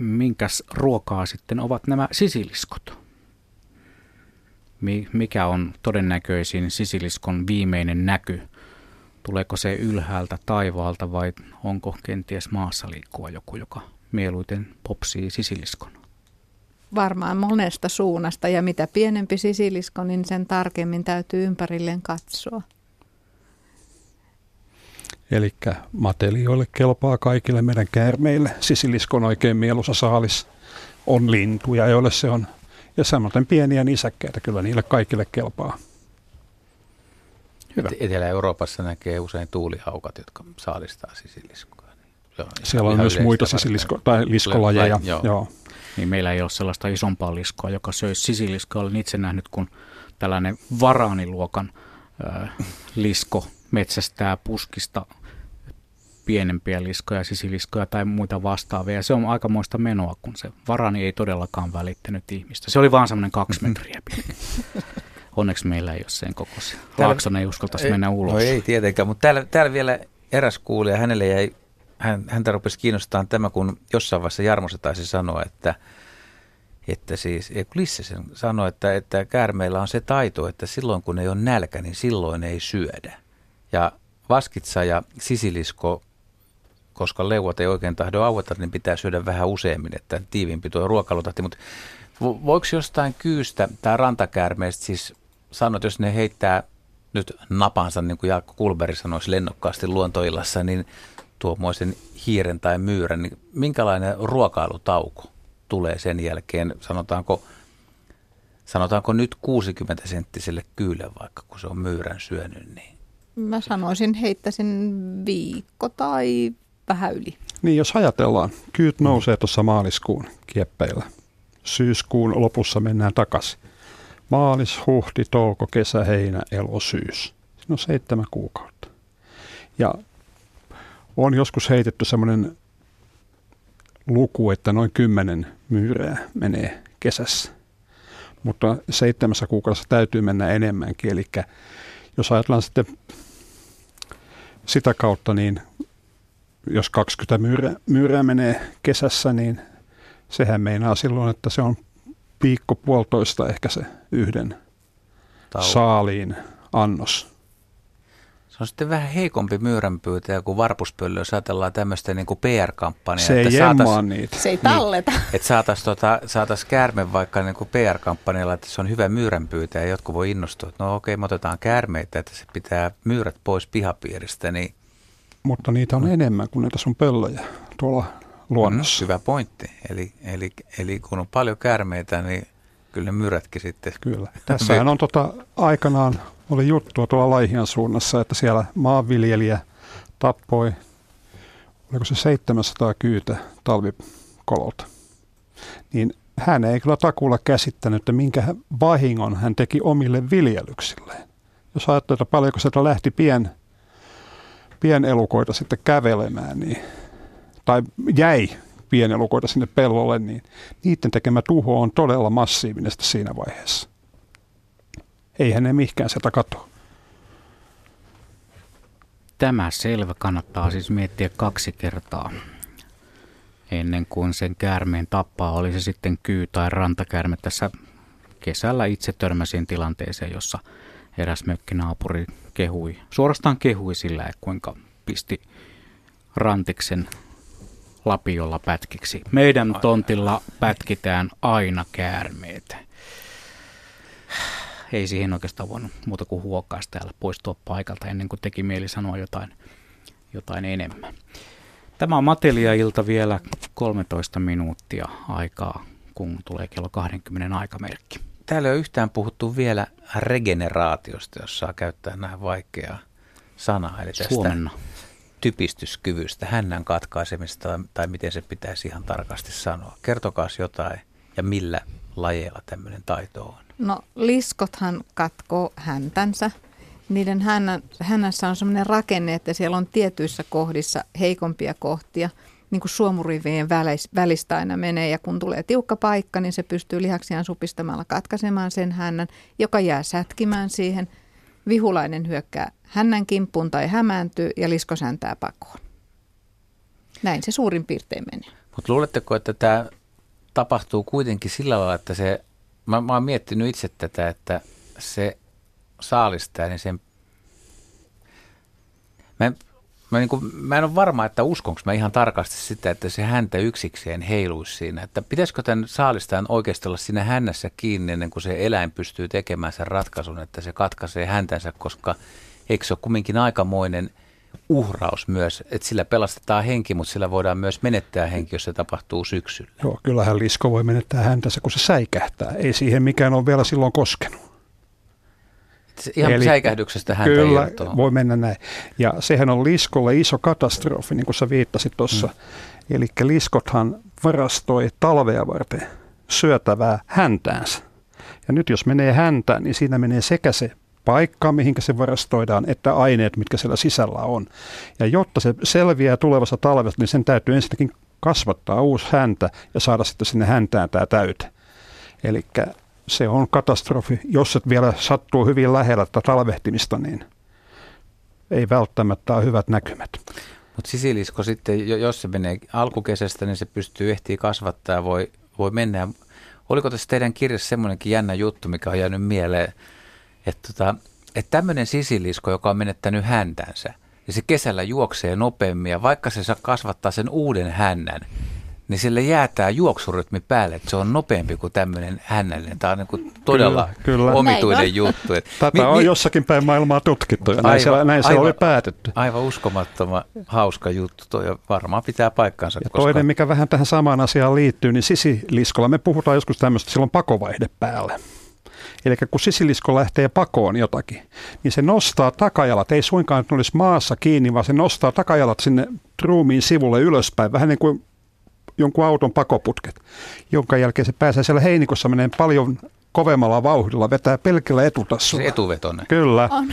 minkäs ruokaa sitten ovat nämä sisiliskot? Mikä on todennäköisin sisiliskon viimeinen näky? Tuleeko se ylhäältä taivaalta vai onko kenties maassa liikkuva joku, joka mieluiten popsii sisiliskon? Varmaan monesta suunnasta ja mitä pienempi sisilisko, niin sen tarkemmin täytyy ympärilleen katsoa. Eli matelioille kelpaa kaikille meidän käärmeille. Sisiliskon oikein mieluisa saalis on lintuja, joille se on. Ja samoin pieniä nisäkkäitä, kyllä niille kaikille kelpaa. Hyvä. Etelä-Euroopassa näkee usein tuulihaukat, jotka saalistaa sisiliskoa. Niin Siellä on myös muita sisilisko- tai liskolajeja. Joo. Joo. Niin meillä ei ole sellaista isompaa liskoa, joka söisi sisiliskoa. Olen itse nähnyt, kun tällainen varaaniluokan äh, lisko metsästää puskista pienempiä liskoja, sisiliskoja tai muita vastaavia. Se on aikamoista menoa, kun se varani ei todellakaan välittänyt ihmistä. Se oli vaan semmoinen kaksi metriä pitkä. Onneksi meillä ei ole sen kokoisia. Laakson ei uskaltaisi mennä ulos. No ei tietenkään, mutta täällä, täällä vielä eräs kuulija, hänelle jäi, hän, häntä rupesi kiinnostamaan tämä, kun jossain vaiheessa Jarmo se taisi sanoa, että, että siis, Lisse sen sanoi, että, että käärmeillä on se taito, että silloin kun ei ole nälkä, niin silloin ei syödä. Ja vaskitsa ja sisilisko, koska leuat ei oikein tahdo aueta, niin pitää syödä vähän useammin, että tiiviimpi tuo ruokailutahti. Mutta voiko jostain kyystä tai rantakäärmeestä siis sanot, jos ne heittää nyt napansa, niin kuin Jaakko Kulberi sanoisi lennokkaasti luontoillassa, niin tuommoisen hiiren tai myyrän, niin minkälainen ruokailutauko tulee sen jälkeen, sanotaanko, sanotaanko nyt 60-senttiselle kyyle vaikka, kun se on myyrän syönyt, niin Mä sanoisin, heittäisin viikko tai vähän yli. Niin, jos ajatellaan, kyyt nousee tuossa maaliskuun kieppeillä. Syyskuun lopussa mennään takaisin maalis, huhti, touko, kesä, heinä, elo, syys. Siinä on seitsemän kuukautta. Ja on joskus heitetty semmoinen luku, että noin kymmenen myyrää menee kesässä. Mutta seitsemässä kuukaudessa täytyy mennä enemmänkin. Eli jos ajatellaan sitten sitä kautta, niin jos 20 myyrää, myyrää menee kesässä, niin sehän meinaa silloin, että se on viikko puolitoista ehkä se yhden Tauko. saaliin annos. Se on sitten vähän heikompi myyränpyytäjä kuin varpuspöllö, jos ajatellaan tämmöistä niin kuin PR-kampanjaa. Se ei saatais, niitä. Se ei talleta. Niin, että saataisiin tota, saatais käärme vaikka niin kuin PR-kampanjalla, että se on hyvä myyränpyytäjä ja jotkut voi innostua, että no okei, me otetaan käärmeitä, että se pitää myyrät pois pihapiiristä. Niin... Mutta niitä on enemmän kuin näitä sun pöllöjä tuolla luonnossa. Mm, hyvä pointti. Eli, eli, eli kun on paljon käärmeitä, niin kyllä ne myrätkin sitten. Kyllä. Tässähän on tota, aikanaan oli juttua tuolla Laihian suunnassa, että siellä maanviljelijä tappoi, oliko se 700 kyytä talvikololta. Niin hän ei kyllä takuulla käsittänyt, että minkä vahingon hän teki omille viljelyksilleen. Jos ajattelee, että paljonko sieltä lähti pien, pienelukoita sitten kävelemään, niin tai jäi pienelukoita sinne pellolle, niin niiden tekemä tuho on todella massiivinen siinä vaiheessa. Eihän ne mihinkään sieltä katoa. Tämä selvä kannattaa siis miettiä kaksi kertaa ennen kuin sen käärmeen tappaa, oli se sitten kyy- tai rantakäärme. Tässä kesällä itse törmäsin tilanteeseen, jossa eräs mökkinaapuri kehui, suorastaan kehui sillä, kuinka pisti rantiksen lapiolla pätkiksi. Meidän tontilla pätkitään aina käärmeitä. Ei siihen oikeastaan voinut muuta kuin huokaista täällä poistua paikalta ennen kuin teki mieli sanoa jotain, jotain enemmän. Tämä on Matelia-ilta vielä 13 minuuttia aikaa, kun tulee kello 20 aikamerkki. Täällä ei ole yhtään puhuttu vielä regeneraatiosta, jos saa käyttää näin vaikeaa sanaa. Eli tästä Suomenna typistyskyvystä, hännän katkaisemista tai miten se pitäisi ihan tarkasti sanoa. Kertokaa jotain ja millä lajeilla tämmöinen taito on. No liskothan katkoo häntänsä. Niiden hännä, hännässä on sellainen rakenne, että siellä on tietyissä kohdissa heikompia kohtia, niin kuin suomurivien välistä aina menee. Ja kun tulee tiukka paikka, niin se pystyy lihaksiaan supistamalla katkaisemaan sen hännän, joka jää sätkimään siihen. Vihulainen hyökkää hännän kimppuun tai hämääntyy ja lisko säntää pakoon. Näin se suurin piirtein menee. Mutta luuletteko, että tämä tapahtuu kuitenkin sillä lailla, että se, mä, mä oon miettinyt itse tätä, että se saalistaa, niin sen, mä, mä, niin kuin, mä en ole varma, että uskonko mä ihan tarkasti sitä, että se häntä yksikseen heiluisi siinä. Että pitäisikö tämän saalistajan oikeasti olla siinä hännässä kiinni ennen kuin se eläin pystyy tekemään sen ratkaisun, että se katkaisee häntänsä, koska eikö se ole kumminkin aikamoinen – uhraus myös, että sillä pelastetaan henki, mutta sillä voidaan myös menettää henki, jos se tapahtuu syksyllä. Joo, kyllähän lisko voi menettää häntänsä, kun se säikähtää. Ei siihen mikään ole vielä silloin koskenut. Ihan Eli säikähdyksestä häntä Kyllä, irtoaa. voi mennä näin. Ja sehän on liskolle iso katastrofi, niin kuin sä viittasit tuossa. Mm. Eli liskothan varastoi talvea varten syötävää häntäänsä. Ja nyt jos menee häntään, niin siinä menee sekä se paikka, mihinkä se varastoidaan, että aineet, mitkä siellä sisällä on. Ja jotta se selviää tulevassa talvesta, niin sen täytyy ensinnäkin kasvattaa uusi häntä ja saada sitten sinne häntään tämä täyte. Eli se on katastrofi. Jos et vielä sattuu hyvin lähellä tätä talvehtimista, niin ei välttämättä ole hyvät näkymät. Mutta sisilisko sitten, jos se menee alkukesästä, niin se pystyy ehtii kasvattaa voi, voi mennä. Oliko tässä teidän kirjassa semmoinenkin jännä juttu, mikä on jäänyt mieleen? Että tota, et tämmöinen sisilisko, joka on menettänyt häntänsä, ja se kesällä juoksee nopeammin, ja vaikka se saa kasvattaa sen uuden hännän, niin sille jäätää juoksurytmi päälle, että se on nopeampi kuin tämmöinen hännällinen. Tämä on niin kuin todella kyllä, kyllä. omituinen juttu. Tätä mi, on mi, jossakin päin maailmaa tutkittu ja näin, aivan, siellä, näin aivan, oli päätetty. Aivan uskomattoman hauska juttu tuo ja varmaan pitää paikkansa. Ja koska... toinen, mikä vähän tähän samaan asiaan liittyy, niin sisiliskolla me puhutaan joskus tämmöistä, silloin pakovaihde päälle. Eli kun sisilisko lähtee pakoon jotakin, niin se nostaa takajalat, ei suinkaan että olisi maassa kiinni, vaan se nostaa takajalat sinne ruumiin sivulle ylöspäin, vähän niin kuin jonkun auton pakoputket, jonka jälkeen se pääsee siellä heinikossa menee paljon kovemmalla vauhdilla, vetää pelkillä etutassulla. Se etuvetoinen. Kyllä. On.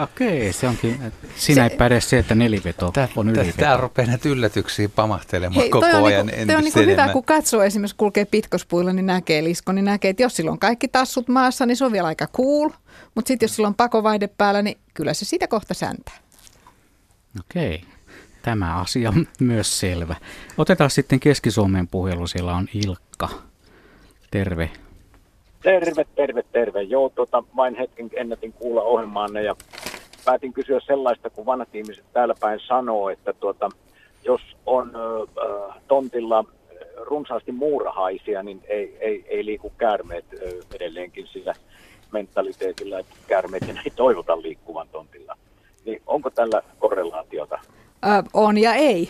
Okei, se onkin. Siinä se, ei päde se, että neliveto tää, on yliveto. Tämä rupeaa näitä yllätyksiä pamahtelemaan Hei, koko on ajan niinku, on niinku hyvä, kun katsoo esimerkiksi kulkee pitkospuilla, niin näkee lisko, niin näkee, että jos sillä on kaikki tassut maassa, niin se on vielä aika cool. Mutta sitten jos sillä on pakovaide päällä, niin kyllä se sitä kohta säntää. Okei, tämä asia on myös selvä. Otetaan sitten Keski-Suomen puhelu, siellä on Ilkka. Terve. Terve, terve, terve. Joo, tota, vain hetken ennätin kuulla ohjelmaanne ja päätin kysyä sellaista, kun vanhat ihmiset täällä päin sanoo, että tuota, jos on ö, tontilla runsaasti muurahaisia, niin ei, ei, ei liiku käärmeet ö, edelleenkin sillä mentaliteetillä, että käärmeet ei toivota liikkuvan tontilla. Niin onko tällä korrelaatiota? Ö, on ja ei.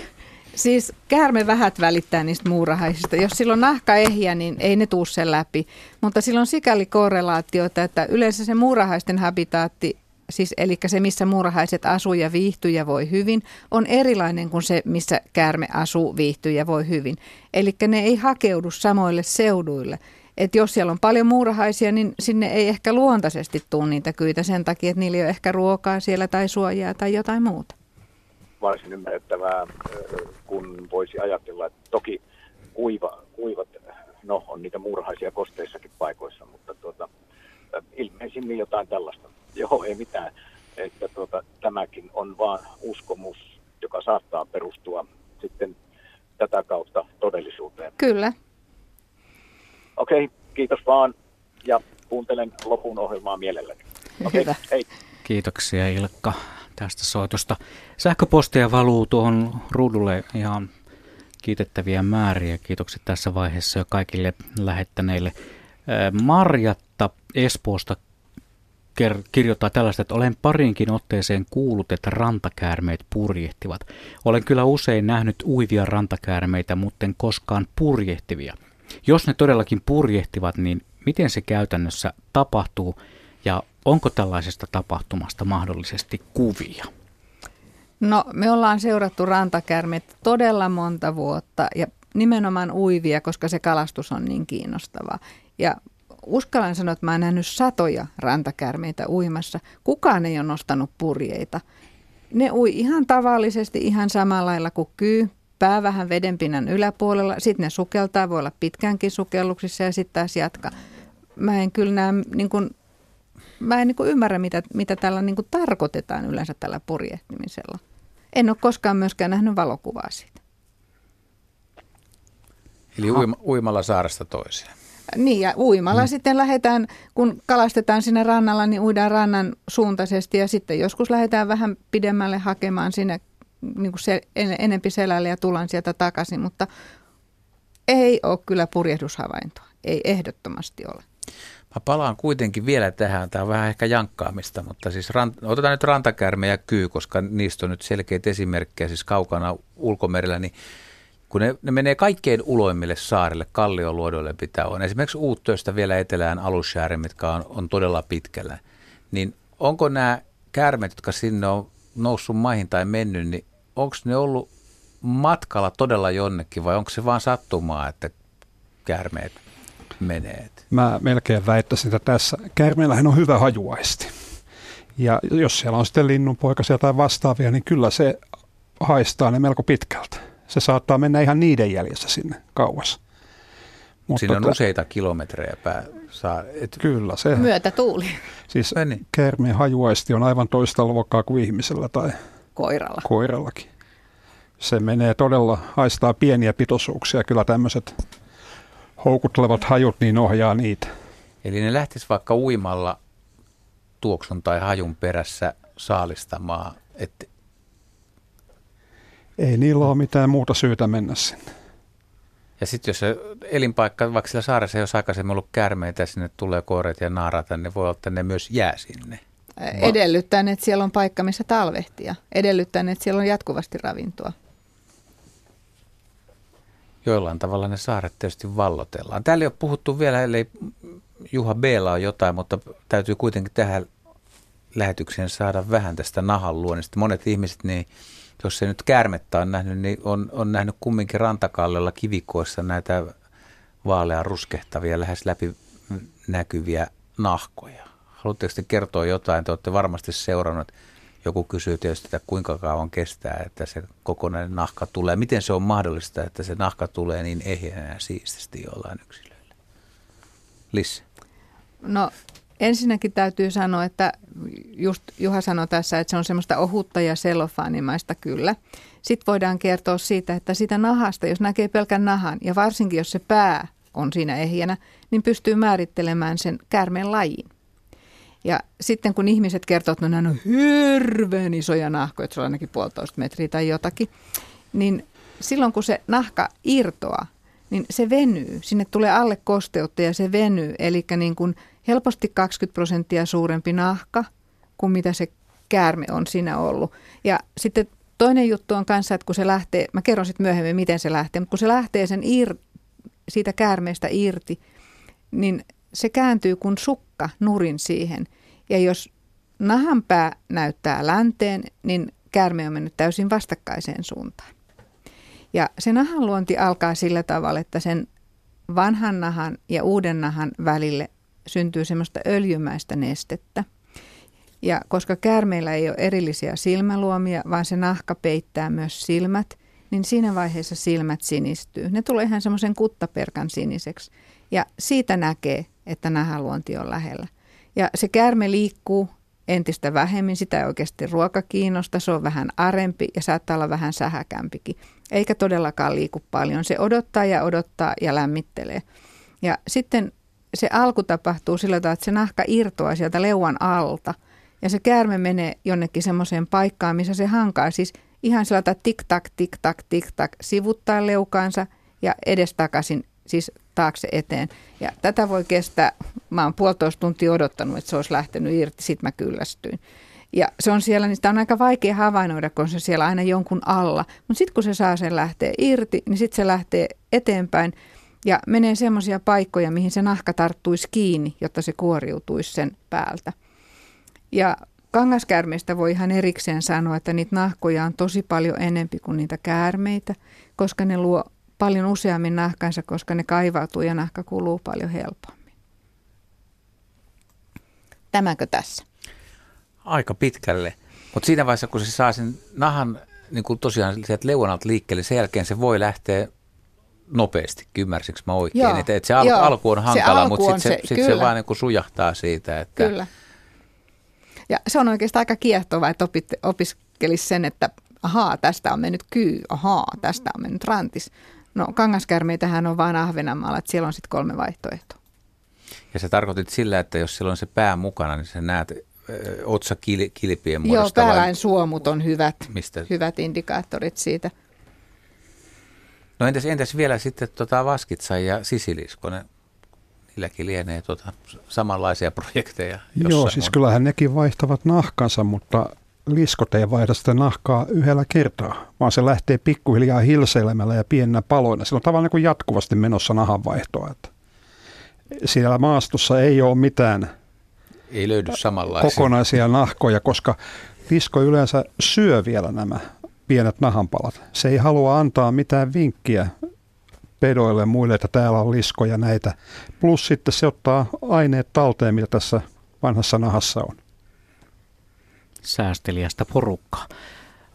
Siis käärme vähät välittää niistä muurahaisista. Jos silloin nahka ehjä, niin ei ne tuu sen läpi. Mutta silloin sikäli korrelaatiota, että yleensä se muurahaisten habitaatti, siis eli se missä muurahaiset asuu ja viihtyy ja voi hyvin, on erilainen kuin se missä käärme asuu, viihtyy ja voi hyvin. Eli ne ei hakeudu samoille seuduille. Et jos siellä on paljon muurahaisia, niin sinne ei ehkä luontaisesti tule niitä kyitä sen takia, että niillä ei ole ehkä ruokaa siellä tai suojaa tai jotain muuta varsin ymmärrettävää, kun voisi ajatella, että toki kuiva, kuivat, no on niitä murhaisia kosteissakin paikoissa, mutta tuota, ilmeisimmin jotain tällaista. Joo, ei mitään. Että tuota, tämäkin on vaan uskomus, joka saattaa perustua sitten tätä kautta todellisuuteen. Kyllä. Okei, okay, kiitos vaan ja kuuntelen lopun ohjelmaa mielelläni. Okay, Hyvä. Hei. Kiitoksia Ilkka tästä soitosta. Sähköpostia valuu tuohon ruudulle ihan kiitettäviä määriä. Kiitokset tässä vaiheessa jo kaikille lähettäneille. Marjatta Espoosta kirjoittaa tällaista, että olen parinkin otteeseen kuullut, että rantakäärmeet purjehtivat. Olen kyllä usein nähnyt uivia rantakäärmeitä, mutta en koskaan purjehtivia. Jos ne todellakin purjehtivat, niin miten se käytännössä tapahtuu ja onko tällaisesta tapahtumasta mahdollisesti kuvia? No me ollaan seurattu rantakärmeet todella monta vuotta ja nimenomaan uivia, koska se kalastus on niin kiinnostavaa. Ja uskallan sanoa, että mä oon nähnyt satoja rantakärmeitä uimassa. Kukaan ei ole nostanut purjeita. Ne ui ihan tavallisesti, ihan samalla lailla kuin kyy, pää vähän vedenpinnan yläpuolella. Sitten ne sukeltaa, voi olla pitkänkin sukelluksissa ja sitten taas jatkaa. Mä en kyllä näe, niin kuin, mä en niin kuin ymmärrä, mitä, mitä tällä niin kuin tarkoitetaan yleensä tällä purjehtimisella. En ole koskaan myöskään nähnyt valokuvaa siitä. Eli uima, uimalla saaresta toiseen. Niin, ja uimalla hmm. sitten lähdetään, kun kalastetaan sinne rannalla, niin uidaan rannan suuntaisesti ja sitten joskus lähdetään vähän pidemmälle hakemaan sinne niin kuin se, en, enempi selälle ja tullaan sieltä takaisin, mutta ei ole kyllä purjehdushavaintoa. Ei ehdottomasti ole. Mä palaan kuitenkin vielä tähän, tämä on vähän ehkä jankkaamista, mutta siis rant, otetaan nyt rantakärme ja kyy, koska niistä on nyt selkeitä esimerkkejä siis kaukana ulkomerellä, niin kun ne, ne menee kaikkein uloimmille saarille, kallioluodoille pitää on. Esimerkiksi Uuttöistä vielä etelään alusjääre, mitkä on, on todella pitkällä. Niin onko nämä kärmet, jotka sinne on noussut maihin tai mennyt, niin onko ne ollut matkalla todella jonnekin vai onko se vaan sattumaa, että käärmeet menee? Mä melkein väittäisin, että tässä käärmeellähän on hyvä hajuaisti. Ja jos siellä on sitten linnunpoikasia tai vastaavia, niin kyllä se haistaa ne melko pitkältä. Se saattaa mennä ihan niiden jäljessä sinne kauas. Mutta Siinä on tota, useita kilometrejä pää saa. Et... Kyllä se. Myötä tuuli. Siis niin. käärmeen hajuaisti on aivan toista luokkaa kuin ihmisellä tai koiralla. koirallakin. Se menee todella, haistaa pieniä pitoisuuksia. Kyllä tämmöiset houkuttelevat hajut niin ohjaa niitä. Eli ne lähtis vaikka uimalla tuoksun tai hajun perässä saalistamaan, että ei niillä ole mitään muuta syytä mennä sinne. Ja sitten jos se elinpaikka, vaikka sillä saaressa ei olisi aikaisemmin ollut käärmeitä, sinne tulee koirat ja naarata, niin voi olla, että ne myös jää sinne. Edellyttäen, että siellä on paikka, missä talvehtia. Edellyttäen, että siellä on jatkuvasti ravintoa. Joillain tavalla ne saaret tietysti vallotellaan. Täällä ei ole puhuttu vielä, ellei Juha b on jotain, mutta täytyy kuitenkin tähän lähetykseen saada vähän tästä nahan luonnista. Monet ihmiset niin jos se nyt käärmettä on nähnyt, niin on, on nähnyt kumminkin rantakallella kivikoissa näitä vaalean ruskehtavia, lähes läpi näkyviä nahkoja. Haluatteko te kertoa jotain? Te olette varmasti seurannut. Joku kysyy tietysti, että kuinka kauan kestää, että se kokonainen nahka tulee. Miten se on mahdollista, että se nahka tulee niin ehjänä ja siististi jollain yksilöllä? Liss. No Ensinnäkin täytyy sanoa, että just Juha sanoi tässä, että se on semmoista ohutta ja sellofaanimaista kyllä. Sitten voidaan kertoa siitä, että sitä nahasta, jos näkee pelkän nahan ja varsinkin jos se pää on siinä ehjänä, niin pystyy määrittelemään sen käärmeen lajin. Ja sitten kun ihmiset kertovat, että no nämä on hirveän isoja nahkoja, että se on ainakin puolitoista metriä tai jotakin, niin silloin kun se nahka irtoaa, niin se venyy. Sinne tulee alle kosteutta ja se venyy. Eli niin kuin helposti 20 prosenttia suurempi nahka kuin mitä se käärme on siinä ollut. Ja sitten toinen juttu on kanssa, että kun se lähtee, mä kerron sitten myöhemmin, miten se lähtee, mutta kun se lähtee sen ir, siitä käärmeestä irti, niin se kääntyy kuin sukka nurin siihen. Ja jos nahanpää näyttää länteen, niin käärme on mennyt täysin vastakkaiseen suuntaan. Ja se nahan luonti alkaa sillä tavalla, että sen vanhan nahan ja uuden nahan välille syntyy semmoista öljymäistä nestettä. Ja koska käärmeillä ei ole erillisiä silmäluomia, vaan se nahka peittää myös silmät, niin siinä vaiheessa silmät sinistyy. Ne tulee ihan semmoisen kuttaperkan siniseksi. Ja siitä näkee, että nahaluonti on lähellä. Ja se käärme liikkuu entistä vähemmin, sitä ei oikeasti ruoka kiinnosta, se on vähän arempi ja saattaa olla vähän sähäkämpikin. Eikä todellakaan liiku paljon, se odottaa ja odottaa ja lämmittelee. Ja sitten se alku tapahtuu sillä tavalla, että se nahka irtoaa sieltä leuan alta ja se käärme menee jonnekin semmoiseen paikkaan, missä se hankaa siis ihan sillä tavalla tik-tak, tik-tak, tik-tak sivuttaa leukaansa ja edestakaisin siis taakse eteen. Ja tätä voi kestää, mä oon puolitoista tuntia odottanut, että se olisi lähtenyt irti, sit mä kyllästyin. Ja se on siellä, niin sitä on aika vaikea havainnoida, kun se siellä aina jonkun alla. Mutta sitten kun se saa sen lähteä irti, niin sitten se lähtee eteenpäin ja menee semmoisia paikkoja, mihin se nahka tarttuisi kiinni, jotta se kuoriutuisi sen päältä. Ja kangaskäärmeistä voi ihan erikseen sanoa, että niitä nahkoja on tosi paljon enempi kuin niitä käärmeitä, koska ne luo paljon useammin nahkansa, koska ne kaivautuu ja nahka kuluu paljon helpommin. Tämäkö tässä? Aika pitkälle. Mutta siinä vaiheessa, kun se saa sen nahan niin kuin tosiaan sieltä leuanalta liikkeelle, sen jälkeen se voi lähteä nopeasti, ymmärsikö mä oikein? Joo, että, että se al- joo, alku on hankala, mutta sitten se, sit se vaan niin kuin sujahtaa siitä. Että... Kyllä. Ja se on oikeastaan aika kiehtovaa, että opit, opiskelisi sen, että ahaa, tästä on mennyt kyy, ahaa, tästä on mennyt rantis. No kangaskärmeitähän on vain Ahvenanmaalla, että siellä on sitten kolme vaihtoehtoa. Ja se tarkoitit sillä, että jos siellä on se pää mukana, niin sä näet otsakilpien muodosta. Joo, pääläin suomut on hyvät, Mistä? hyvät indikaattorit siitä. No entäs, entäs vielä sitten tota Vaskitsa ja Sisilisko, ne, niilläkin lienee tota samanlaisia projekteja. Joo, siis on. kyllähän nekin vaihtavat nahkansa, mutta liskot ei vaihda sitä nahkaa yhdellä kertaa, vaan se lähtee pikkuhiljaa hilseilemällä ja pienenä paloina. Sillä on tavallaan niin kuin jatkuvasti menossa nahanvaihtoa. Että siellä maastossa ei ole mitään ei löydy samanlaisia. kokonaisia nahkoja, koska lisko yleensä syö vielä nämä pienet nahanpalat. Se ei halua antaa mitään vinkkiä pedoille muille, että täällä on liskoja näitä. Plus sitten se ottaa aineet talteen, mitä tässä vanhassa nahassa on. Säästeliästä porukkaa.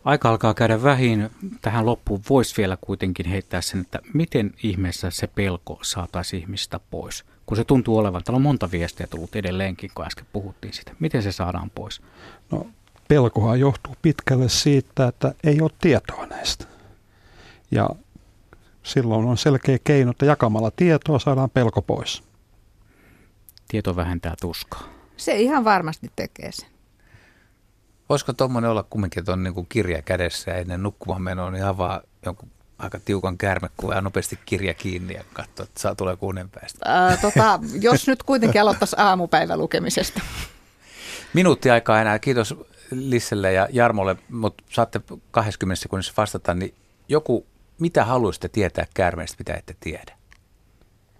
Aika alkaa käydä vähin. Tähän loppuun voisi vielä kuitenkin heittää sen, että miten ihmeessä se pelko saataisiin ihmistä pois. Kun se tuntuu olevan, täällä on monta viestiä tullut edelleenkin, kun äsken puhuttiin sitä. Miten se saadaan pois? No pelkohan johtuu pitkälle siitä, että ei ole tietoa näistä. Ja silloin on selkeä keino, että jakamalla tietoa saadaan pelko pois. Tieto vähentää tuskaa. Se ihan varmasti tekee sen. Voisiko tuommoinen olla kumminkin tuon niin kirja kädessä ja ennen nukkumaan menoa, niin avaa jonkun aika tiukan käärmekuva ja nopeasti kirja kiinni ja katsoa, että saa tulee kuunen päästä. Ää, tota, jos nyt kuitenkin aloittaisi aamupäivä lukemisesta. Minuutti aikaa enää. Kiitos Lisselle ja Jarmolle, mutta saatte 20 sekunnissa vastata, niin joku, mitä haluaisitte tietää käärmeistä, mitä ette tiedä?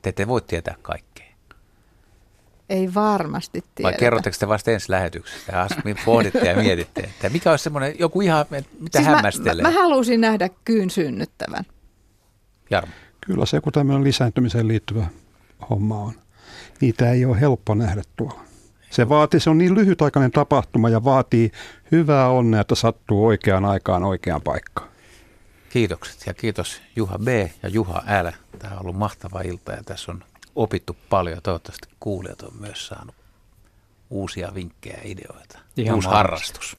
Te ette voi tietää kaikkea. Ei varmasti tiedä. Vai kerrotteko te vasta ensi lähetyksessä? Ja pohditte ja mietitte, että mikä olisi semmoinen joku ihan, mitä siis hämmästelee? Mä, mä, mä halusin nähdä kyyn synnyttävän. Jarmo. Kyllä se, kun tämmöinen lisääntymiseen liittyvä homma on. Niitä ei ole helppo nähdä tuolla. Se vaatii, se on niin lyhytaikainen tapahtuma ja vaatii hyvää onnea, että sattuu oikeaan aikaan oikeaan paikkaan. Kiitokset ja kiitos Juha B. ja Juha L. Tämä on ollut mahtava ilta ja tässä on opittu paljon. Toivottavasti kuulijat on myös saanut uusia vinkkejä ja ideoita. Ihan Uusi harrastus.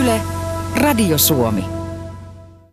Yle, Radio Suomi.